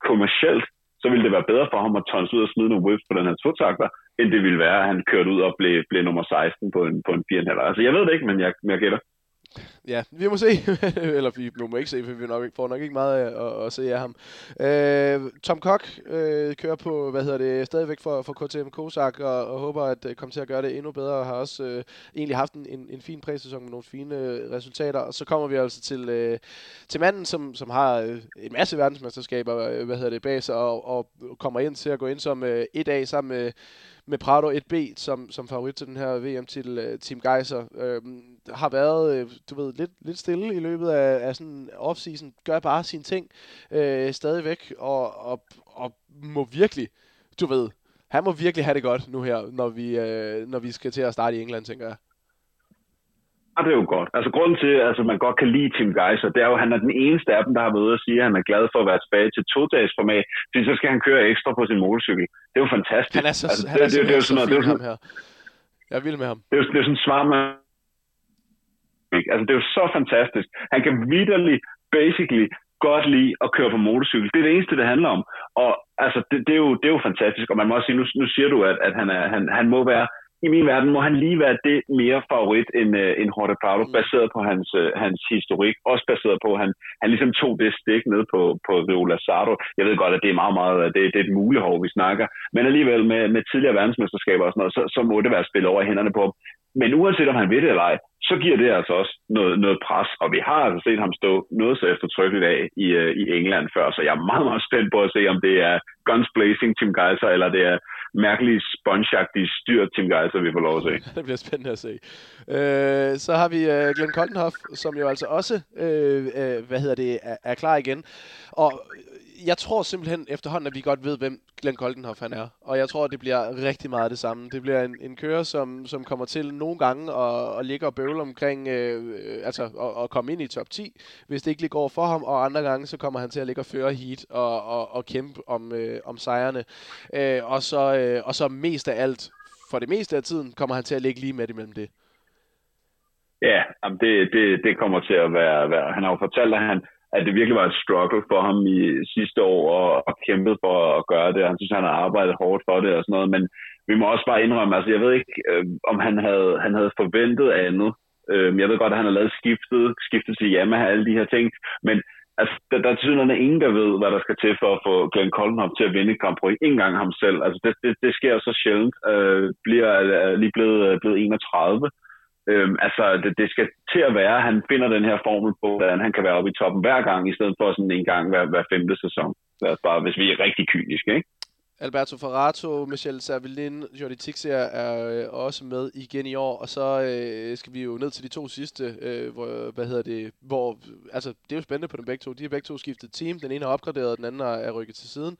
kommercielt, så ville det være bedre for ham at tonse ud og smide nogle whips på den her totakter, end det ville være, at han kørte ud og blev, blev nummer 16 på en, på en 4,5. Altså jeg ved det ikke, men jeg, jeg gætter. Ja, vi må se. Eller vi må ikke se, for vi nok, får nok ikke meget at, at se af ham. Øh, Tom Koch øh, kører på, hvad hedder det, stadigvæk for, for KTM Kozak, og, og håber at øh, komme til at gøre det endnu bedre, og har også øh, egentlig haft en, en, en fin præsæson med nogle fine øh, resultater. Og så kommer vi altså til, øh, til manden, som, som har øh, en masse verdensmesterskaber, øh, hvad hedder det, bag sig, og, og kommer ind til at gå ind som øh, et af sammen med med Prado 1B som, som favorit til den her VM-titel. Øh, Team Geiser øh, har været, uh, du ved, lidt, lidt stille i løbet af, af sådan off-season. Gør bare sine ting uh, stadigvæk, og, og, og må virkelig, du ved, han må virkelig have det godt nu her, når vi, uh, når vi skal til at starte i England, tænker jeg. Ja, det er jo godt. Altså grunden til, at altså, man godt kan lide Tim Geiser, det er jo, at han er den eneste af dem, der har været ude og sige, at han er glad for at være tilbage til to-dages format, fordi så skal han køre ekstra på sin motorcykel. Det er jo fantastisk. Han er så, altså, han det, er, det, det, er sådan noget, det er sådan, her. Jeg er vild med ham. Det er, det er sådan svar ikke? Altså det er jo så fantastisk. Han kan vidderligt, basically, godt lide at køre på motorcykel. Det er det eneste, det handler om. Og altså, det, det, er, jo, det er jo fantastisk. Og man må også sige, nu, nu siger du, at, at han, er, han, han må være i min verden må han lige være det mere favorit end, uh, end Jorge Prado, mm. baseret på hans, uh, hans historik, også baseret på, at han, han ligesom tog det stik ned på, på Rio Lazaro. Jeg ved godt, at det er meget, meget, det, det er et mulehov, vi snakker, men alligevel med, med tidligere verdensmesterskaber og sådan noget, så, så må det være spillet over hænderne på Men uanset om han ved det eller ej, så giver det altså også noget, noget pres, og vi har altså set ham stå noget så eftertrykkeligt af i, uh, i England før, så jeg er meget, meget spændt på at se, om det er guns blazing Tim Geiser, eller det er mærkelige spongeagtige styr Tim Geiser, altså, vi får lov at se. det bliver spændende at se. Øh, så har vi øh, Glenn Koldenhoff, som jo altså også øh, øh, hvad hedder det, er, er klar igen. Og jeg tror simpelthen efterhånden, at vi godt ved, hvem Glenn Koldenhoff han er. Og jeg tror, at det bliver rigtig meget det samme. Det bliver en, en kører, som, som kommer til nogle gange at, at ligge og bøvle omkring, øh, altså at, at komme ind i top 10, hvis det ikke lige går for ham. Og andre gange, så kommer han til at ligge og føre heat og, og, og kæmpe om, øh, om sejrene. Øh, og, så, øh, og så mest af alt, for det meste af tiden, kommer han til at ligge lige midt imellem det. Ja, det, det, det kommer til at være, være... Han har jo fortalt, at han, at det virkelig var et struggle for ham i sidste år og, og kæmpet for at gøre det. Han synes, han har arbejdet hårdt for det og sådan noget, men vi må også bare indrømme, altså jeg ved ikke, øh, om han havde, han havde forventet andet. Øh, jeg ved godt, at han har lavet skiftet, skiftet til Yamaha, alle de her ting, men altså, der, der er tydeligvis ingen, der ved, hvad der skal til for at få Glenn Koldenhoff til at vinde Grand Prix. Ikke engang ham selv. Altså, det, det, det sker så sjældent. Øh, bliver er lige blevet, øh, blevet 31. Øhm, altså, det, det skal til at være, at han finder den her formel på, hvordan han kan være oppe i toppen hver gang, i stedet for sådan en gang hver, hver femte sæson. Lad os bare, hvis vi er rigtig kyniske, ikke? Alberto Ferrato, Michel Servillin, Jordi Tixier er øh, også med igen i år, og så øh, skal vi jo ned til de to sidste, øh, hvor, hvad hedder det, hvor, altså det er jo spændende på dem begge to, de har begge to skiftet team, den ene har opgraderet, den anden er rykket til siden,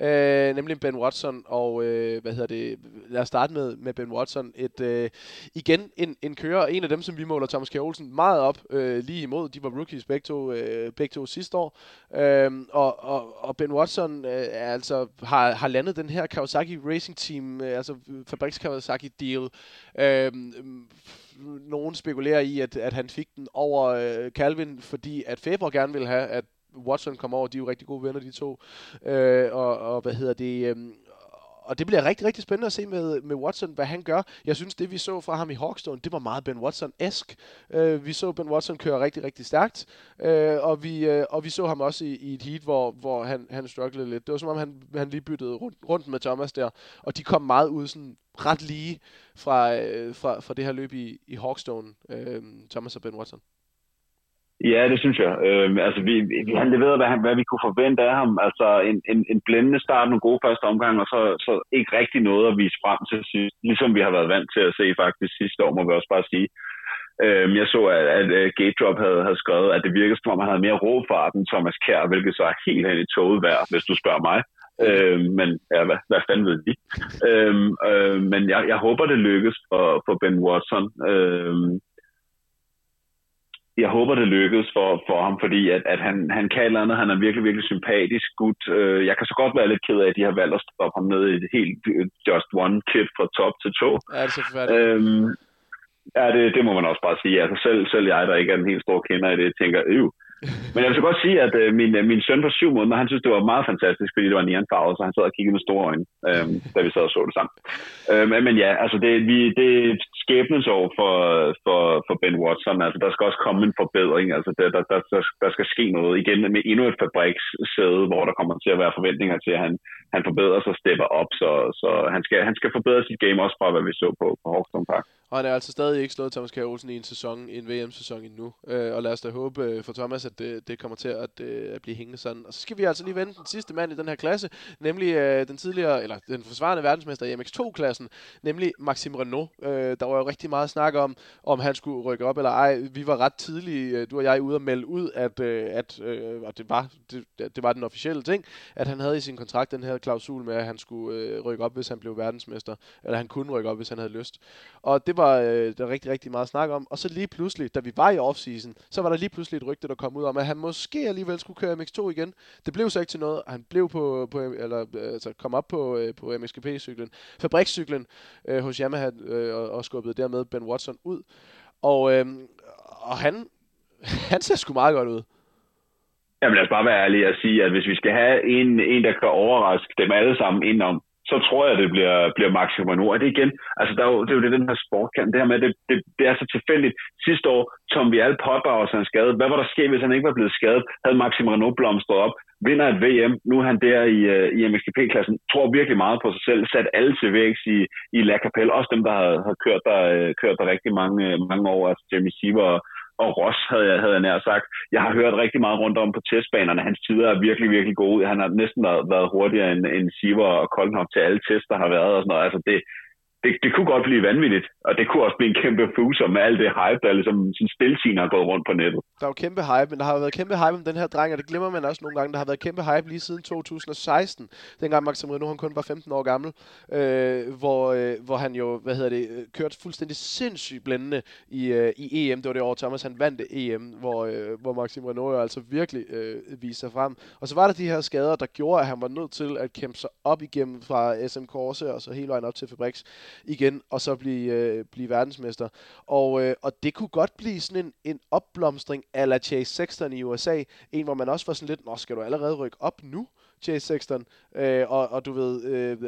øh, nemlig Ben Watson, og øh, hvad hedder det, lad os starte med, med Ben Watson, et, øh, igen en, en kører, en af dem, som vi måler Thomas K. Olsen meget op, øh, lige imod, de var rookies begge to, øh, begge to sidste år, øh, og, og, og Ben Watson øh, altså har, har landet landet den her Kawasaki Racing Team, øh, altså øh, Fabriks Kawasaki deal. Øh, nogen spekulerer i, at, at han fik den over øh, Calvin, fordi at Faber gerne vil have, at Watson kommer over. De er jo rigtig gode venner, de to. Øh, og, og hvad hedder det? Øh, og det bliver rigtig, rigtig spændende at se med, med Watson, hvad han gør. Jeg synes, det vi så fra ham i Hawkstone, det var meget Ben Watson-esk. Øh, vi så Ben Watson køre rigtig, rigtig stærkt, øh, og, vi, øh, og vi så ham også i, i et heat, hvor, hvor han, han strugglede lidt. Det var som om, han, han lige byttede rundt, rundt med Thomas der, og de kom meget ud sådan ret lige fra, øh, fra, fra det her løb i, i Hawkstone, øh, Thomas og Ben Watson. Ja, det synes jeg. Øh, altså, vi, vi han leverede, hvad, han, hvad vi kunne forvente af ham. Altså, en, en, en blændende start, nogle gode første omgang, og så, så ikke rigtig noget at vise frem til sidst. Ligesom vi har været vant til at se faktisk sidste år, må vi også bare sige. Øh, jeg så, at, at, at Gate Drop havde, havde skrevet, at det virkede som om, han havde mere ro for den Thomas Kær, hvilket så er helt hen i toget værd, hvis du spørger mig. Øh, men ja, hvad, hvad fanden ved de? Øh, øh, men jeg, jeg håber, det lykkes for, for Ben Watson. Øh, jeg håber, det lykkes for, for ham, fordi at, at han, han kan et eller andet. Han er virkelig, virkelig sympatisk gut. Øh, jeg kan så godt være lidt ked af, at de har valgt at stoppe ham ned i et helt øh, just one kit fra top til to. Ja, det er så øhm, Ja, det, det må man også bare sige. Altså selv, selv jeg, der ikke er en helt stor kender i det, tænker, øh, men jeg vil så godt sige, at øh, min, øh, min søn på syv måneder, han synes, det var meget fantastisk, fordi det var neonfarvet, så han sad og kiggede med store øjne, øh, da vi sad og så det sammen. Øh, men, men ja, altså det, vi, det er et skæbnesår for, for, for Ben Watson. Altså der skal også komme en forbedring. Altså der, der, der, der skal ske noget igen med endnu et fabrikssæde, hvor der kommer til at være forventninger til, at han, han forbedrer sig og stepper op. Så, så han, skal, han skal forbedre sit game også fra, hvad vi så på, på Hawkstone Park. Og han er altså stadig ikke slået Thomas Kjær Olsen i en sæson, i en VM-sæson endnu. Øh, og lad os da håbe øh, for Thomas, at det, det kommer til at, øh, at blive hængende sådan. Og så skal vi altså lige vende den sidste mand i den her klasse, nemlig øh, den tidligere, eller den forsvarende verdensmester i MX2-klassen, nemlig Maxim Renault. Øh, der var jo rigtig meget snak om, om han skulle rykke op eller ej. Vi var ret tidlige, øh, du og jeg, ude og melde ud, at, øh, at øh, og det, var, det, det var den officielle ting, at han havde i sin kontrakt den her klausul med, at han skulle øh, rykke op, hvis han blev verdensmester. Eller han kunne rykke op, hvis han havde lyst. Og det var øh, der rigtig, rigtig meget snak om. Og så lige pludselig, da vi var i offseason, så var der lige pludselig et rygte, der kom ud om, at han måske alligevel skulle køre MX2 igen. Det blev så ikke til noget. Han blev på, på eller, øh, altså, kom op på, øh, på MXGP-cyklen, fabrikscyklen øh, hos Yamaha, øh, og, og skubbede dermed Ben Watson ud. Og, øh, og han, han ser sgu meget godt ud. Jamen lad os bare være ærlige og sige, at hvis vi skal have en, en der kan overraske dem alle sammen indenom, så tror jeg, det bliver, bliver Max Romano. Og det igen, altså der er jo, det er jo det, den her sport kan. Det her med, det, det, det er så tilfældigt. Sidste år, Tom Vial pådrager sig en skade. Hvad var der sket, hvis han ikke var blevet skadet? Havde Max Romano blomstret op? Vinder et VM. Nu er han der i, øh, i MXGP-klassen. Tror virkelig meget på sig selv. Sat alle til vægs i, i La Capelle. Også dem, der har, har kørt, der, øh, kørt der rigtig mange, øh, mange år. Altså Jamie Siever og Ross, havde jeg, havde jeg nær sagt. Jeg har hørt rigtig meget rundt om på testbanerne. Hans tider er virkelig, virkelig gode. Han har næsten været, været hurtigere end, end Siver og Koldenhoff til alle tester, der har været og sådan noget. Altså det, det, det kunne godt blive vanvittigt, og det kunne også blive en kæmpe fuser med alt det hype, der ligesom sin stiltigende har gået rundt på nettet. Der er jo kæmpe hype, men der har jo været kæmpe hype om den her dreng, og det glemmer man også nogle gange. Der har været kæmpe hype lige siden 2016, dengang Maxim han kun var 15 år gammel, øh, hvor, øh, hvor han jo, hvad hedder det, øh, kørte fuldstændig sindssygt blændende i, øh, i EM. Det var det år, Thomas han vandt EM, hvor, øh, hvor Maxim jo altså virkelig øh, viste sig frem. Og så var der de her skader, der gjorde, at han var nødt til at kæmpe sig op igennem fra SM Corse og så hele vejen op til Fabriks igen, og så blive, øh, blive verdensmester. Og, øh, og det kunne godt blive sådan en, en opblomstring ala Chase Sexton i USA. En, hvor man også var sådan lidt, nå, skal du allerede rykke op nu? Chase Sexton, øh, og, og du ved, øh,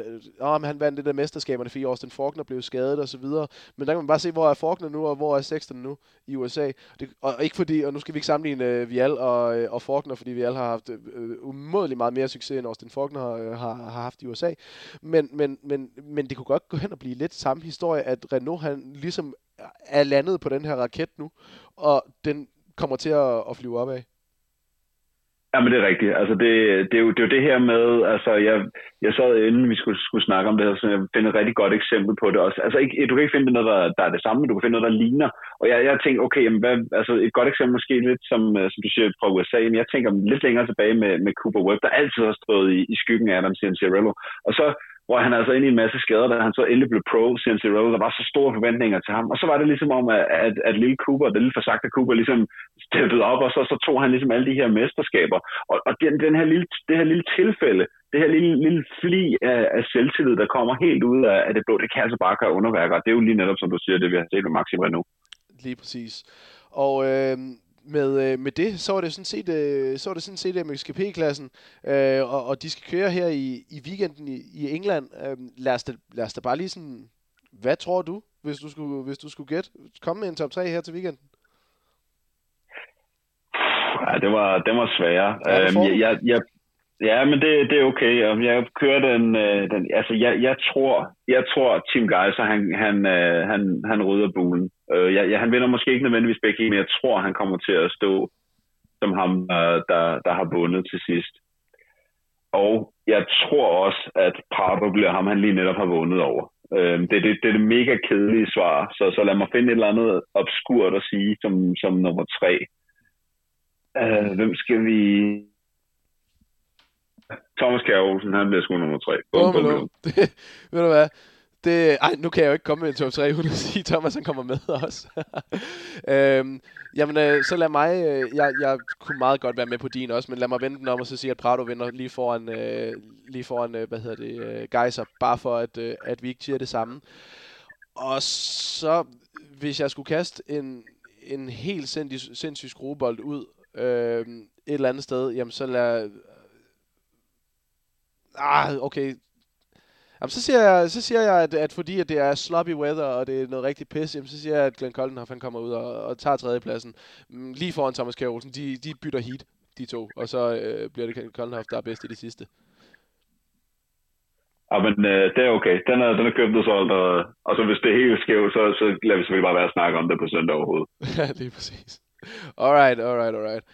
ah, om han vandt det der mesterskaberne, fordi Austin Faulkner blev skadet og så videre. Men der kan man bare se, hvor er Faulkner nu, og hvor er Sexton nu i USA. Det, og ikke fordi, og nu skal vi ikke sammenligne øh, Vial og, øh, og Faulkner, fordi Vial har haft øh, øh umådeligt meget mere succes, end Austin Faulkner har, øh, har, har haft i USA. Men, men, men, men det kunne godt gå hen og blive lidt samme historie, at Renault han ligesom er landet på den her raket nu, og den kommer til at, at flyve opad. Ja, men det er rigtigt. Altså, det, det, er jo, det er jo det her med, altså, jeg, jeg sad inden vi skulle, skulle snakke om det her, så jeg finder et rigtig godt eksempel på det også. Altså, ikke, du kan ikke finde noget, der, der er det samme, men du kan finde noget, der ligner. Og jeg, jeg tænkte, okay, jamen, hvad, altså, et godt eksempel måske lidt, som, øh, som du siger fra USA, men jeg tænker lidt længere tilbage med, med Cooper Webb, der altid har stået i, i skyggen af Adam Cianciarello. Og så hvor han altså ind i en masse skader, da han så endelig blev pro, Cianciarello, der var så store forventninger til ham. Og så var det ligesom om, at, at, at lille Cooper, den lille forsagte Cooper, ligesom steppede op, og så, så tog han ligesom alle de her mesterskaber. Og, og den, den her lille, det her lille tilfælde, det her lille, lille fli af, af selvtillid, der kommer helt ud af, af det blå, det kan altså bare gøre underværker. Det er jo lige netop, som du siger, det vi har set med Maxim nu. Lige præcis. Og øh, med, øh, med det, så var det sådan set, øh, så var det sådan set MXGP-klassen, øh, og, og de skal køre her i, i weekenden i, i England. Øh, lad, os da, lad os da bare lige sådan, hvad tror du, hvis du skulle, hvis du skulle gætte? Komme med en top 3 her til weekenden. Ja, det var, det var sværere. Ja, øhm, jeg, jeg, jeg, ja, men det, det er okay. Jeg kører den, øh, den altså jeg, jeg tror, jeg tror Tim Geiser, han, han, øh, han, han rydder bulen. Øh, jeg, jeg, han vinder måske ikke nødvendigvis begge, men jeg tror, han kommer til at stå som ham, øh, der, der har vundet til sidst. Og jeg tror også, at Prado bliver ham, han lige netop har vundet over. Øh, det, det, det er det mega kedelige svar, så, så lad mig finde et eller andet obskurt at sige som, som nummer tre. Øh, hvem skal vi... Thomas Kjær Olsen, han bliver sgu nummer tre. Bum, bum, bum. Det, ved du hvad? Det, ej, nu kan jeg jo ikke komme med en top 3, uden at sige, Thomas han kommer med også. øhm, jamen, øh, så lad mig, øh, jeg, jeg kunne meget godt være med på din også, men lad mig vente den om og så sige, at Prado vinder lige foran, øh, lige foran øh, hvad hedder det, øh, Geiser, bare for at, øh, at vi ikke siger det samme. Og så, hvis jeg skulle kaste en, en helt sindssyg, sindssyg skruebold ud øh, et eller andet sted, jamen så lad... Ah, okay, Jamen, så siger jeg, så siger jeg at, at fordi at det er sloppy weather, og det er noget rigtig pis, jamen, så siger jeg, at Glenn Coldenhoff han kommer ud og, og tager tredjepladsen. Mm, lige foran Thomas Kjær Olsen. De, de bytter heat, de to. Og så øh, bliver det Glenn Coldenhoff, der er bedst i det sidste. Ja, men øh, det er okay. Den er, den er købt og solgt, og, og så hvis det er helt skævt, så, så lader vi selvfølgelig bare være at snakke om det på søndag overhovedet. ja, er præcis. Alright, alright, alright.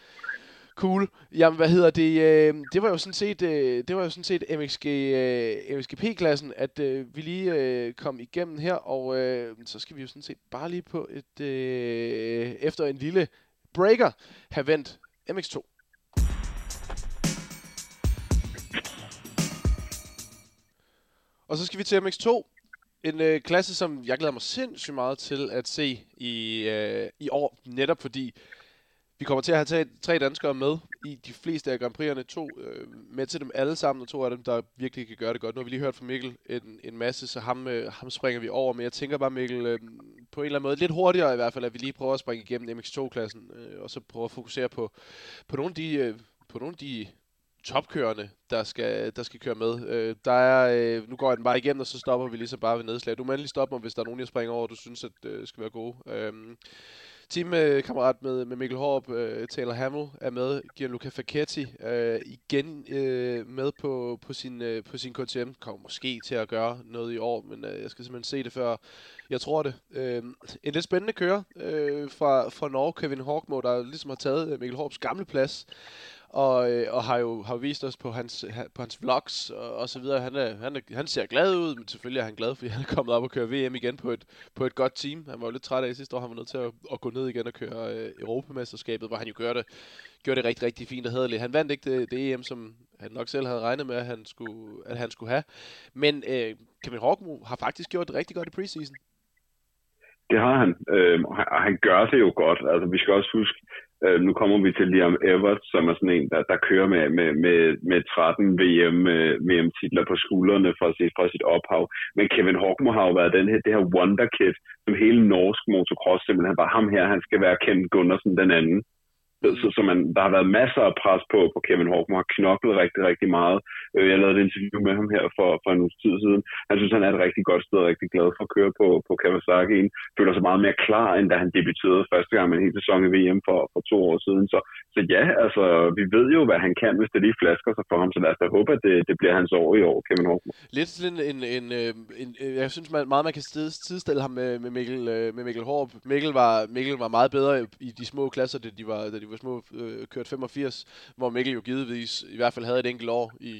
Cool. Jamen, hvad hedder det? Øh, det var jo sådan set, øh, det var jo sådan set MXG, øh, MXGP-klassen, at øh, vi lige øh, kom igennem her, og øh, så skal vi jo sådan set bare lige på et, øh, efter en lille breaker, have vendt MX2. Og så skal vi til MX2. En øh, klasse, som jeg glæder mig sindssygt meget til at se i, øh, i år, netop fordi vi kommer til at have taget tre danskere med i de fleste af Grand Prix'erne. To øh, med til dem alle sammen, og to af dem, der virkelig kan gøre det godt. Nu har vi lige hørt fra Mikkel en, en masse, så ham, øh, ham springer vi over. Men jeg tænker bare, Mikkel, øh, på en eller anden måde, lidt hurtigere i hvert fald, at vi lige prøver at springe igennem MX2-klassen, øh, og så prøver at fokusere på, på nogle af de, øh, på nogle af de topkørende, der skal, der skal køre med. Øh, der er, øh, nu går jeg den bare igennem, og så stopper vi lige så bare ved nedslag. Du må endelig stoppe mig, hvis der er nogen, jeg springer over, du synes, at øh, skal være gode. Øh, Teamkammerat med, med Mikkel Håb, uh, øh, Taylor Hamill er med, Gianluca Facchetti øh, igen øh, med på, på, sin, øh, på sin KTM. Kommer måske til at gøre noget i år, men øh, jeg skal simpelthen se det før jeg tror det. Øh, en lidt spændende kører øh, fra, fra Norge, Kevin Hawkmo, der ligesom har taget øh, Mikkel Håbs gamle plads og, øh, og har jo har vist os på hans, på hans vlogs og, og så videre. Han, er, han, er, han ser glad ud, men selvfølgelig er han glad, fordi han er kommet op og køre VM igen på et, på et godt team. Han var jo lidt træt af sidste år, han var nødt til at, at gå ned igen og køre øh, Europamesterskabet, hvor han jo gjorde det, gjorde det rigtig, rigtig fint og hederligt. Han vandt ikke det, det EM, som han nok selv havde regnet med, at han skulle, at han skulle have. Men øh, Kevin Horkmo har faktisk gjort det rigtig godt i preseason. Det har han, øh, og han gør det jo godt. Altså, vi skal også huske, Øh, nu kommer vi til Liam Everts, som er sådan en, der, der kører med, med, med, med 13 VM, øh, VM-titler på skuldrene fra sit, fra sit ophav. Men Kevin Hockmo har jo været den her, det her wonderkid, som hele norsk motocross simpelthen bare ham her, han skal være Ken Gundersen den anden. Så, så man, der har været masser af pres på, på Kevin Hoffman, har knoklet rigtig, rigtig meget. Øh, jeg lavede et interview med ham her for, for en uges tid siden. Han synes, han er et rigtig godt sted og rigtig glad for at køre på, på Kawasaki. Føler sig meget mere klar, end da han debuterede første gang med en hel sæson i VM for, for to år siden. Så, så ja, altså, vi ved jo, hvad han kan, hvis det lige flasker sig for ham. Så lad os da håbe, at det, det bliver hans år i år, Kevin Hoffman. Lidt sådan en, en, øh, en, en, jeg synes man, meget, man kan sidestille ham med, med, Mikkel, øh, med Mikkel Håb. Mikkel var, Mikkel var meget bedre i de små klasser, da de var, da de var små øh, kørt 85, hvor Mikkel jo givetvis i hvert fald havde et enkelt år i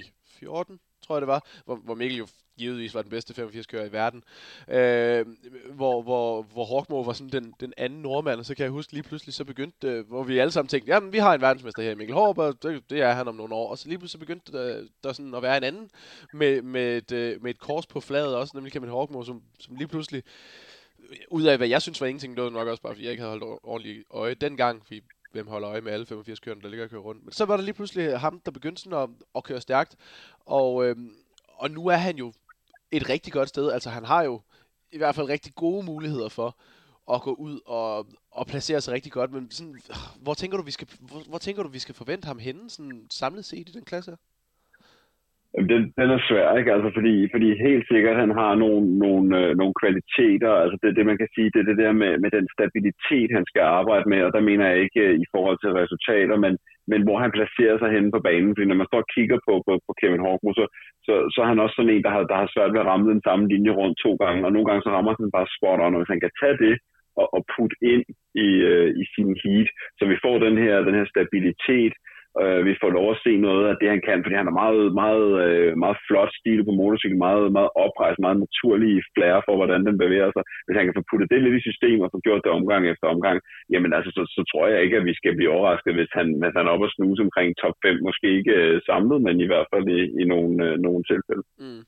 14, tror jeg det var, hvor, hvor Mikkel jo givetvis var den bedste 85-kører i verden. Øh, hvor, hvor, hvor Horkmo var sådan den, den anden nordmand, og så kan jeg huske lige pludselig, så begyndte, øh, hvor vi alle sammen tænkte, jamen vi har en verdensmester her, Mikkel Håb, og det, det er han om nogle år. Og så lige pludselig begyndte der, der sådan at være en anden med, med, et, øh, med et kors på fladet også, nemlig Kevin Horkmo, som, som lige pludselig øh, ud af hvad jeg synes var ingenting, det var nok også bare, fordi jeg ikke havde holdt ordentligt øje dengang, fordi hvem holder øje med alle 85 kørende, der ligger og kører rundt. Men så var der lige pludselig ham, der begyndte sådan at, at køre stærkt, og, øhm, og nu er han jo et rigtig godt sted. Altså han har jo i hvert fald rigtig gode muligheder for at gå ud og, og placere sig rigtig godt, men sådan, hvor tænker du, vi skal, hvor, hvor tænker du, vi skal forvente ham henne, sådan samlet set i den klasse her? Den, den er svær, ikke? Altså, fordi, fordi helt sikkert, han har nogle, nogle, øh, nogle kvaliteter. Altså, det, det, man kan sige, det er det der med, med den stabilitet, han skal arbejde med, og der mener jeg ikke øh, i forhold til resultater, men, men hvor han placerer sig henne på banen. Fordi når man står og kigger på, på, på Kevin Horkmo, så, så, så er han også sådan en, der har, der har svært ved at ramme den samme linje rundt to gange, og nogle gange så rammer han bare spot on, og hvis han kan tage det, og, og putte ind i, øh, i sin heat, så vi får den her, den her stabilitet, øh, vi får lov at se noget af det, han kan, fordi han har meget, meget, øh, meget flot stil på motorcykel, meget, meget oprejst, meget naturlig flair for, hvordan den bevæger sig. Hvis han kan få puttet det lidt i systemet og få gjort det omgang efter omgang, jamen altså, så, så tror jeg ikke, at vi skal blive overrasket, hvis han, hvis han er oppe og snuse omkring top 5, måske ikke øh, samlet, men i hvert fald i, i nogle, øh, nogle tilfælde. Mm.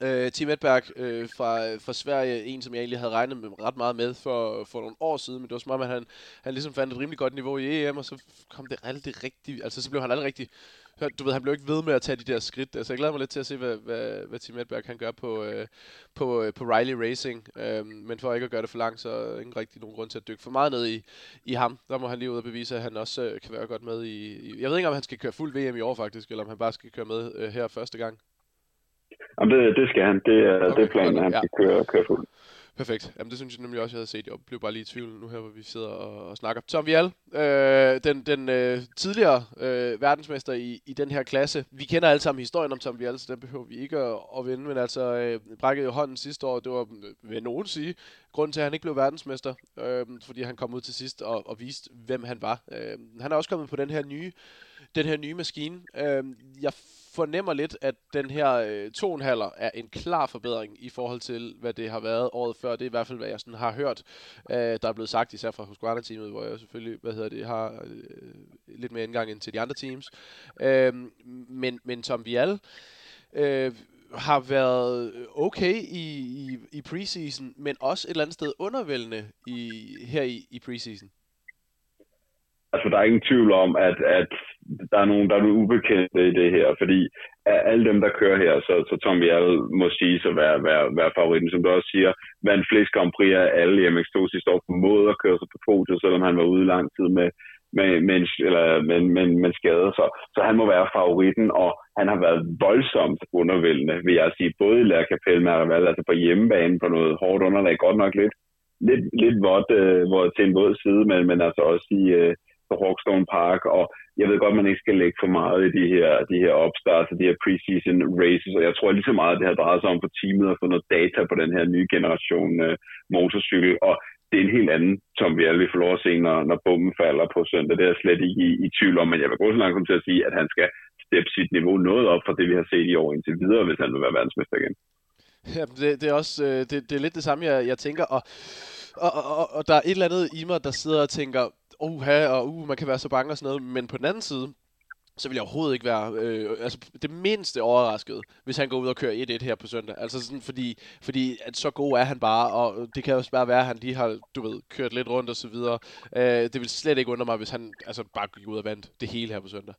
Øh, Tim Edberg øh, fra, fra Sverige, en som jeg egentlig havde regnet med, ret meget med for, for nogle år siden, men det var som om, at han, han ligesom fandt et rimelig godt niveau i EM, og så kom det aldrig rigtigt, altså så blev han aldrig rigtig, du ved, han blev ikke ved med at tage de der skridt, altså jeg glæder mig lidt til at se, hvad, hvad, hvad Tim Edberg han gør på, øh, på, øh, på Riley Racing, øh, men for ikke at gøre det for langt, så er ingen rigtig nogen grund til at dykke for meget ned i, i ham, der må han lige ud og bevise, at han også øh, kan være godt med i, i, jeg ved ikke, om han skal køre fuld VM i år faktisk, eller om han bare skal køre med øh, her første gang. Jamen, det, det skal han. Det er, okay, det er planen, at han ja. skal køre, køre fuld. Perfekt. Jamen, det synes jeg nemlig også, jeg havde set. Jeg blev bare lige i tvivl nu her, hvor vi sidder og, og snakker. Tom Vial, øh, den, den øh, tidligere øh, verdensmester i, i den her klasse. Vi kender alle sammen historien om Tom Vial, så den behøver vi ikke at, at vinde. Men altså, øh, brækkede jo hånden sidste år. Det var, vil nogen sige, grunden til, at han ikke blev verdensmester. Øh, fordi han kom ud til sidst og, og viste, hvem han var. Øh, han er også kommet på den her nye den her nye maskine. Øh, jeg fornemmer lidt, at den her øh, tonhaller er en klar forbedring i forhold til, hvad det har været året før. Det er i hvert fald, hvad jeg sådan har hørt, øh, der er blevet sagt, især fra Husqvarna-teamet, hvor jeg selvfølgelig, hvad hedder det, har øh, lidt mere indgang end til de andre teams. Øh, men, men Tom Vial, øh, har været okay i, i, i preseason, men også et eller andet sted undervældende i, her i, i preseason. Altså, der er ingen tvivl om, at, at der er nogle, der er nogle ubekendte i det her, fordi af alle dem, der kører her, så, så Tom Jarl må sige at være, være, være favoritten. Som du også siger, vandt flest Grand Prix af alle i MX2 sidste år på måde at køre sig på podiet, selvom han var ude lang tid med, med, med, en, eller, med, med, med skade. Så, så han må være favoritten, og han har været voldsomt undervældende, vil jeg sige, både i Lærkapelle med altså på hjemmebane på noget hårdt underlag, godt nok lidt, lidt, lidt vådt øh, hvor, til en våd side, men, men altså også i, øh, på Hawkstone Park, og jeg ved godt, man ikke skal lægge for meget i de her, de her opstarts og de her preseason races, og jeg tror lige så meget, det har drejet sig om for teamet at få noget data på den her nye generation uh, motorcykel, og det er en helt anden, som vi alle vil få lov at se, når, når bomben falder på søndag. Det er jeg slet ikke i, i tvivl om, men jeg vil gå så langt til at sige, at han skal steppe sit niveau noget op for det, vi har set i år indtil videre, hvis han vil være verdensmester igen. Ja, det, det er også øh, det, det er lidt det samme, jeg, jeg tænker, og, og, og, og der er et eller andet i mig, der sidder og tænker, uha, og uh, man kan være så bange og sådan noget. Men på den anden side, så vil jeg overhovedet ikke være øh, altså det mindste overrasket, hvis han går ud og kører 1-1 her på søndag. Altså sådan, fordi, fordi at så god er han bare, og det kan også bare være, at han lige har, du ved, kørt lidt rundt og så videre. Øh, det vil slet ikke undre mig, hvis han altså bare gik ud og vandt det hele her på søndag.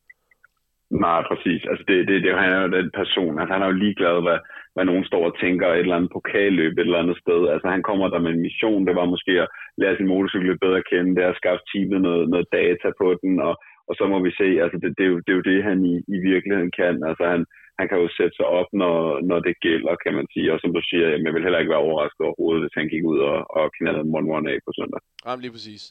Nej, præcis. Altså det, det, det, han er jo den person, altså han er jo ligeglad, hvad, hvad nogen står og tænker et eller andet pokalløb et eller andet sted. Altså han kommer der med en mission, det var måske at lære sin motorcykel lidt bedre at kende, det er at skaffe teamet noget, noget data på den, og, og så må vi se, altså det, det, er, jo, det er jo det, han i, i virkeligheden kan. Altså han, han kan jo sætte sig op, når, når det gælder, kan man sige. Og som du siger, jamen, jeg vil heller ikke være overrasket overhovedet, hvis han gik ud og, og knaldede en 1-1 af på søndag. Jamen lige præcis.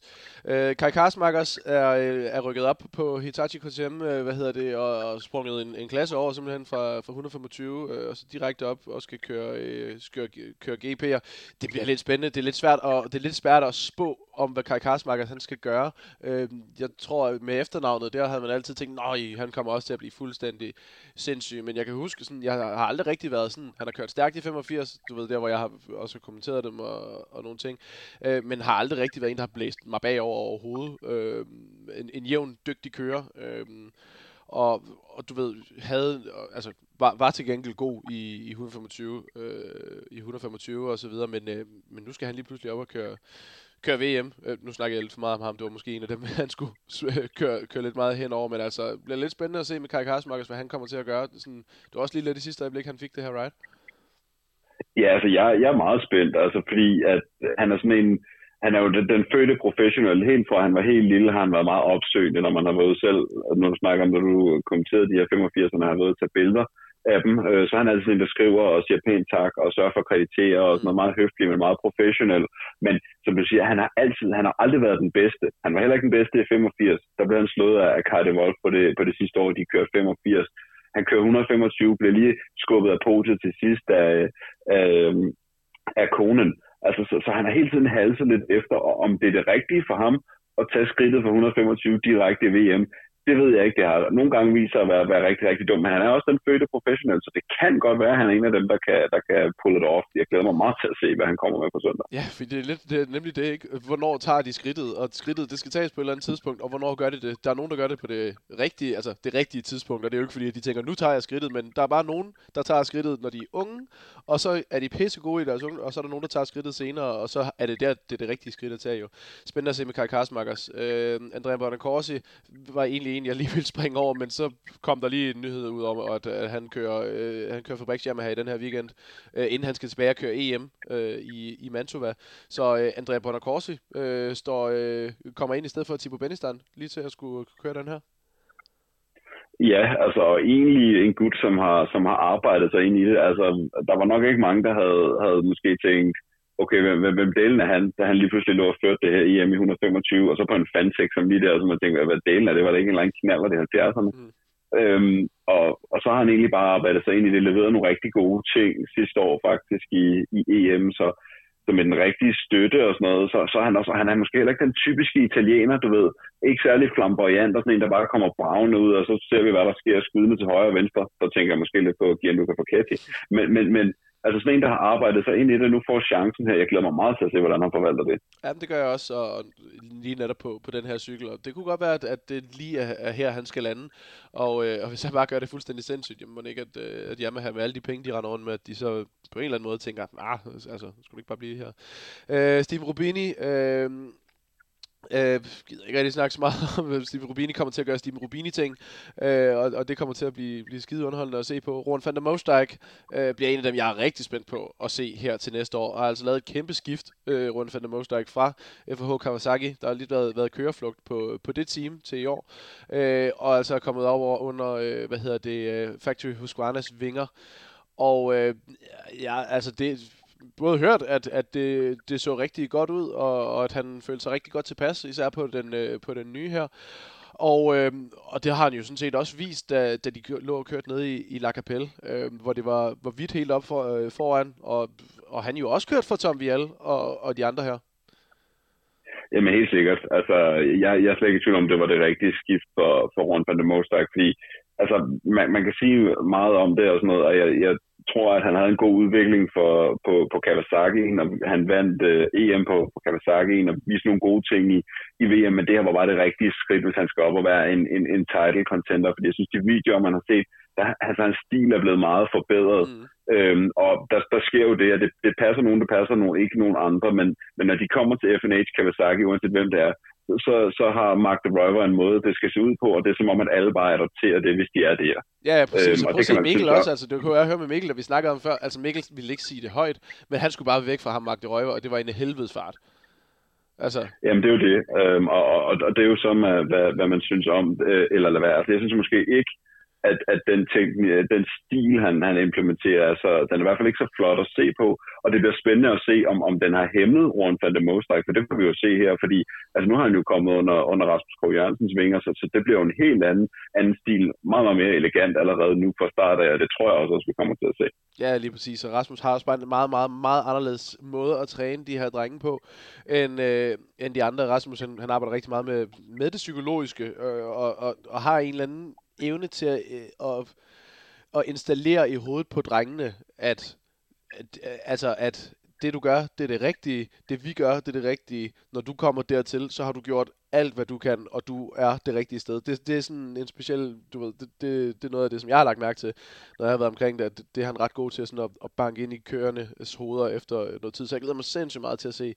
Øh, Kai Karsmakers er, øh, er rykket op på Hitachi KTM, øh, hvad hedder det, og, og sprunget en, en klasse over simpelthen fra, fra 125, øh, og så direkte op og skal køre, øh, køre, køre GP'er. Det bliver lidt spændende. Det er lidt svært, og det er lidt svært at spå om, hvad Kai Karsmakers han skal gøre. Øh, jeg tror, med efternavnet, der havde man altid tænkt, nej, han kommer også til at blive fuldstændig sindssyg, men jeg kan huske, sådan, jeg har aldrig rigtig været sådan, han har kørt stærkt i 85, du ved, der hvor jeg har også kommenteret dem og, og nogle ting, øh, men har aldrig rigtig været en, der har blæst mig bagover overhovedet. Øh, en, en jævn, dygtig kører. Øh, og, og du ved, havde, altså, var, var til gengæld god i, i 125, øh, i 125 og så videre, men, øh, men nu skal han lige pludselig op og køre, køre VM. Øh, nu snakker jeg lidt for meget om ham. Det var måske en af dem, han skulle øh, køre, køre lidt meget henover. Men altså, det bliver lidt spændende at se med Kai Karsmarkers, hvad han kommer til at gøre. Det, sådan, det var også lige lidt i sidste øjeblik, han fik det her, right? Ja, altså jeg, jeg er meget spændt, altså fordi at øh, han er sådan en, han er jo den, den fødte professionel. Helt fra han var helt lille, har han været meget opsøgende, når man har været selv, når du snakker om, når du kommenterede de her 85'erne, har været til billeder af dem, øh, så er han altid en, der skriver og siger pænt tak og sørger for at kreditere og sådan noget meget høflig, men meget professionel. Men som du siger, han har altid, han har aldrig været den bedste. Han var heller ikke den bedste i 85. Der blev han slået af Cardi Wolf på det, på det sidste år, de kørte 85. Han kører 125, blev lige skubbet af potet til sidst af, af, af konen. Altså, så, så han har hele tiden halset lidt efter, om det er det rigtige for ham at tage skridtet fra 125 direkte i VM det ved jeg ikke. Det har nogle gange vist sig at være, være rigtig, rigtig dum, Men han er også den fødte professionel, så det kan godt være, at han er en af dem, der kan, der kan pull it off. Jeg glæder mig meget til at se, hvad han kommer med på søndag. Ja, for det er, lidt, det er nemlig det, ikke? Hvornår tager de skridtet? Og skridtet, det skal tages på et eller andet tidspunkt, og hvornår gør det det? Der er nogen, der gør det på det rigtige, altså det rigtige tidspunkt, og det er jo ikke fordi, at de tænker, nu tager jeg skridtet, men der er bare nogen, der tager skridtet, når de er unge, og så er de pisse gode i deres unge, og så er der nogen, der tager skridtet senere, og så er det der, det er det rigtige skridt at tage jo. Spændende at se med Kai Karsmakers. Øh, Andrea Bonacorsi var egentlig en, jeg lige ville springe over, men så kom der lige en nyhed ud om, at, at han kører, øh, han kører fabriksjammer her i den her weekend, øh, inden han skal tilbage og køre EM øh, i, i Mantova. Så øh, Andrea Bonacorsi øh, står, øh, kommer ind i stedet for Thibaut Benistan, lige til at skulle køre den her. Ja, altså egentlig en gut, som har, som har arbejdet sig ind i det. Altså, der var nok ikke mange, der havde, havde måske tænkt, okay, hvem, hvem, delen er han, da han lige pludselig lå og førte det her EM i 125, og så på en fansek som lige der, så man tænkte, hvad delen er det? Var det ikke en eller anden knaller, det 70'erne? Mm. Øhm, og, og så har han egentlig bare arbejdet sig ind i det, leveret nogle rigtig gode ting sidste år faktisk i, i EM, så, så med den rigtige støtte og sådan noget, så, så er han, også, han er måske heller ikke den typiske italiener, du ved, ikke særlig flamboyant og sådan en, der bare kommer bravende ud, og så ser vi, hvad der sker skydende til højre og venstre, så tænker jeg måske lidt på Gianluca Facchetti. Men, men, men Altså sådan en, der har arbejdet sig ind i det, nu får chancen her. Jeg glæder mig meget til at se, hvordan han forvalter det. Ja, det gør jeg også, og lige netop på, på den her cykel. Og det kunne godt være, at, det lige er, er her, han skal lande. Og, øh, og hvis han bare gør det fuldstændig sindssygt, jamen må ikke, at, øh, at Yamaha med alle de penge, de render rundt med, at de så på en eller anden måde tænker, ah, altså, skulle ikke bare blive her. Øh, Steve Rubini, øh, Øh, gider ikke rigtig snakke så meget om, Steve Rubini kommer til at gøre Steve Rubini-ting, øh, og, og det kommer til at blive, blive skide underholdende at se på. Rowan van der Mosdijk øh, bliver en af dem, jeg er rigtig spændt på at se her til næste år, og har altså lavet et kæmpe skift, øh, Rowan van der Mosdijk fra FH Kawasaki. Der har lidt været, været køreflugt på, på det team til i år, øh, og altså er kommet over under, øh, hvad hedder det, øh, Factory Husqvarnas vinger. Og øh, ja, altså det, både hørt, at, at det, det så rigtig godt ud, og, og at han følte sig rigtig godt tilpas, især på den, øh, på den nye her. Og, øh, og det har han jo sådan set også vist, da, da de lå og kørte ned i, i La Capelle, øh, hvor det var, var vidt helt op for, øh, foran, og, og han jo også kørt for Tom Vial og, og de andre her. Jamen helt sikkert. Altså, jeg, jeg er slet ikke i tvivl om, det var det rigtige skift for, for Ron van der Mostak, fordi altså, man, man kan sige meget om det og sådan noget, og jeg, jeg tror, at han havde en god udvikling for, på, på Kawasaki, når han vandt uh, EM på, på Kawasaki, og viste nogle gode ting i, i VM, men det her var bare det rigtige skridt, hvis han skal op og være en, en, en title contender, fordi jeg synes, de videoer, man har set, der, altså hans stil er blevet meget forbedret, mm. øhm, og der, der sker jo det, at det, det passer nogen, det passer nogen, ikke nogen andre, men, men når de kommer til FNH Kawasaki, uanset hvem det er, så, så har Mark de Rover en måde, det skal se ud på, og det er som om, at alle bare adopterer det, hvis de er der. Ja, ja præcis. Øhm, og, og det kan Mikkel også, altså, det kunne jeg høre med Mikkel, at vi snakkede om før, altså Mikkel ville ikke sige det højt, men han skulle bare væk fra ham, Mark de Rover, og det var en helvedes fart. Altså. Jamen, det er jo det, øhm, og, og, og, det er jo som, hvad, hvad man synes om, øh, eller lade være. Altså, jeg synes måske ikke, at, at den, ting, øh, den stil, han, han implementerer, altså, den er i hvert fald ikke så flot at se på, og det bliver spændende at se, om, om den har hæmmet Ron van der Mostak, for det kan vi jo se her, fordi altså, nu har han jo kommet under, under Rasmus K. Jørgensens vinger, så, så det bliver jo en helt anden, anden stil, meget, meget mere elegant allerede nu fra start af, og det tror jeg også, at vi kommer til at se. Ja, lige præcis, og Rasmus har også bare en meget, meget, meget anderledes måde at træne de her drenge på, end, øh, end de andre. Rasmus, han, han arbejder rigtig meget med, med det psykologiske, øh, og, og, og har en eller anden evne til at, øh, at, at installere i hovedet på drengene, at, at, altså, at det du gør, det er det rigtige, det vi gør, det er det rigtige. Når du kommer dertil, så har du gjort alt, hvad du kan, og du er det rigtige sted. Det, det er sådan en speciel, du ved, det, det, det er noget af det, som jeg har lagt mærke til, når jeg har været omkring det, det, det er han ret god til sådan at, at banke ind i kørendes hoveder efter noget tid. Så jeg glæder mig sindssygt meget til at se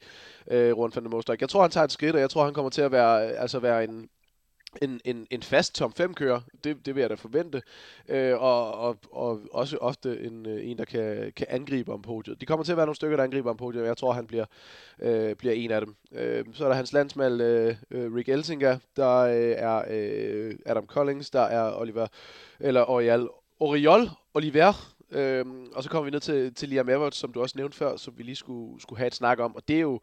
øh, Ron van der Mostak. Jeg tror, han tager et skridt, og jeg tror, han kommer til at være, altså være en, en, en, en fast top 5 kører, det, det vil jeg da forvente, øh, og, og, og også ofte en, øh, en der kan, kan angribe om podiet. De kommer til at være nogle stykker, der angriber om podiet, og jeg tror, han bliver, øh, bliver en af dem. Øh, så er der hans landsmand øh, øh Rick Elsinga, der øh, er øh, Adam Collins, der er Oliver, eller Oriol, Oriol Oliver, Øhm, og så kommer vi ned til, til Liam Everts, som du også nævnte før, som vi lige skulle, skulle have et snak om. Og det er jo,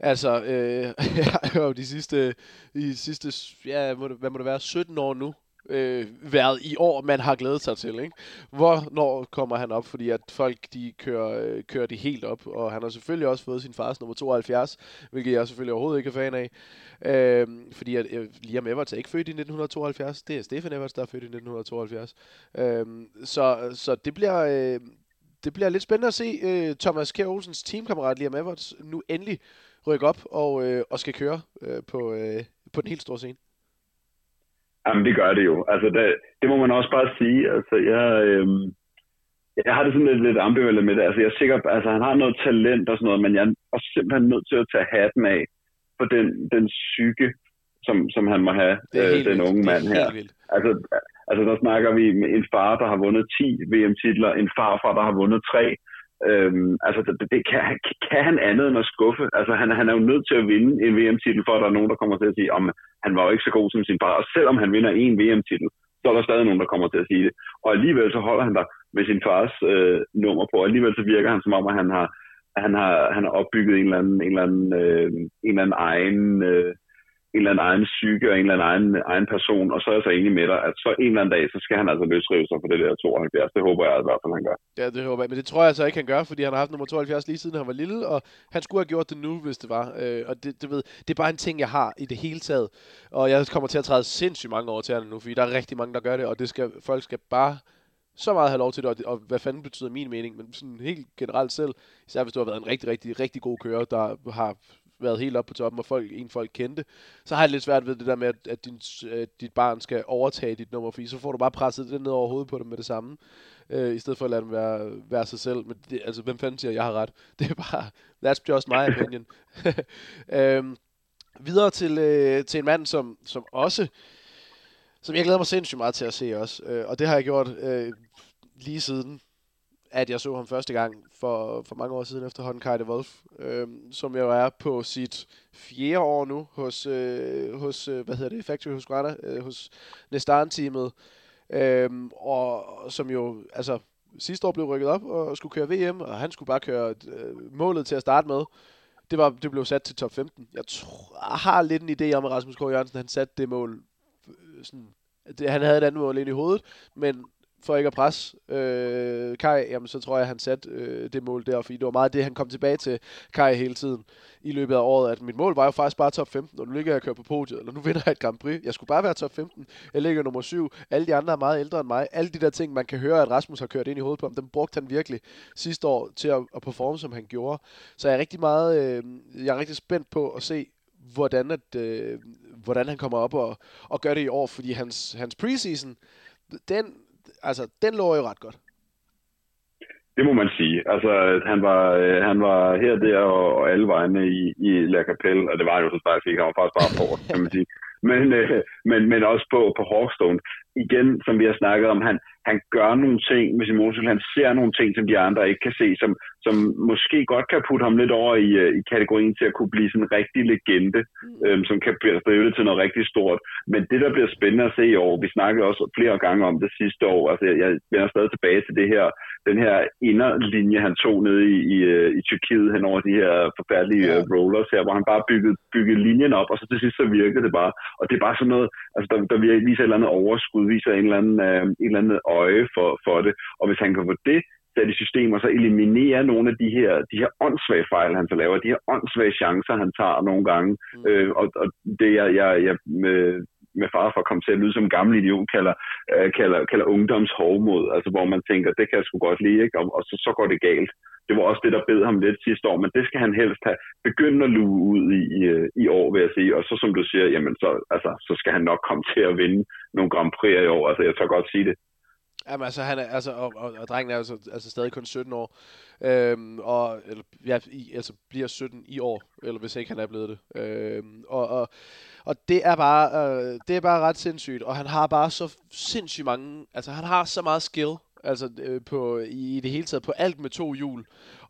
altså, øh, jeg har jo de sidste, de sidste ja, må det, hvad må det være, 17 år nu, øh, været i år, man har glædet sig til. Ikke? Hvornår kommer han op? Fordi at folk de kører, øh, kører det helt op, og han har selvfølgelig også fået sin fars nummer 72, hvilket jeg selvfølgelig overhovedet ikke er fan af. Øh, fordi at øh, Liam Everts er ikke født i 1972, det er Stefan Everts, der er født i 1972. Øh, så, så det bliver... Øh, det bliver lidt spændende at se øh, Thomas Kjær Olsens teamkammerat Liam Everts nu endelig rykke op og, øh, og skal køre øh, på, øh, på den helt store scene. Jamen, det gør det jo. Altså, det, det må man også bare sige. Altså, jeg, øh, jeg har det sådan lidt, lidt ambivalent med det. Altså, jeg er sikker, altså, han har noget talent og sådan noget, men jeg er simpelthen nødt til at tage hatten af for den, den psyke, som, som han må have, øh, den unge mand her. Altså, altså, der snakker vi med en far, der har vundet 10 VM-titler, en farfar, der har vundet 3, Øhm, altså, det, det kan, kan han andet end at skuffe. Altså, han, han er jo nødt til at vinde en VM-titel, for at der er nogen, der kommer til at sige, om han var jo ikke så god som sin far. Og selvom han vinder en VM-titel, så er der stadig nogen, der kommer til at sige det. Og alligevel så holder han der med sin fars øh, nummer på. Og alligevel så virker han som om, at han har, han har, han har opbygget en eller anden, en eller anden, øh, en eller anden egen... Øh, en eller anden egen psyke og en eller anden egen, egen person, og så er jeg så enig med dig, at så en eller anden dag, så skal han altså løsrive sig for det der 72. Det håber jeg i hvert fald, han gør. Ja, det håber jeg, men det tror jeg så ikke, han gør, fordi han har haft nummer 72 lige siden han var lille, og han skulle have gjort det nu, hvis det var. Øh, og det, det, ved, det er bare en ting, jeg har i det hele taget. Og jeg kommer til at træde sindssygt mange år til nu, fordi der er rigtig mange, der gør det, og det skal, folk skal bare så meget have lov til det, og, og hvad fanden betyder min mening, men sådan helt generelt selv, især hvis du har været en rigtig, rigtig, rigtig god kører, der har været helt op på toppen, og folk, en folk kendte, så har jeg lidt svært ved det der med, at, at, din, at dit barn skal overtage dit nummer, fordi så får du bare presset det ned over hovedet på dem med det samme, øh, i stedet for at lade dem være, være sig selv. Men det, altså, hvem fanden siger, at jeg har ret? Det er bare, that's just my opinion. øhm, videre til, øh, til en mand, som, som også, som jeg glæder mig sindssygt meget til at se også, øh, og det har jeg gjort øh, lige siden at jeg så ham første gang for, for mange år siden efterhånden, Kai de Wolf, øh, som jo er på sit fjerde år nu hos, øh, hos øh, hvad hedder det, Factory Husqvarna, øh, hos Nestan-teamet, øh, og som jo, altså, sidste år blev rykket op og skulle køre VM, og han skulle bare køre øh, målet til at starte med. Det, var, det blev sat til top 15. Jeg, tror, jeg har lidt en idé om, at Rasmus K. Jørgensen han satte det mål øh, sådan, det, han havde et andet mål ind i hovedet, men for ikke at presse øh, Kai, jamen så tror jeg, at han satte øh, det mål der, fordi det var meget det, han kom tilbage til Kai hele tiden i løbet af året, at mit mål var jo faktisk bare top 15, og nu ligger jeg og kører på podiet, eller nu vinder jeg et Grand Prix. Jeg skulle bare være top 15, jeg ligger nummer 7, alle de andre er meget ældre end mig. Alle de der ting, man kan høre, at Rasmus har kørt ind i hovedet på ham, dem brugte han virkelig sidste år til at, at performe, som han gjorde. Så jeg er rigtig meget, øh, jeg er rigtig spændt på at se, hvordan, at, øh, hvordan han kommer op og, og gør det i år, fordi hans, hans preseason, den, altså, den lå jo ret godt. Det må man sige. Altså, han var, øh, han var her, der og, og alle vegne i, i La Capelle, og det var jo så faktisk fik. Han var faktisk bare på, kan man sige. Men, øh, men, men også på, på Hawkstone. Igen, som vi har snakket om, han, han gør nogle ting med sin motorcykel. Han ser nogle ting, som de andre ikke kan se, som, som måske godt kan putte ham lidt over i, øh, i kategorien til at kunne blive sådan en rigtig legende, mm. øhm, som kan drive det til noget rigtig stort. Men det, der bliver spændende at se i år, vi snakkede også flere gange om det sidste år, altså jeg vender stadig tilbage til det her, den her inderlinje, han tog ned i, i, øh, i Tyrkiet hen over de her forfærdelige ja. Øh, rollers her, hvor han bare byggede, byggede linjen op, og så til sidst så virkede det bare. Og det er bare sådan noget, altså der, der viser et eller andet overskud, viser en eller anden, øh, en eller anden øje for, for det. Og hvis han kan få det sat i systemer, så eliminere nogle af de her, de her åndssvage fejl, han så laver, de her åndssvage chancer, han tager nogle gange. Mm. Øh, og, og det, jeg, jeg, jeg med, med far for at komme til at lyde som gammel idiot, kalder, øh, kalder, kalder ungdoms hovmod, altså hvor man tænker, det kan jeg sgu godt lide, ikke? Og, og så, så går det galt. Det var også det, der bed ham lidt sidste år, men det skal han helst have begyndt at luge ud i, i, i år, vil jeg sige. Og så som du siger, jamen så, altså, så skal han nok komme til at vinde nogle Grand Prix i år. Altså jeg tør godt sige det. Jamen altså, han er, altså, og, og, og drengen er altså, altså stadig kun 17 år. Øhm, og, eller, ja, i, altså bliver 17 i år, eller hvis ikke han er blevet det. Øhm, og, og, og det er bare, øh, det er bare ret sindssygt, og han har bare så sindssygt mange, altså han har så meget skill, altså øh, på, i, i det hele taget, på alt med to hjul.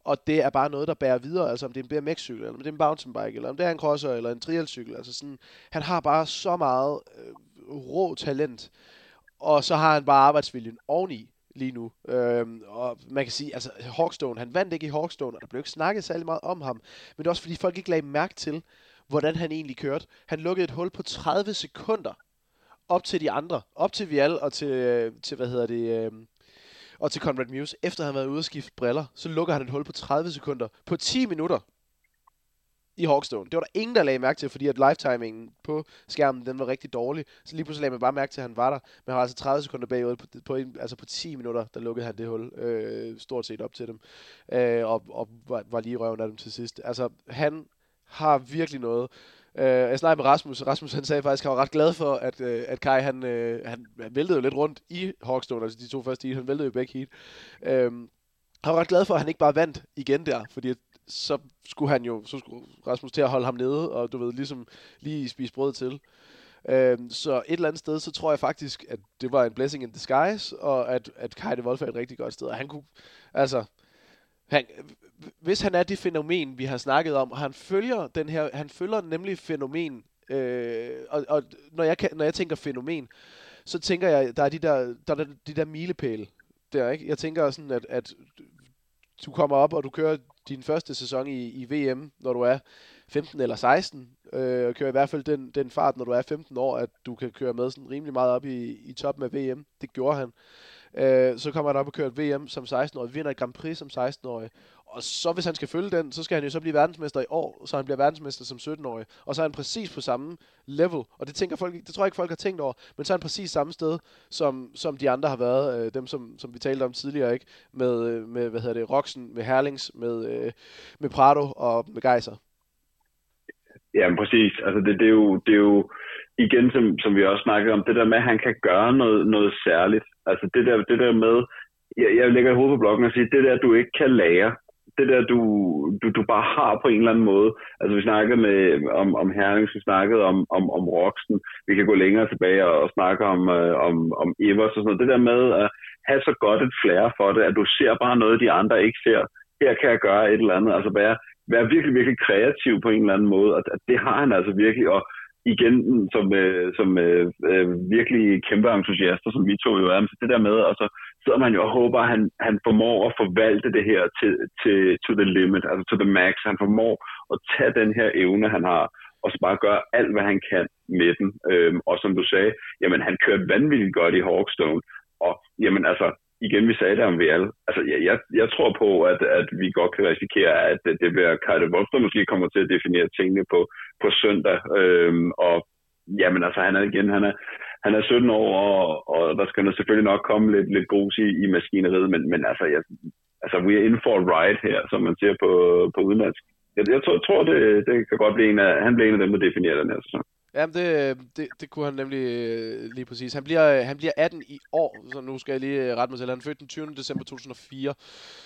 Og det er bare noget, der bærer videre, altså om det er en BMX-cykel, eller om det er en mountainbike, eller om det er en crosser, eller en trialcykel. Altså sådan, han har bare så meget øh, rå talent, og så har han bare arbejdsviljen oveni lige nu. Øhm, og man kan sige, altså Hawkstone, han vandt ikke i Hawkstone, og der blev ikke snakket særlig meget om ham. Men det er også fordi folk ikke lagde mærke til, hvordan han egentlig kørte. Han lukkede et hul på 30 sekunder op til de andre. Op til Vial og til, øh, til hvad hedder det, øh, og til Conrad Muse. Efter han har været ude og skifte briller, så lukker han et hul på 30 sekunder. På 10 minutter i Hawkstone. Det var der ingen, der lagde mærke til, fordi at lifetimingen på skærmen, den var rigtig dårlig. Så lige pludselig lagde man bare mærke til, at han var der. Men han var altså 30 sekunder bagud. På, på, en, altså på 10 minutter, der lukkede han det hul. Øh, stort set op til dem. Øh, og og var, var lige røven af dem til sidst. Altså, han har virkelig noget. Øh, jeg snakkede med Rasmus, Rasmus han sagde faktisk, at han var ret glad for, at, øh, at Kai han, øh, han, han væltede jo lidt rundt i Hawkstone, altså de to første heat, han væltede jo begge heat. Øh, han var ret glad for, at han ikke bare vandt igen der, fordi så skulle han jo, så skulle Rasmus til at holde ham nede, og du ved, ligesom lige spise brød til. Uh, så et eller andet sted, så tror jeg faktisk, at det var en blessing in disguise, og at, at Kajde Wolf er et rigtig godt sted, og han kunne, altså, han, hvis han er det fænomen, vi har snakket om, og han følger den her, han følger nemlig fænomen, øh, og, og når, jeg kan, når jeg tænker fænomen, så tænker jeg, der er de der, der er de der milepæle der, ikke? Jeg tænker sådan, at, at du kommer op, og du kører din første sæson i, i VM, når du er 15 eller 16, øh, og kører i hvert fald den, den fart, når du er 15 år, at du kan køre med sådan rimelig meget op i, i toppen af VM. Det gjorde han. Øh, så kommer han op og kører et VM som 16-årig, vinder et Grand Prix som 16-årig, og så hvis han skal følge den, så skal han jo så blive verdensmester i år, så han bliver verdensmester som 17-årig. Og så er han præcis på samme level. Og det tænker folk, det tror jeg ikke folk har tænkt over, men så er han præcis samme sted, som, som de andre har været, øh, dem som, som vi talte om tidligere, ikke? Med, øh, med hvad hedder det, Roxen, med Herlings, med, øh, med Prado og med Geiser. Ja, præcis. Altså det, det, er jo, det er jo igen, som, som vi også snakkede om, det der med, at han kan gøre noget, noget særligt. Altså det der, det der med, jeg, jeg lægger i hovedet på blokken og siger, det der, du ikke kan lære, det der, du, du, du bare har på en eller anden måde. Altså, vi snakkede med, om, om Herning, vi snakkede om, om, om Roxen. Vi kan gå længere tilbage og, og snakke om, øh, om, om Evers og sådan noget. Det der med at have så godt et flair for det, at du ser bare noget, de andre ikke ser. Her kan jeg gøre et eller andet. Altså, være, være virkelig, virkelig kreativ på en eller anden måde. Og det har han altså virkelig. Og igen, som, øh, som øh, øh, virkelig kæmpe entusiaster, som vi to jo er, så det der med, altså, sidder man jo og håber, at han, han formår at forvalte det her til, til to the limit, altså to the max. Han formår at tage den her evne, han har, og så bare gøre alt, hvad han kan med den. Øhm, og som du sagde, jamen han kørte vanvittigt godt i Hawkstone, og jamen altså, igen, vi sagde det om VL. Altså, jeg, jeg, jeg tror på, at, at vi godt kan risikere, at det, det bliver Kajde Wolf, der måske kommer til at definere tingene på, på søndag. Øhm, og jamen altså, han er igen, han er, han er 17 år, og, og der skal selvfølgelig nok komme lidt, lidt grus i, i maskineriet, men, men altså, jeg, altså, we are in for a ride her, som man siger på, på udenlandsk. Jeg, jeg tror, tror det, det kan godt blive en af, han bliver en af dem, der definerer den her sæson. Jamen, det, det, det kunne han nemlig øh, lige præcis. Han bliver, øh, han bliver 18 i år, så nu skal jeg lige øh, rette mig selv. Han er født den 20. december 2004,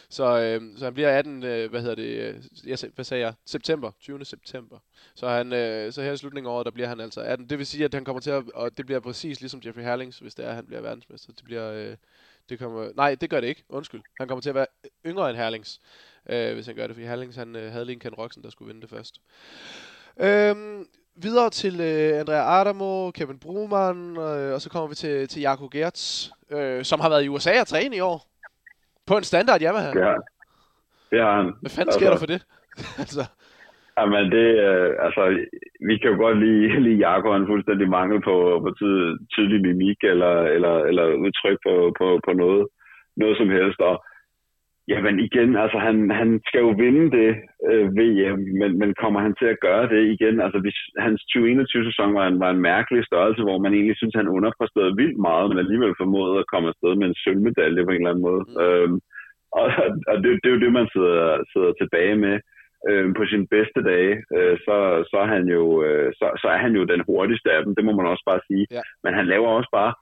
så, øh, så han bliver 18, øh, hvad hedder det, øh, jeg, hvad sagde jeg, september, 20. september. Så, han, øh, så her i slutningen af året, der bliver han altså 18. Det vil sige, at han kommer til at, og det bliver præcis ligesom Jeffrey Herlings, hvis det er, at han bliver verdensmester. Det bliver, øh, det kommer, nej, det gør det ikke, undskyld. Han kommer til at være øh, yngre end Herlings, øh, hvis han gør det, fordi Herlings, han øh, havde lige en Ken Roxen, der skulle vinde det først. Øhm, videre til øh, Andrea Adamo, Kevin Brumann, øh, og så kommer vi til, til Jakob Gertz, øh, som har været i USA og træne i år. På en standard Yamaha. Det har, det har han. Hvad fanden sker altså, der for det? altså. Jamen det, øh, altså, vi kan jo godt lide, lide Jakob, han fuldstændig mangel på, på tyd, tydelig mimik eller, eller, eller udtryk på, på, på noget, noget som helst. Og Jamen igen, altså han, han skal jo vinde det øh, VM, men, men kommer han til at gøre det igen? Altså hvis hans 2021-sæson var en, var en mærkelig størrelse, hvor man egentlig synes, han underpræsterede vildt meget, men alligevel formåede at komme afsted med en sølvmedalje på en eller anden måde. Mm. Øhm, og og det, det er jo det, man sidder, sidder tilbage med. Øhm, på sin bedste dage, øh, så, så, er han jo, øh, så, så er han jo den hurtigste af dem, det må man også bare sige. Ja. Men han laver også bare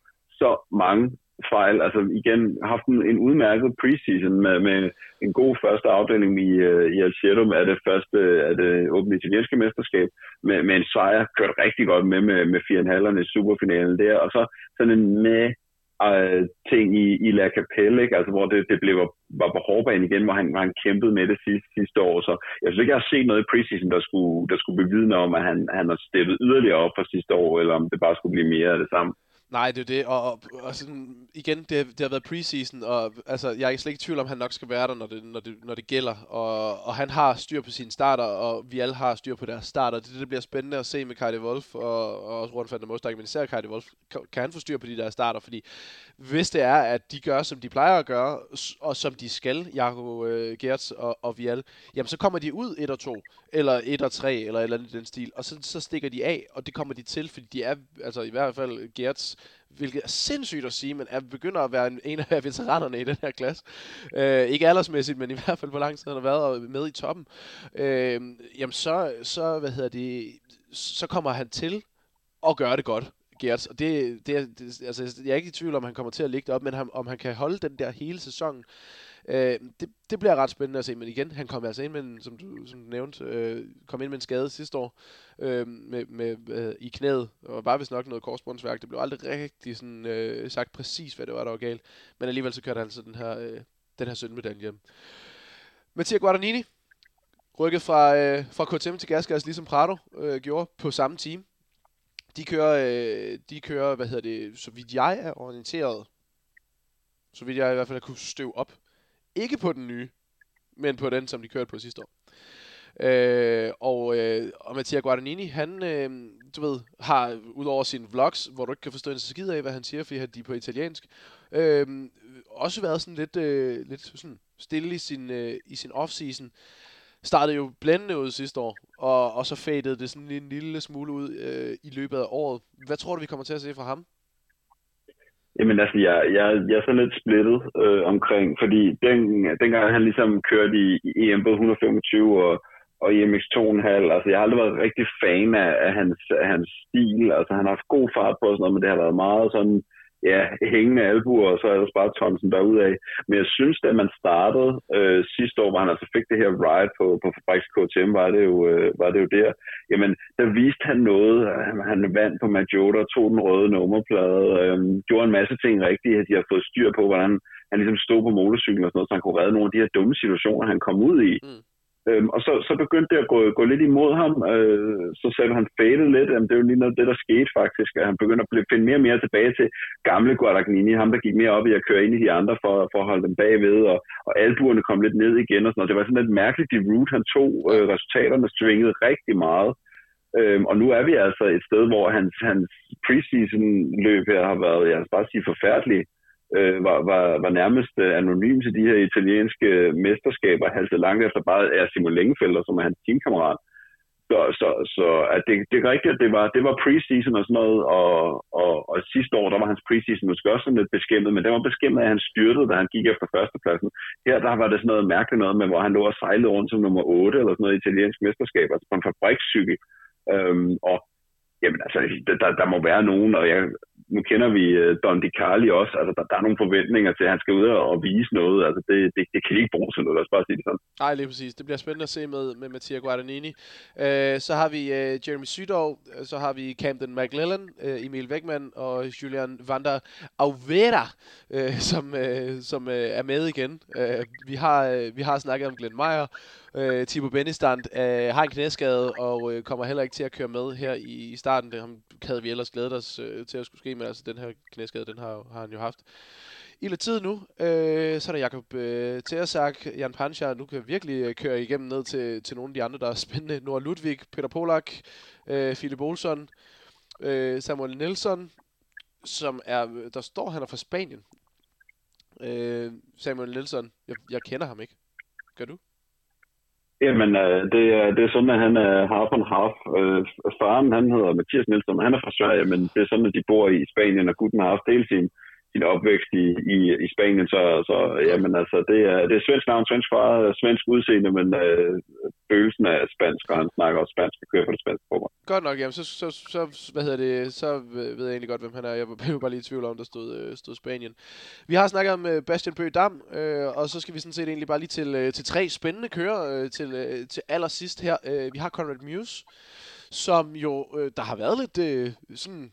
så mange fejl. Altså igen, haft en, en udmærket preseason med, med en god første afdeling i, uh, i Alcetum af det første af det åbne italienske mesterskab med, med en sejr, kørt rigtig godt med med, med 4,5'erne i superfinalen der, og så sådan en med uh, ting i, i La Capelle, ikke? Altså, hvor det, det blev, var på hårdbanen igen, hvor han, hvor han kæmpede med det sidste, sidste år. Så jeg synes ikke, jeg har set noget i preseason, der skulle, der skulle bevidne om, at han, han har steppet yderligere op fra sidste år, eller om det bare skulle blive mere af det samme. Nej, det er det, og, og, og sådan, igen, det, det har været preseason, og altså, jeg er slet ikke i tvivl om, at han nok skal være der, når det, når det, når det gælder, og, og han har styr på sine starter, og vi alle har styr på deres starter. Det, det bliver spændende at se med Kai Wolf, og, og også Ron van der Mostak, men især Kai Wolf, kan, han få styr på de der starter, fordi hvis det er, at de gør, som de plejer at gøre, og som de skal, Jakob øh, Gertz og, og Vial, jamen så kommer de ud 1 og 2, eller 1 og 3, eller et eller andet i den stil, og så, så stikker de af, og det kommer de til, fordi de er, altså i hvert fald Gertz, hvilket er sindssygt at sige, men er begynder at være en, en af veteranerne i den her klasse. Øh, ikke aldersmæssigt, men i hvert fald på lang tid han har været med i toppen. Øh, jamen så, så, hvad hedder det, så kommer han til at gøre det godt. Gertz, og det, det, det, altså, jeg er ikke i tvivl om, han kommer til at ligge op, men ham, om han kan holde den der hele sæsonen, Øh, det, det bliver ret spændende at se, men igen, han kom altså ind med en, som du, som du nævnte, øh, kom ind med en skade sidste år øh, med, med, øh, i knæet, og var vist nok noget korsbundsværk. Det blev aldrig rigtig sådan, øh, sagt præcis, hvad det var, der var galt, men alligevel så kørte han så den her, øh, den her sølvmedalje hjem. Mathias Guadagnini, rykket fra, øh, fra KTM til Gasgas, altså ligesom Prado øh, gjorde på samme team. De kører, øh, de kører, hvad hedder det, så vidt jeg er orienteret, så vidt jeg i hvert fald kunne støve op, ikke på den nye, men på den, som de kørte på sidste år. Øh, og, øh, og Mattia Guadagnini, han, øh, du ved, har udover sine vlogs, hvor du ikke kan forstå en skid af, hvad han siger, fordi de er på italiensk, øh, også været sådan lidt, øh, lidt sådan stille i sin, øh, i sin off-season. Startede jo blændende ud sidste år, og, og så fadede det sådan en lille smule ud øh, i løbet af året. Hvad tror du, vi kommer til at se fra ham? Jamen altså, jeg, jeg, jeg er sådan lidt splittet øh, omkring, fordi den, dengang han ligesom kørte i, i EM både 125 og, og i MX 2,5, altså jeg har aldrig været rigtig fan af, af, hans, af hans stil, altså han har haft god fart på og sådan noget, men det har været meget sådan, ja, hængende albuer, og så ellers bare Thomsen derudad. Men jeg synes, at man startede øh, sidste år, hvor han altså fik det her ride på, på Fabriks KTM, var det, jo, øh, var det jo der. Jamen, der viste han noget. Han, han vandt på Majota, tog den røde nummerplade, øh, gjorde en masse ting rigtigt, at de har fået styr på, hvordan han ligesom stod på motorcyklen og sådan noget, så han kunne redde nogle af de her dumme situationer, han kom ud i. Mm. Øhm, og så, så begyndte det at gå, gå lidt imod ham. Øh, så selv han faded lidt. Jamen, det er jo lige noget det, der skete faktisk. At han begyndte at blive, finde mere og mere tilbage til gamle Guadagnini. Ham, der gik mere op i at køre ind i de andre for, for at holde dem bagved. Og, og albuerne kom lidt ned igen. Og sådan noget. Det var sådan lidt mærkeligt, de route, han tog. Øh, resultaterne svingede rigtig meget. Øhm, og nu er vi altså et sted, hvor hans, hans preseason løb her har været, jeg vil bare sige, forfærdelige øh, var, var, var nærmest øh, anonym til de her italienske mesterskaber, halset langt efter bare er Simon Lengefelder, som er hans teamkammerat. Så, så, så at det, det er rigtigt, at det var, det var preseason og sådan noget, og, og, og sidste år, der var hans preseason måske også sådan lidt beskæmmet, men det var beskæmmet, at han styrtede, da han gik efter førstepladsen. Her der var det sådan noget mærkeligt noget med, hvor han lå og sejlede rundt som nummer 8 eller sådan noget italiensk mesterskab, altså på en fabrikscykel. Øhm, og Jamen altså, der, der må være nogen, og jeg, nu kender vi uh, Don DiCarli også, altså der, der er nogle forventninger til, at han skal ud og vise noget, altså det, det, det kan ikke bruges til noget, lad os bare sige det sådan. Nej, lige præcis. Det bliver spændende at se med, med Mattia Guadagnini. Uh, så har vi uh, Jeremy Sydov, så har vi Camden McLellan, uh, Emil Wegman og Julian van der Auvera, uh, som, uh, som uh, er med igen. Uh, vi, har, uh, vi har snakket om Glenn Meyer, Øh, Thibaut Bennestand øh, har en knæskade og øh, kommer heller ikke til at køre med her i, i starten. Det havde vi ellers glædet os øh, til at skulle ske, men altså den her knæskade, den har, har han jo haft i lidt tid nu. Øh, så er der Jakob øh, Tersak, Jan Pancha, nu kan virkelig øh, køre igennem ned til, til nogle af de andre, der er spændende. Nora Ludvig, Peter Polak, øh, Philip Olsson, øh, Samuel Nielsen, som er, der står, han er fra Spanien. Øh, Samuel Nielsen, jeg, jeg kender ham ikke. Gør du? Jamen, øh, det, er, det er sådan, at han er half and half. Øh, faren, han hedder Mathias Nielsen, han er fra Sverige, men det er sådan, at de bor i Spanien, og gutten har haft hele sin, opvækst i, i, i Spanien, så, så jamen, altså, det, er, det er svensk navn, svensk far, svensk udseende, men øh, følelsen er spansk, og han snakker også spansk og kører på det spanske fodbold. Godt nok, jamen, så, så, så, hvad hedder det, så ved jeg egentlig godt, hvem han er. Jeg var bare lige i tvivl om, der stod, øh, stod Spanien. Vi har snakket om øh, Bastian Bøge Dam, øh, og så skal vi sådan set egentlig bare lige til, øh, til tre spændende kører øh, til, øh, til allersidst her. Øh, vi har Conrad Muse, som jo, øh, der har været lidt øh, sådan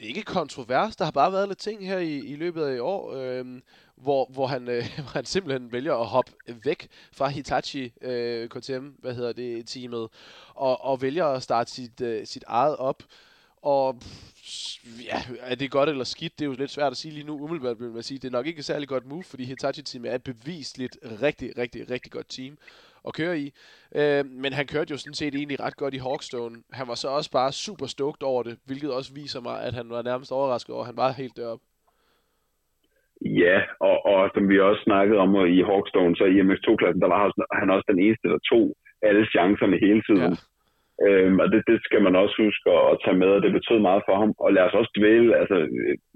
ikke kontrovers, der har bare været lidt ting her i, i løbet af i år, øh, hvor, hvor, han, øh, hvor han simpelthen vælger at hoppe væk fra Hitachi øh, KTM, hvad hedder det, teamet, og, og vælger at starte sit, øh, sit eget op. Og ja, er det godt eller skidt? Det er jo lidt svært at sige lige nu. Umiddelbart vil man sige, det er nok ikke et særlig godt move, fordi Hitachi-teamet er et bevisligt rigtig, rigtig, rigtig godt team at køre i. Øh, men han kørte jo sådan set egentlig ret godt i Hawkstone. Han var så også bare super stoked over det, hvilket også viser mig, at han var nærmest overrasket over, at han var helt deroppe. Ja, og, og som vi også snakkede om i Hawkstone, så i MX2-klassen, der var han også den eneste, der tog alle chancerne hele tiden. Ja. Øhm, og det, det skal man også huske at, at tage med, og det betød meget for ham. Og lad os også dvæle, altså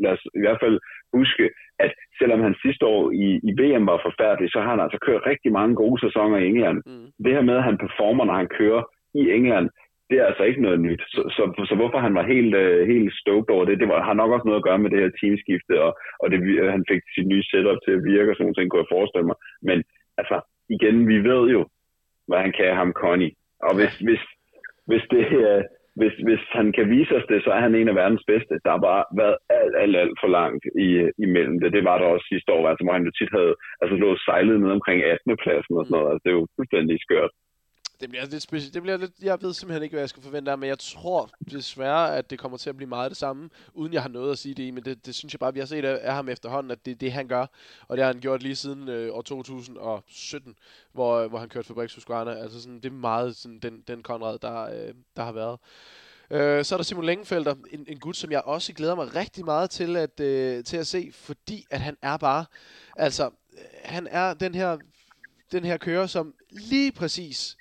lad os i hvert fald huske, at selvom han sidste år i, i VM var forfærdelig, så har han altså kørt rigtig mange gode sæsoner i England. Mm. Det her med, at han performer, når han kører i England, det er altså ikke noget nyt. Så, så, så hvorfor han var helt, uh, helt stoked over det, det var, har nok også noget at gøre med det her teamskifte, og, og det, han fik sit nye setup til at virke, og sådan noget, kunne jeg forestille mig. Men altså, igen, vi ved jo, hvad han kan, ham Connie. Og hvis, hvis, hvis det, uh, hvis, hvis han kan vise os det, så er han en af verdens bedste. Der har bare været alt, alt, alt for langt i, imellem det. Det var der også sidste år, altså, hvor han jo tit havde altså, lå sejlet ned omkring 18. pladsen og sådan noget. Altså, det er jo fuldstændig skørt det bliver lidt specielt. Det bliver lidt, jeg ved simpelthen ikke, hvad jeg skal forvente af, men jeg tror desværre, at det kommer til at blive meget det samme, uden jeg har noget at sige det i, men det, det synes jeg bare, vi har set af ham efterhånden, at det er det, han gør, og det har han gjort lige siden øh, år 2017, hvor, hvor han kørte Fabriks Husqvarna. Altså sådan, det er meget sådan, den, den Konrad, der, øh, der har været. Øh, så er der Simon Længefelter, en, en gut, som jeg også glæder mig rigtig meget til at, øh, til at se, fordi at han er bare, altså, øh, han er den her, den her kører, som lige præcis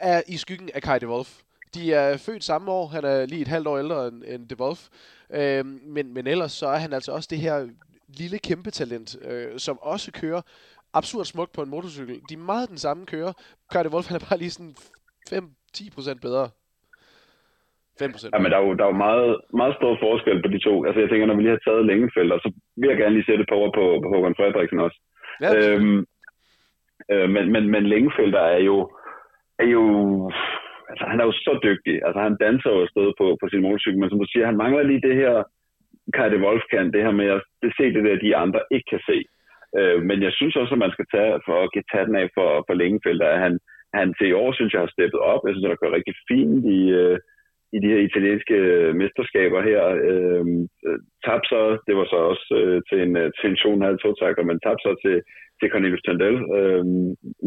er i skyggen af Kai de Wolf. De er født samme år. Han er lige et halvt år ældre end, end de Wolf. Øhm, men, men ellers så er han altså også det her lille kæmpe talent, øh, som også kører absurd smukt på en motorcykel. De er meget den samme kører. Kai de Wolf han er bare lige sådan 5-10% bedre. 5%. Ja, men der er jo, der er jo meget, meget stor forskel på de to. Altså jeg tænker, når vi lige har taget længefelter, så vil jeg gerne lige sætte på på, på Håkon Frederiksen også. Ja, øhm, øh, men, men, men længefelter er jo, er jo... Altså, han er jo så dygtig. Altså, han danser jo afsted på, på sin motorcykel, men som du siger, han mangler lige det her, Kai de Wolf kan, det her med at det se det der, de andre ikke kan se. Øh, men jeg synes også, at man skal tage, for at give den af for, for Længefeldt, at han, han til i år, synes jeg, har steppet op. Jeg synes, at der går rigtig fint i, øh, i de her italienske øh, mesterskaber her. Øh, øh tabte så, det var så også øh, til en, øh, til en 2,5 men tabte så til, til Cornelius Tandel øh,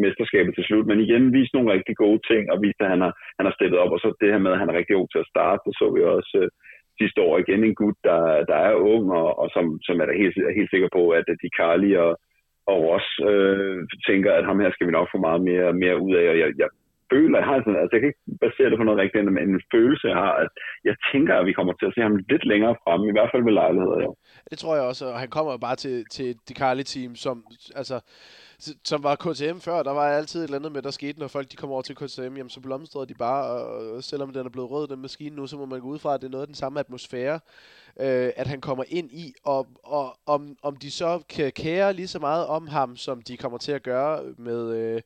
mesterskabet til slut, men igen viste nogle rigtig gode ting, og viste, at han har, han har steppet op, og så det her med, at han er rigtig god til at starte, det så vi også øh, sidste år igen. En gut, der, der er ung, og, og som, som er helt, er helt sikker på, at de Carli og, og Ross øh, tænker, at ham her skal vi nok få meget mere, mere ud af, og jeg, jeg føler, jeg har sådan, altså jeg kan ikke basere det på noget rigtigt, men en følelse jeg har, at jeg tænker, at vi kommer til at se ham lidt længere frem, i hvert fald ved lejligheder, jo. Det tror jeg også, og han kommer bare til, til det Carly-team, som, altså, som var KTM før, der var altid et eller andet med, der skete, når folk de kommer over til KTM, jamen så blomstrede de bare, og selvom den er blevet rød, den maskine nu, så må man gå ud fra, at det er noget af den samme atmosfære, øh, at han kommer ind i, og, og om, om de så kan kære lige så meget om ham, som de kommer til at gøre med, øh,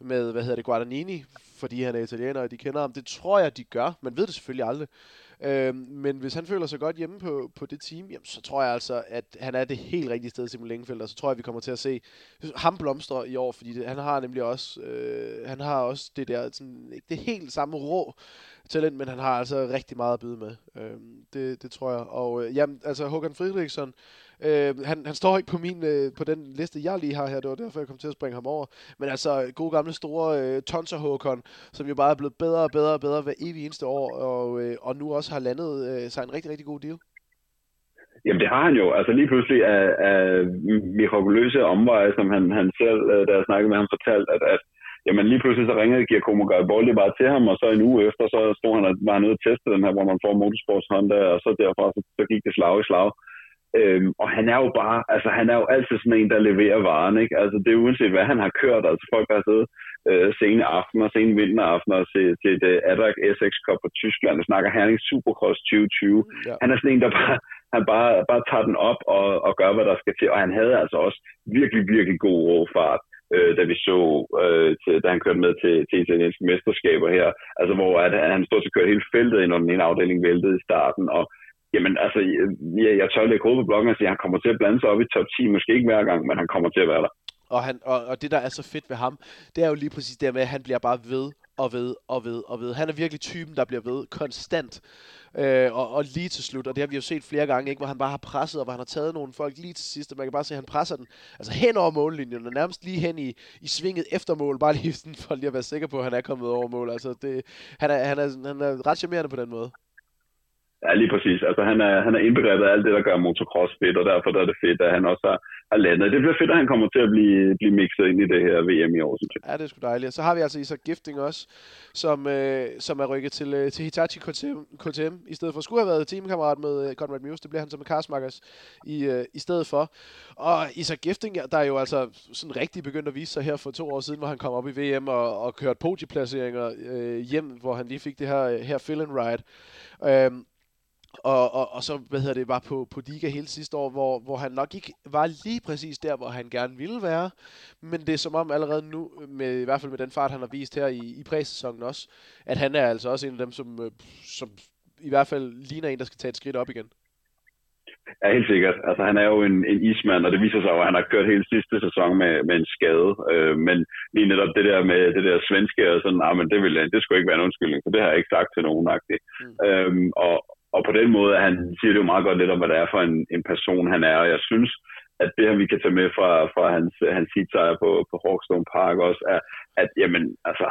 med hvad hedder det, Guadagnini, fordi han er italiener, og de kender ham, det tror jeg, de gør, man ved det selvfølgelig aldrig, Øh, men hvis han føler sig godt hjemme på, på det team, jamen, så tror jeg altså, at han er det helt rigtige sted, Simon Lingefeldt, og så tror jeg, vi kommer til at se ham blomstre i år, fordi det, han har nemlig også, øh, han har også det der, sådan, ikke det helt samme rå talent, men han har altså rigtig meget at byde med. Øh, det, det tror jeg. Og øh, jamen, altså Håkan Fridriksson, Øh, han, han står ikke på min øh, på den liste, jeg lige har her. Det var derfor, jeg kom til at springe ham over. Men altså, god gamle store øh, Tonser Håkon, som jo bare er blevet bedre og bedre og bedre hver evig eneste år, og, øh, og nu også har landet øh, sig en rigtig, rigtig god deal. Jamen det har han jo. Altså lige pludselig er, er mirakuløse omveje, som han, han selv, øh, da jeg snakkede med ham, fortalt, at, at jamen lige pludselig så ringede Giacomo Garibaldi bare til ham, og så en uge efter, så stod han, var han og testede den her, hvor man får motorsports Honda, og så derfra, så, så gik det slag i slag. Øhm, og han er jo bare, altså han er jo altid sådan en, der leverer varen, ikke? Altså det er uanset hvad han har kørt, altså folk har siddet øh, sene aftener, sene vinteraftener til, til det ADAC SX Cup på Tyskland, og snakker Herning Supercross 2020. Ja. Han er sådan en, der bare, han bare, bare tager den op og, og gør, hvad der skal til, og han havde altså også virkelig, virkelig god råfart øh, da vi så, øh, til, da han kørte med til, til italienske mesterskaber her, altså hvor at, han stod til at køre hele feltet ind, og den ene afdeling væltede i starten, og Jamen altså, jeg, jeg tør lægge hovedet på blokken og sige, at han kommer til at blande sig op i top 10, måske ikke hver gang, men han kommer til at være der. Og, han, og, og det, der er så fedt ved ham, det er jo lige præcis det med, at han bliver bare ved og ved og ved og ved. Han er virkelig typen, der bliver ved konstant. Øh, og, og lige til slut, og det har vi jo set flere gange, ikke, hvor han bare har presset, og hvor han har taget nogle folk lige til sidst, og man kan bare se, at han presser den altså hen over mållinjen, og nærmest lige hen i, i svinget efter mål, bare lige sådan, for lige at være sikker på, at han er kommet over mål. Altså, det, han, er, han, er, han er ret charmerende på den måde. Ja, lige præcis. Altså, han er, han er indbegrebet af alt det, der gør motocross fedt, og derfor er det fedt, at han også har, har landet. Det bliver fedt, at han kommer til at blive, blive mixet ind i det her VM i år, synes jeg. Ja, det er sgu dejligt. Så har vi altså Isak Gifting også, som, øh, som er rykket til, øh, til Hitachi KTM, KTM, i stedet for skulle have været teamkammerat med øh, Conrad Muse. Det bliver han så med Karsmakers i, øh, i stedet for. Og Isak Gifting, der er jo altså sådan rigtig begyndt at vise sig her for to år siden, hvor han kom op i VM og, og kørte podieplaceringer øh, hjem, hvor han lige fik det her, øh, her fill and ride. Øh, og, og, og så, hvad hedder det, var på, på Liga hele sidste år, hvor, hvor han nok ikke var lige præcis der, hvor han gerne ville være. Men det er som om allerede nu, med, i hvert fald med den fart, han har vist her i, i præsæsonen også, at han er altså også en af dem, som, øh, som i hvert fald ligner en, der skal tage et skridt op igen. Ja, helt sikkert. Altså, han er jo en, en ismand, og det viser sig jo, at han har kørt hele sidste sæson med, med en skade. Øh, men lige netop det der med det der svenske, og sådan, ah, men det, ville, det skulle ikke være en undskyldning, for det har jeg ikke sagt til nogen. Mm. Øhm, og, og på den måde, han siger det jo meget godt lidt om, hvad det er for en, en person, han er. Og jeg synes, at det her, vi kan tage med fra, fra hans, hans hitsejr på, på Hawkstone Park også, er, at jamen, altså,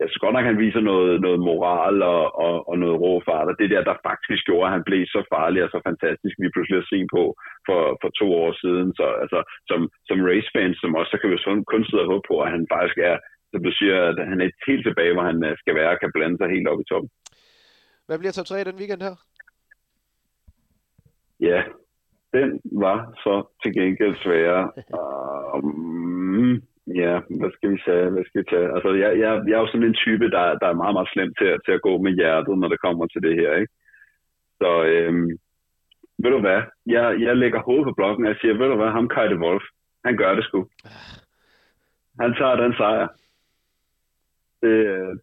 jeg synes godt nok, han viser noget, noget moral og, og, og noget råfart, og det der, der faktisk gjorde, at han blev så farlig og så fantastisk, vi pludselig har set på for, for to år siden. Så altså, som, som racefans, som også, så kan vi sådan kun sidde og håbe på, at han faktisk er, som du siger, at han er helt tilbage, hvor han øh, skal være og kan blande sig helt op i toppen. Hvad bliver top 3 den weekend her? Ja, den var så til gengæld sværere. um, ja, hvad skal vi sige? Hvad skal vi tage? Altså, jeg, jeg, jeg er jo sådan en type, der, der er meget, meget slem til, til at gå med hjertet, når det kommer til det her, ikke? Så, øhm, ved du hvad? Jeg, jeg lægger hovedet på blokken, og jeg siger, ved du hvad, ham Kajte Wolf, han gør det sgu. Han tager den sejr. Det,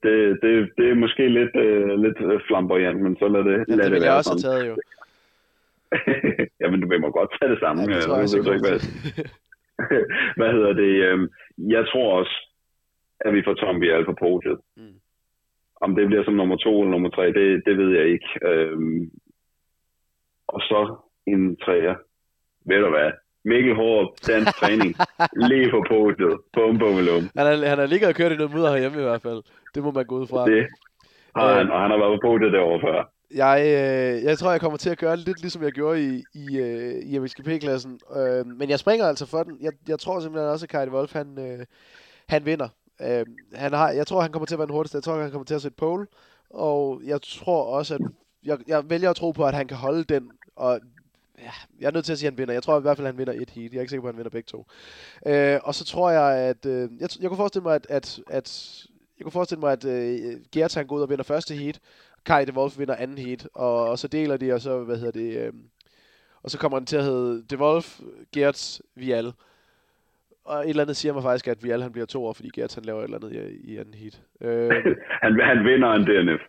det, det, det er måske lidt, uh, lidt flamboyant, men så lad det, ja, lad det, det være jeg også have taget, jo. Jamen, du må godt tage det samme. Ja, det tror jeg, jeg, jeg ikke, hvad, hvad hedder det? Øhm, jeg tror også, at vi får Tom Bial på podiet. Mm. Om det bliver som nummer to eller nummer tre, det, det ved jeg ikke. Øhm, og så en træer. Ved du hvad? Mikkel Hårup, dansk træning, lige på podiet. Bum, bum, bum. Han har, han har ligget og kørt i noget mudder herhjemme i hvert fald. Det må man gå ud fra. Det har han, og han har været på podiet derovre før. Jeg, øh, jeg tror, jeg kommer til at gøre lidt ligesom jeg gjorde i, i, øh, i MXGP-klassen. Øh, men jeg springer altså for den. Jeg, jeg tror simpelthen også, at Kajde Wolf, han, øh, han vinder. Øh, han har, jeg tror, han kommer til at være den hurtigste. Jeg tror, han kommer til at sætte pole. Og jeg tror også, at jeg, jeg vælger at tro på, at han kan holde den. Og ja, jeg er nødt til at sige, at han vinder. Jeg tror i hvert fald, at han vinder et heat. Jeg er ikke sikker på, at han vinder begge to. Øh, og så tror jeg, at... Øh, jeg, jeg kunne forestille mig, at, at, at jeg kunne forestille mig, at øh, Gertan går ud og vinder første heat, Kai de Wolf vinder anden heat, og, og så deler de, og så, hvad hedder det, øh, og så kommer den til at hedde De Wolf, Gertz, Vial. Og et eller andet siger mig faktisk, at Vial han bliver to år, fordi Gertz han laver et eller andet i, i anden heat. Øh, han, han vinder en DNF.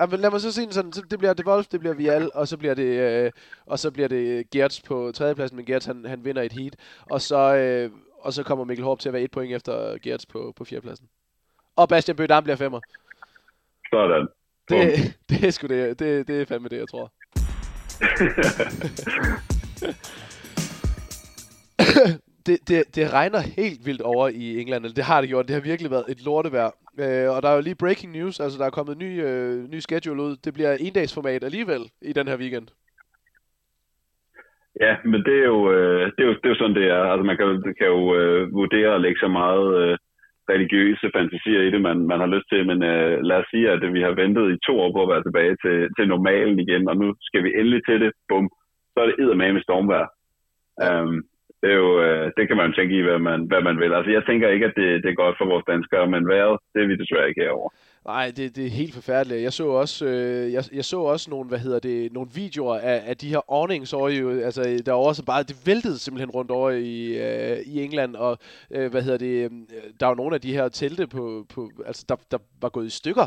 Ja, men lad mig så sige sådan, det bliver De Wolf, det bliver Vial, og så bliver det, øh, og så bliver det Gertz på tredjepladsen, men Gertz han, han vinder et heat. Og så, øh, og så kommer Mikkel Håb til at være et point efter Gertz på, på fjerdepladsen. Og Bastian Bødam bliver femmer. Sådan. Det, det er sgu det, det, det er fandme det, jeg tror. det, det, det regner helt vildt over i England, eller det har det gjort. Det har virkelig været et lortevejr. Øh, og der er jo lige breaking news, altså der er kommet ny, øh, ny schedule ud. Det bliver en dags format alligevel i den her weekend. Ja, men det er jo, øh, det er jo, det er jo sådan, det er. Altså man kan, kan jo øh, vurdere at lægge så meget øh, religiøse fantasier i det, man, man har lyst til, men øh, lad os sige, at vi har ventet i to år på at være tilbage til, til normalen igen, og nu skal vi endelig til det. Bum. så er det eddermame med stormvejr. Um, det, er jo, øh, det kan man jo tænke i, hvad man, hvad man vil. Altså, jeg tænker ikke, at det, det er godt for vores danskere, men vejret, det er vi desværre ikke herovre. Nej, det, det er helt forfærdeligt. Jeg så også, øh, jeg, jeg så også nogle, hvad hedder det, nogle videoer af, af de her awnings over i, altså der var også bare, det væltede simpelthen rundt over i, øh, i England, og øh, hvad hedder det, øh, der var nogle af de her telte på, på altså der, der var gået i stykker,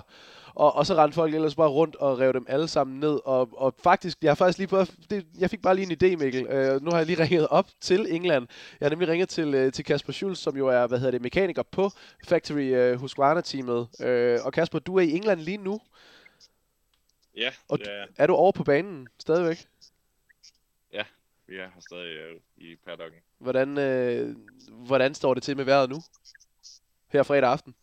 og, og så rendte folk ellers bare rundt og rev dem alle sammen ned. Og, og faktisk, jeg har faktisk lige prøvet, det, jeg fik bare lige en idé, Mikkel. Uh, nu har jeg lige ringet op til England. Jeg har nemlig ringet til, uh, til Kasper Schulz, som jo er, hvad hedder det, mekaniker på Factory uh, Husqvarna-teamet. Uh, og Kasper, du er i England lige nu. Ja, og det er, du over på banen stadigvæk? Ja, vi er her stadig uh, i paddocken. Hvordan, uh, hvordan står det til med vejret nu? Her fredag aften?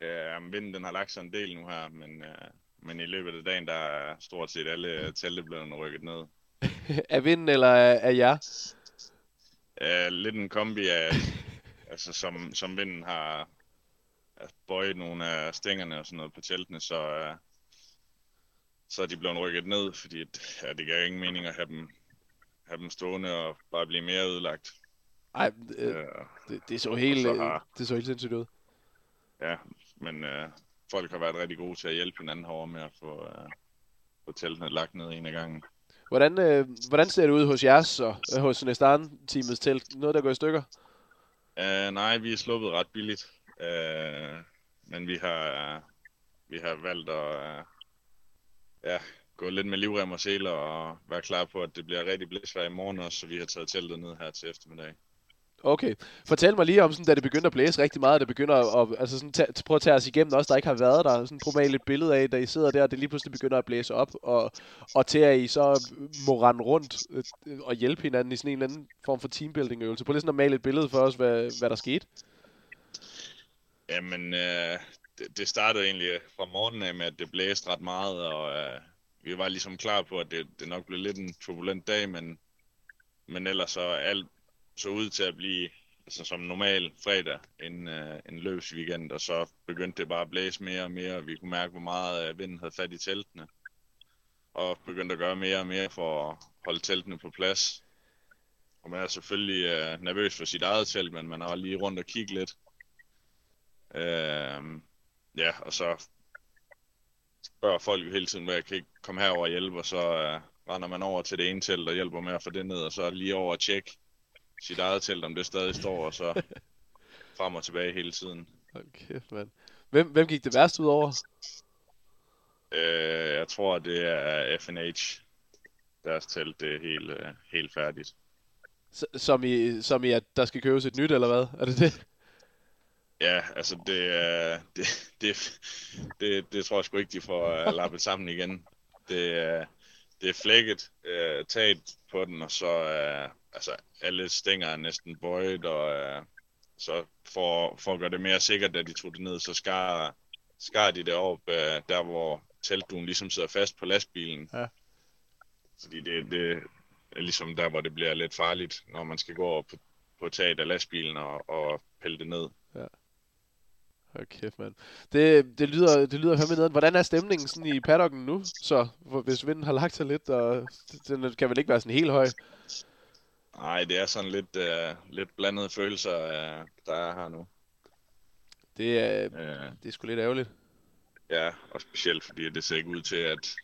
Ja, vinden den har lagt sig en del nu her, men, uh, men i løbet af dagen, der er stort set alle telte blevet rykket ned. er vinden eller er jer? Uh, lidt en kombi af, altså som, som vinden har bøjet nogle af stængerne og sådan noget på teltene, så, uh, så er de blevet rykket ned, fordi ja, det giver ingen mening at have dem, have dem stående og bare blive mere ødelagt. Nej, det, uh, det, det så helt, har, det så helt sindssygt ud. Ja, men øh, folk har været rigtig gode til at hjælpe hinanden herovre med at få, øh, få teltene lagt ned en af gangen. Hvordan, øh, hvordan ser det ud hos jeres og øh, hos Nestan-teamets telt? Noget, der går i stykker? Uh, nej, vi er sluppet ret billigt. Uh, men vi har, uh, vi har valgt at uh, ja, gå lidt med livrem og seler og være klar på, at det bliver rigtig blæsvær i morgen også, så vi har taget teltet ned her til eftermiddag. Okay. Fortæl mig lige om, sådan, da det begyndte at blæse rigtig meget, det begynder at, altså sådan, ta- prøv at tage os igennem også, der ikke har været der. Sådan, prøv at et billede af, da I sidder der, og det lige pludselig begynder at blæse op, og, og til at I så må rende rundt øh, og hjælpe hinanden i sådan en eller anden form for teambuilding-øvelse. Prøv lige sådan at male et billede for os, hvad, hvad der skete. Jamen, øh, det, det startede egentlig fra morgenen af med, at det blæste ret meget, og øh, vi var ligesom klar på, at det, det nok blev lidt en turbulent dag, men, men ellers så alt så ud til at blive altså, som normal fredag en, øh, en løs weekend, og så begyndte det bare at blæse mere og mere, og vi kunne mærke, hvor meget øh, vinden havde fat i teltene. Og begyndte at gøre mere og mere for at holde teltene på plads. Og man er selvfølgelig øh, nervøs for sit eget telt, men man har lige rundt og kigge lidt. Øh, ja, og så spørger folk jo hele tiden, hvad jeg kan ikke komme herover og hjælpe, og så øh, render man over til det ene telt og hjælper med at få det ned, og så lige over at tjekke, sit eget telt, om det stadig står, og så frem og tilbage hele tiden. Okay, mand. Hvem, hvem gik det værst ud over? Øh, jeg tror, det er FNH. Deres telt, det er helt, uh, helt færdigt. S- som, i, som i, at der skal købes et nyt, eller hvad? Er det det? Ja, altså det, uh, det, det, det, det tror jeg sgu ikke, de får uh, lappet sammen igen. Det, uh, det er flækket, uh, taget på den, og så uh, altså, alle stænger er næsten bøjet, og øh, så for, for at gøre det mere sikkert, da de tog det ned, så skar, skar de det op, øh, der hvor teltduen ligesom sidder fast på lastbilen. Ja. Fordi det, det er ligesom der, hvor det bliver lidt farligt, når man skal gå over på, på taget af lastbilen og, og pille det ned. Ja. Hold kæft, mand. Det, det lyder, det lyder fandme ned. Hvordan er stemningen sådan i paddocken nu, så? Hvis vinden har lagt sig lidt, og den kan vel ikke være sådan helt høj? Nej, det er sådan lidt, uh, lidt blandede følelser, uh, der er her nu. Det er, uh, det er sgu lidt ærgerligt. Ja, og specielt fordi det ser ikke ud til, at,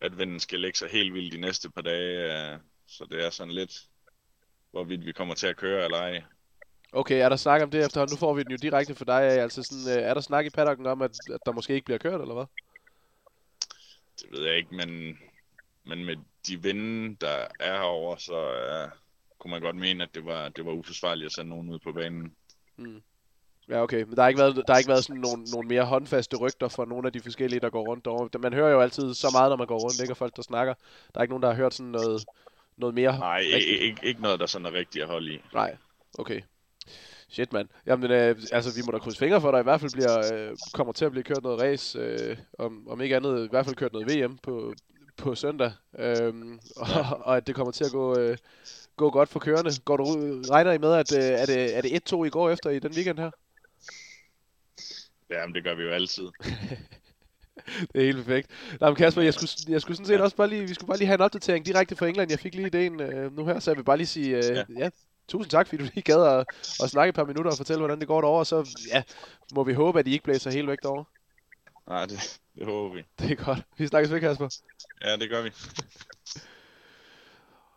at vinden skal lægge sig helt vildt de næste par dage. Uh, så det er sådan lidt, hvorvidt vi kommer til at køre eller ej. Okay, er der snak om det efterhånden? Nu får vi den jo direkte for dig. Altså sådan, er der snak i paddocken om, at, at der måske ikke bliver kørt, eller hvad? Det ved jeg ikke, men, men med de vinde, der er herover, så uh, kunne man godt mene, at det var, det var uforsvarligt at sende nogen ud på banen. Hmm. Ja, okay. Men der har ikke været, der har ikke været sådan nogle, nogle mere håndfaste rygter fra nogle af de forskellige, der går rundt derovre. Man hører jo altid så meget, når man går rundt, ikke? Og folk, der snakker. Der er ikke nogen, der har hørt sådan noget, noget mere Nej, ikke, ikke noget, der sådan er rigtigt at holde i. Nej, okay. Shit, mand. Jamen, øh, altså, vi må da krydse fingre for, at der i hvert fald bliver, øh, kommer til at blive kørt noget race, øh, om, om ikke andet, i hvert fald kørt noget VM på, på søndag, øhm, og, og at det kommer til at gå, øh, gå godt for kørende. Går du, regner I med, at øh, er det, er det 1-2 i går efter i den weekend her? Ja, men det gør vi jo altid. det er helt perfekt. Nej, men Kasper, jeg skulle, jeg skulle sådan set også bare lige, vi skulle bare lige have en opdatering direkte fra England. Jeg fik lige ideen øh, nu her, så jeg vil bare lige sige, øh, ja. ja, tusind tak, fordi du lige gad at, at snakke et par minutter og fortælle, hvordan det går derovre. Så ja, må vi håbe, at I ikke blæser helt væk derovre. Nej, det, det håber vi. Det er godt. Vi snakkes ved, Kasper. Ja, det gør vi.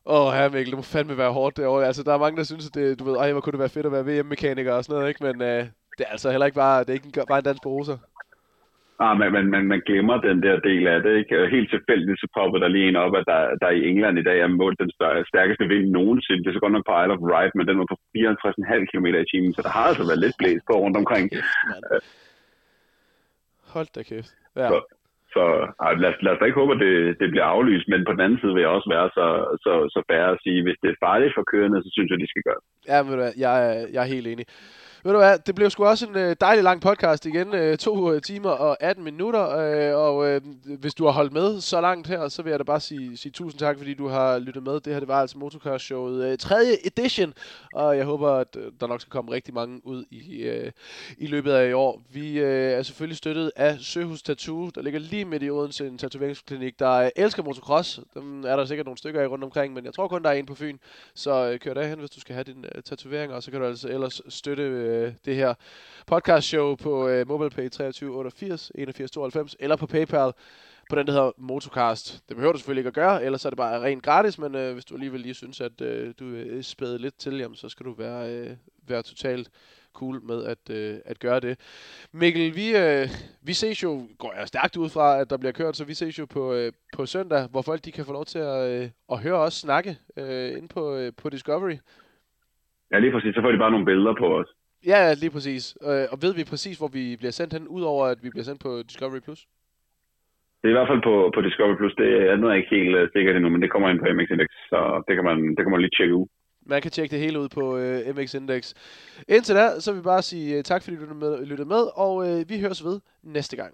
Åh, oh, her Mikkel, det må fandme være hårdt derovre. Altså, der er mange, der synes, at det, du ved, ej, hvor kunne det være fedt at være VM-mekaniker og sådan noget, ikke? Men øh, det er altså heller ikke bare, det er ikke bare en dans på roser. Ah, men, men, men man glemmer den der del af det, ikke? Helt tilfældigt, så popper der lige en op, at der, der i England i dag er målt den stærkeste vind nogensinde. Det er så godt nok på Isle of Wight, men den var på 54,5 km i timen, så der har altså været lidt blæst på rundt omkring. Hold da kæft. Ja. Så, så ej, lad, lad os da ikke håbe, at det, det bliver aflyst, men på den anden side vil jeg også være så, så, så færre at sige, hvis det er farligt for kørende, så synes jeg, de skal gøre det. Ja, men jeg, jeg er helt enig. Ved du hvad, det blev sgu også en øh, dejlig lang podcast igen. Øh, to øh, timer og 18 minutter. Øh, og øh, hvis du har holdt med så langt her, så vil jeg da bare sige, sige tusind tak, fordi du har lyttet med. Det her det var altså Motorcar Showet øh, 3. edition. Og jeg håber, at øh, der nok skal komme rigtig mange ud i, øh, i løbet af i år. Vi øh, er selvfølgelig støttet af Søhus Tattoo, der ligger lige midt i Odense, en tatoveringsklinik, der øh, elsker motocross. Dem er der sikkert nogle stykker af rundt omkring, men jeg tror kun, der er en på Fyn. Så øh, kør derhen, hvis du skal have din øh, tatovering, og så kan du altså ellers støtte øh, øh, det her podcast show på øh, MobilePay 2388 8192 eller på PayPal på den, der hedder Motocast. Det behøver du selvfølgelig ikke at gøre, ellers er det bare rent gratis, men øh, hvis du alligevel lige synes, at øh, du er øh, spæde lidt til, jamen, så skal du være, øh, være totalt cool med at, øh, at gøre det. Mikkel, vi, øh, vi ses jo, går jeg stærkt ud fra, at der bliver kørt, så vi ses jo på, øh, på søndag, hvor folk de kan få lov til at, øh, at høre os snakke øh, ind på, øh, på Discovery. Ja, lige præcis. Så får de bare nogle billeder på os. Ja, lige præcis. Øh, og ved vi præcis, hvor vi bliver sendt hen, udover at vi bliver sendt på Discovery+. Plus? Det er i hvert fald på, på Discovery+. Plus. Det er noget ikke helt uh, sikkert endnu, men det kommer ind på MX Index, så det kan man, det kan man lige tjekke ud. Man kan tjekke det hele ud på uh, MX Index. Indtil da, så vil vi bare sige uh, tak, fordi du lyttede med, og uh, vi høres ved næste gang.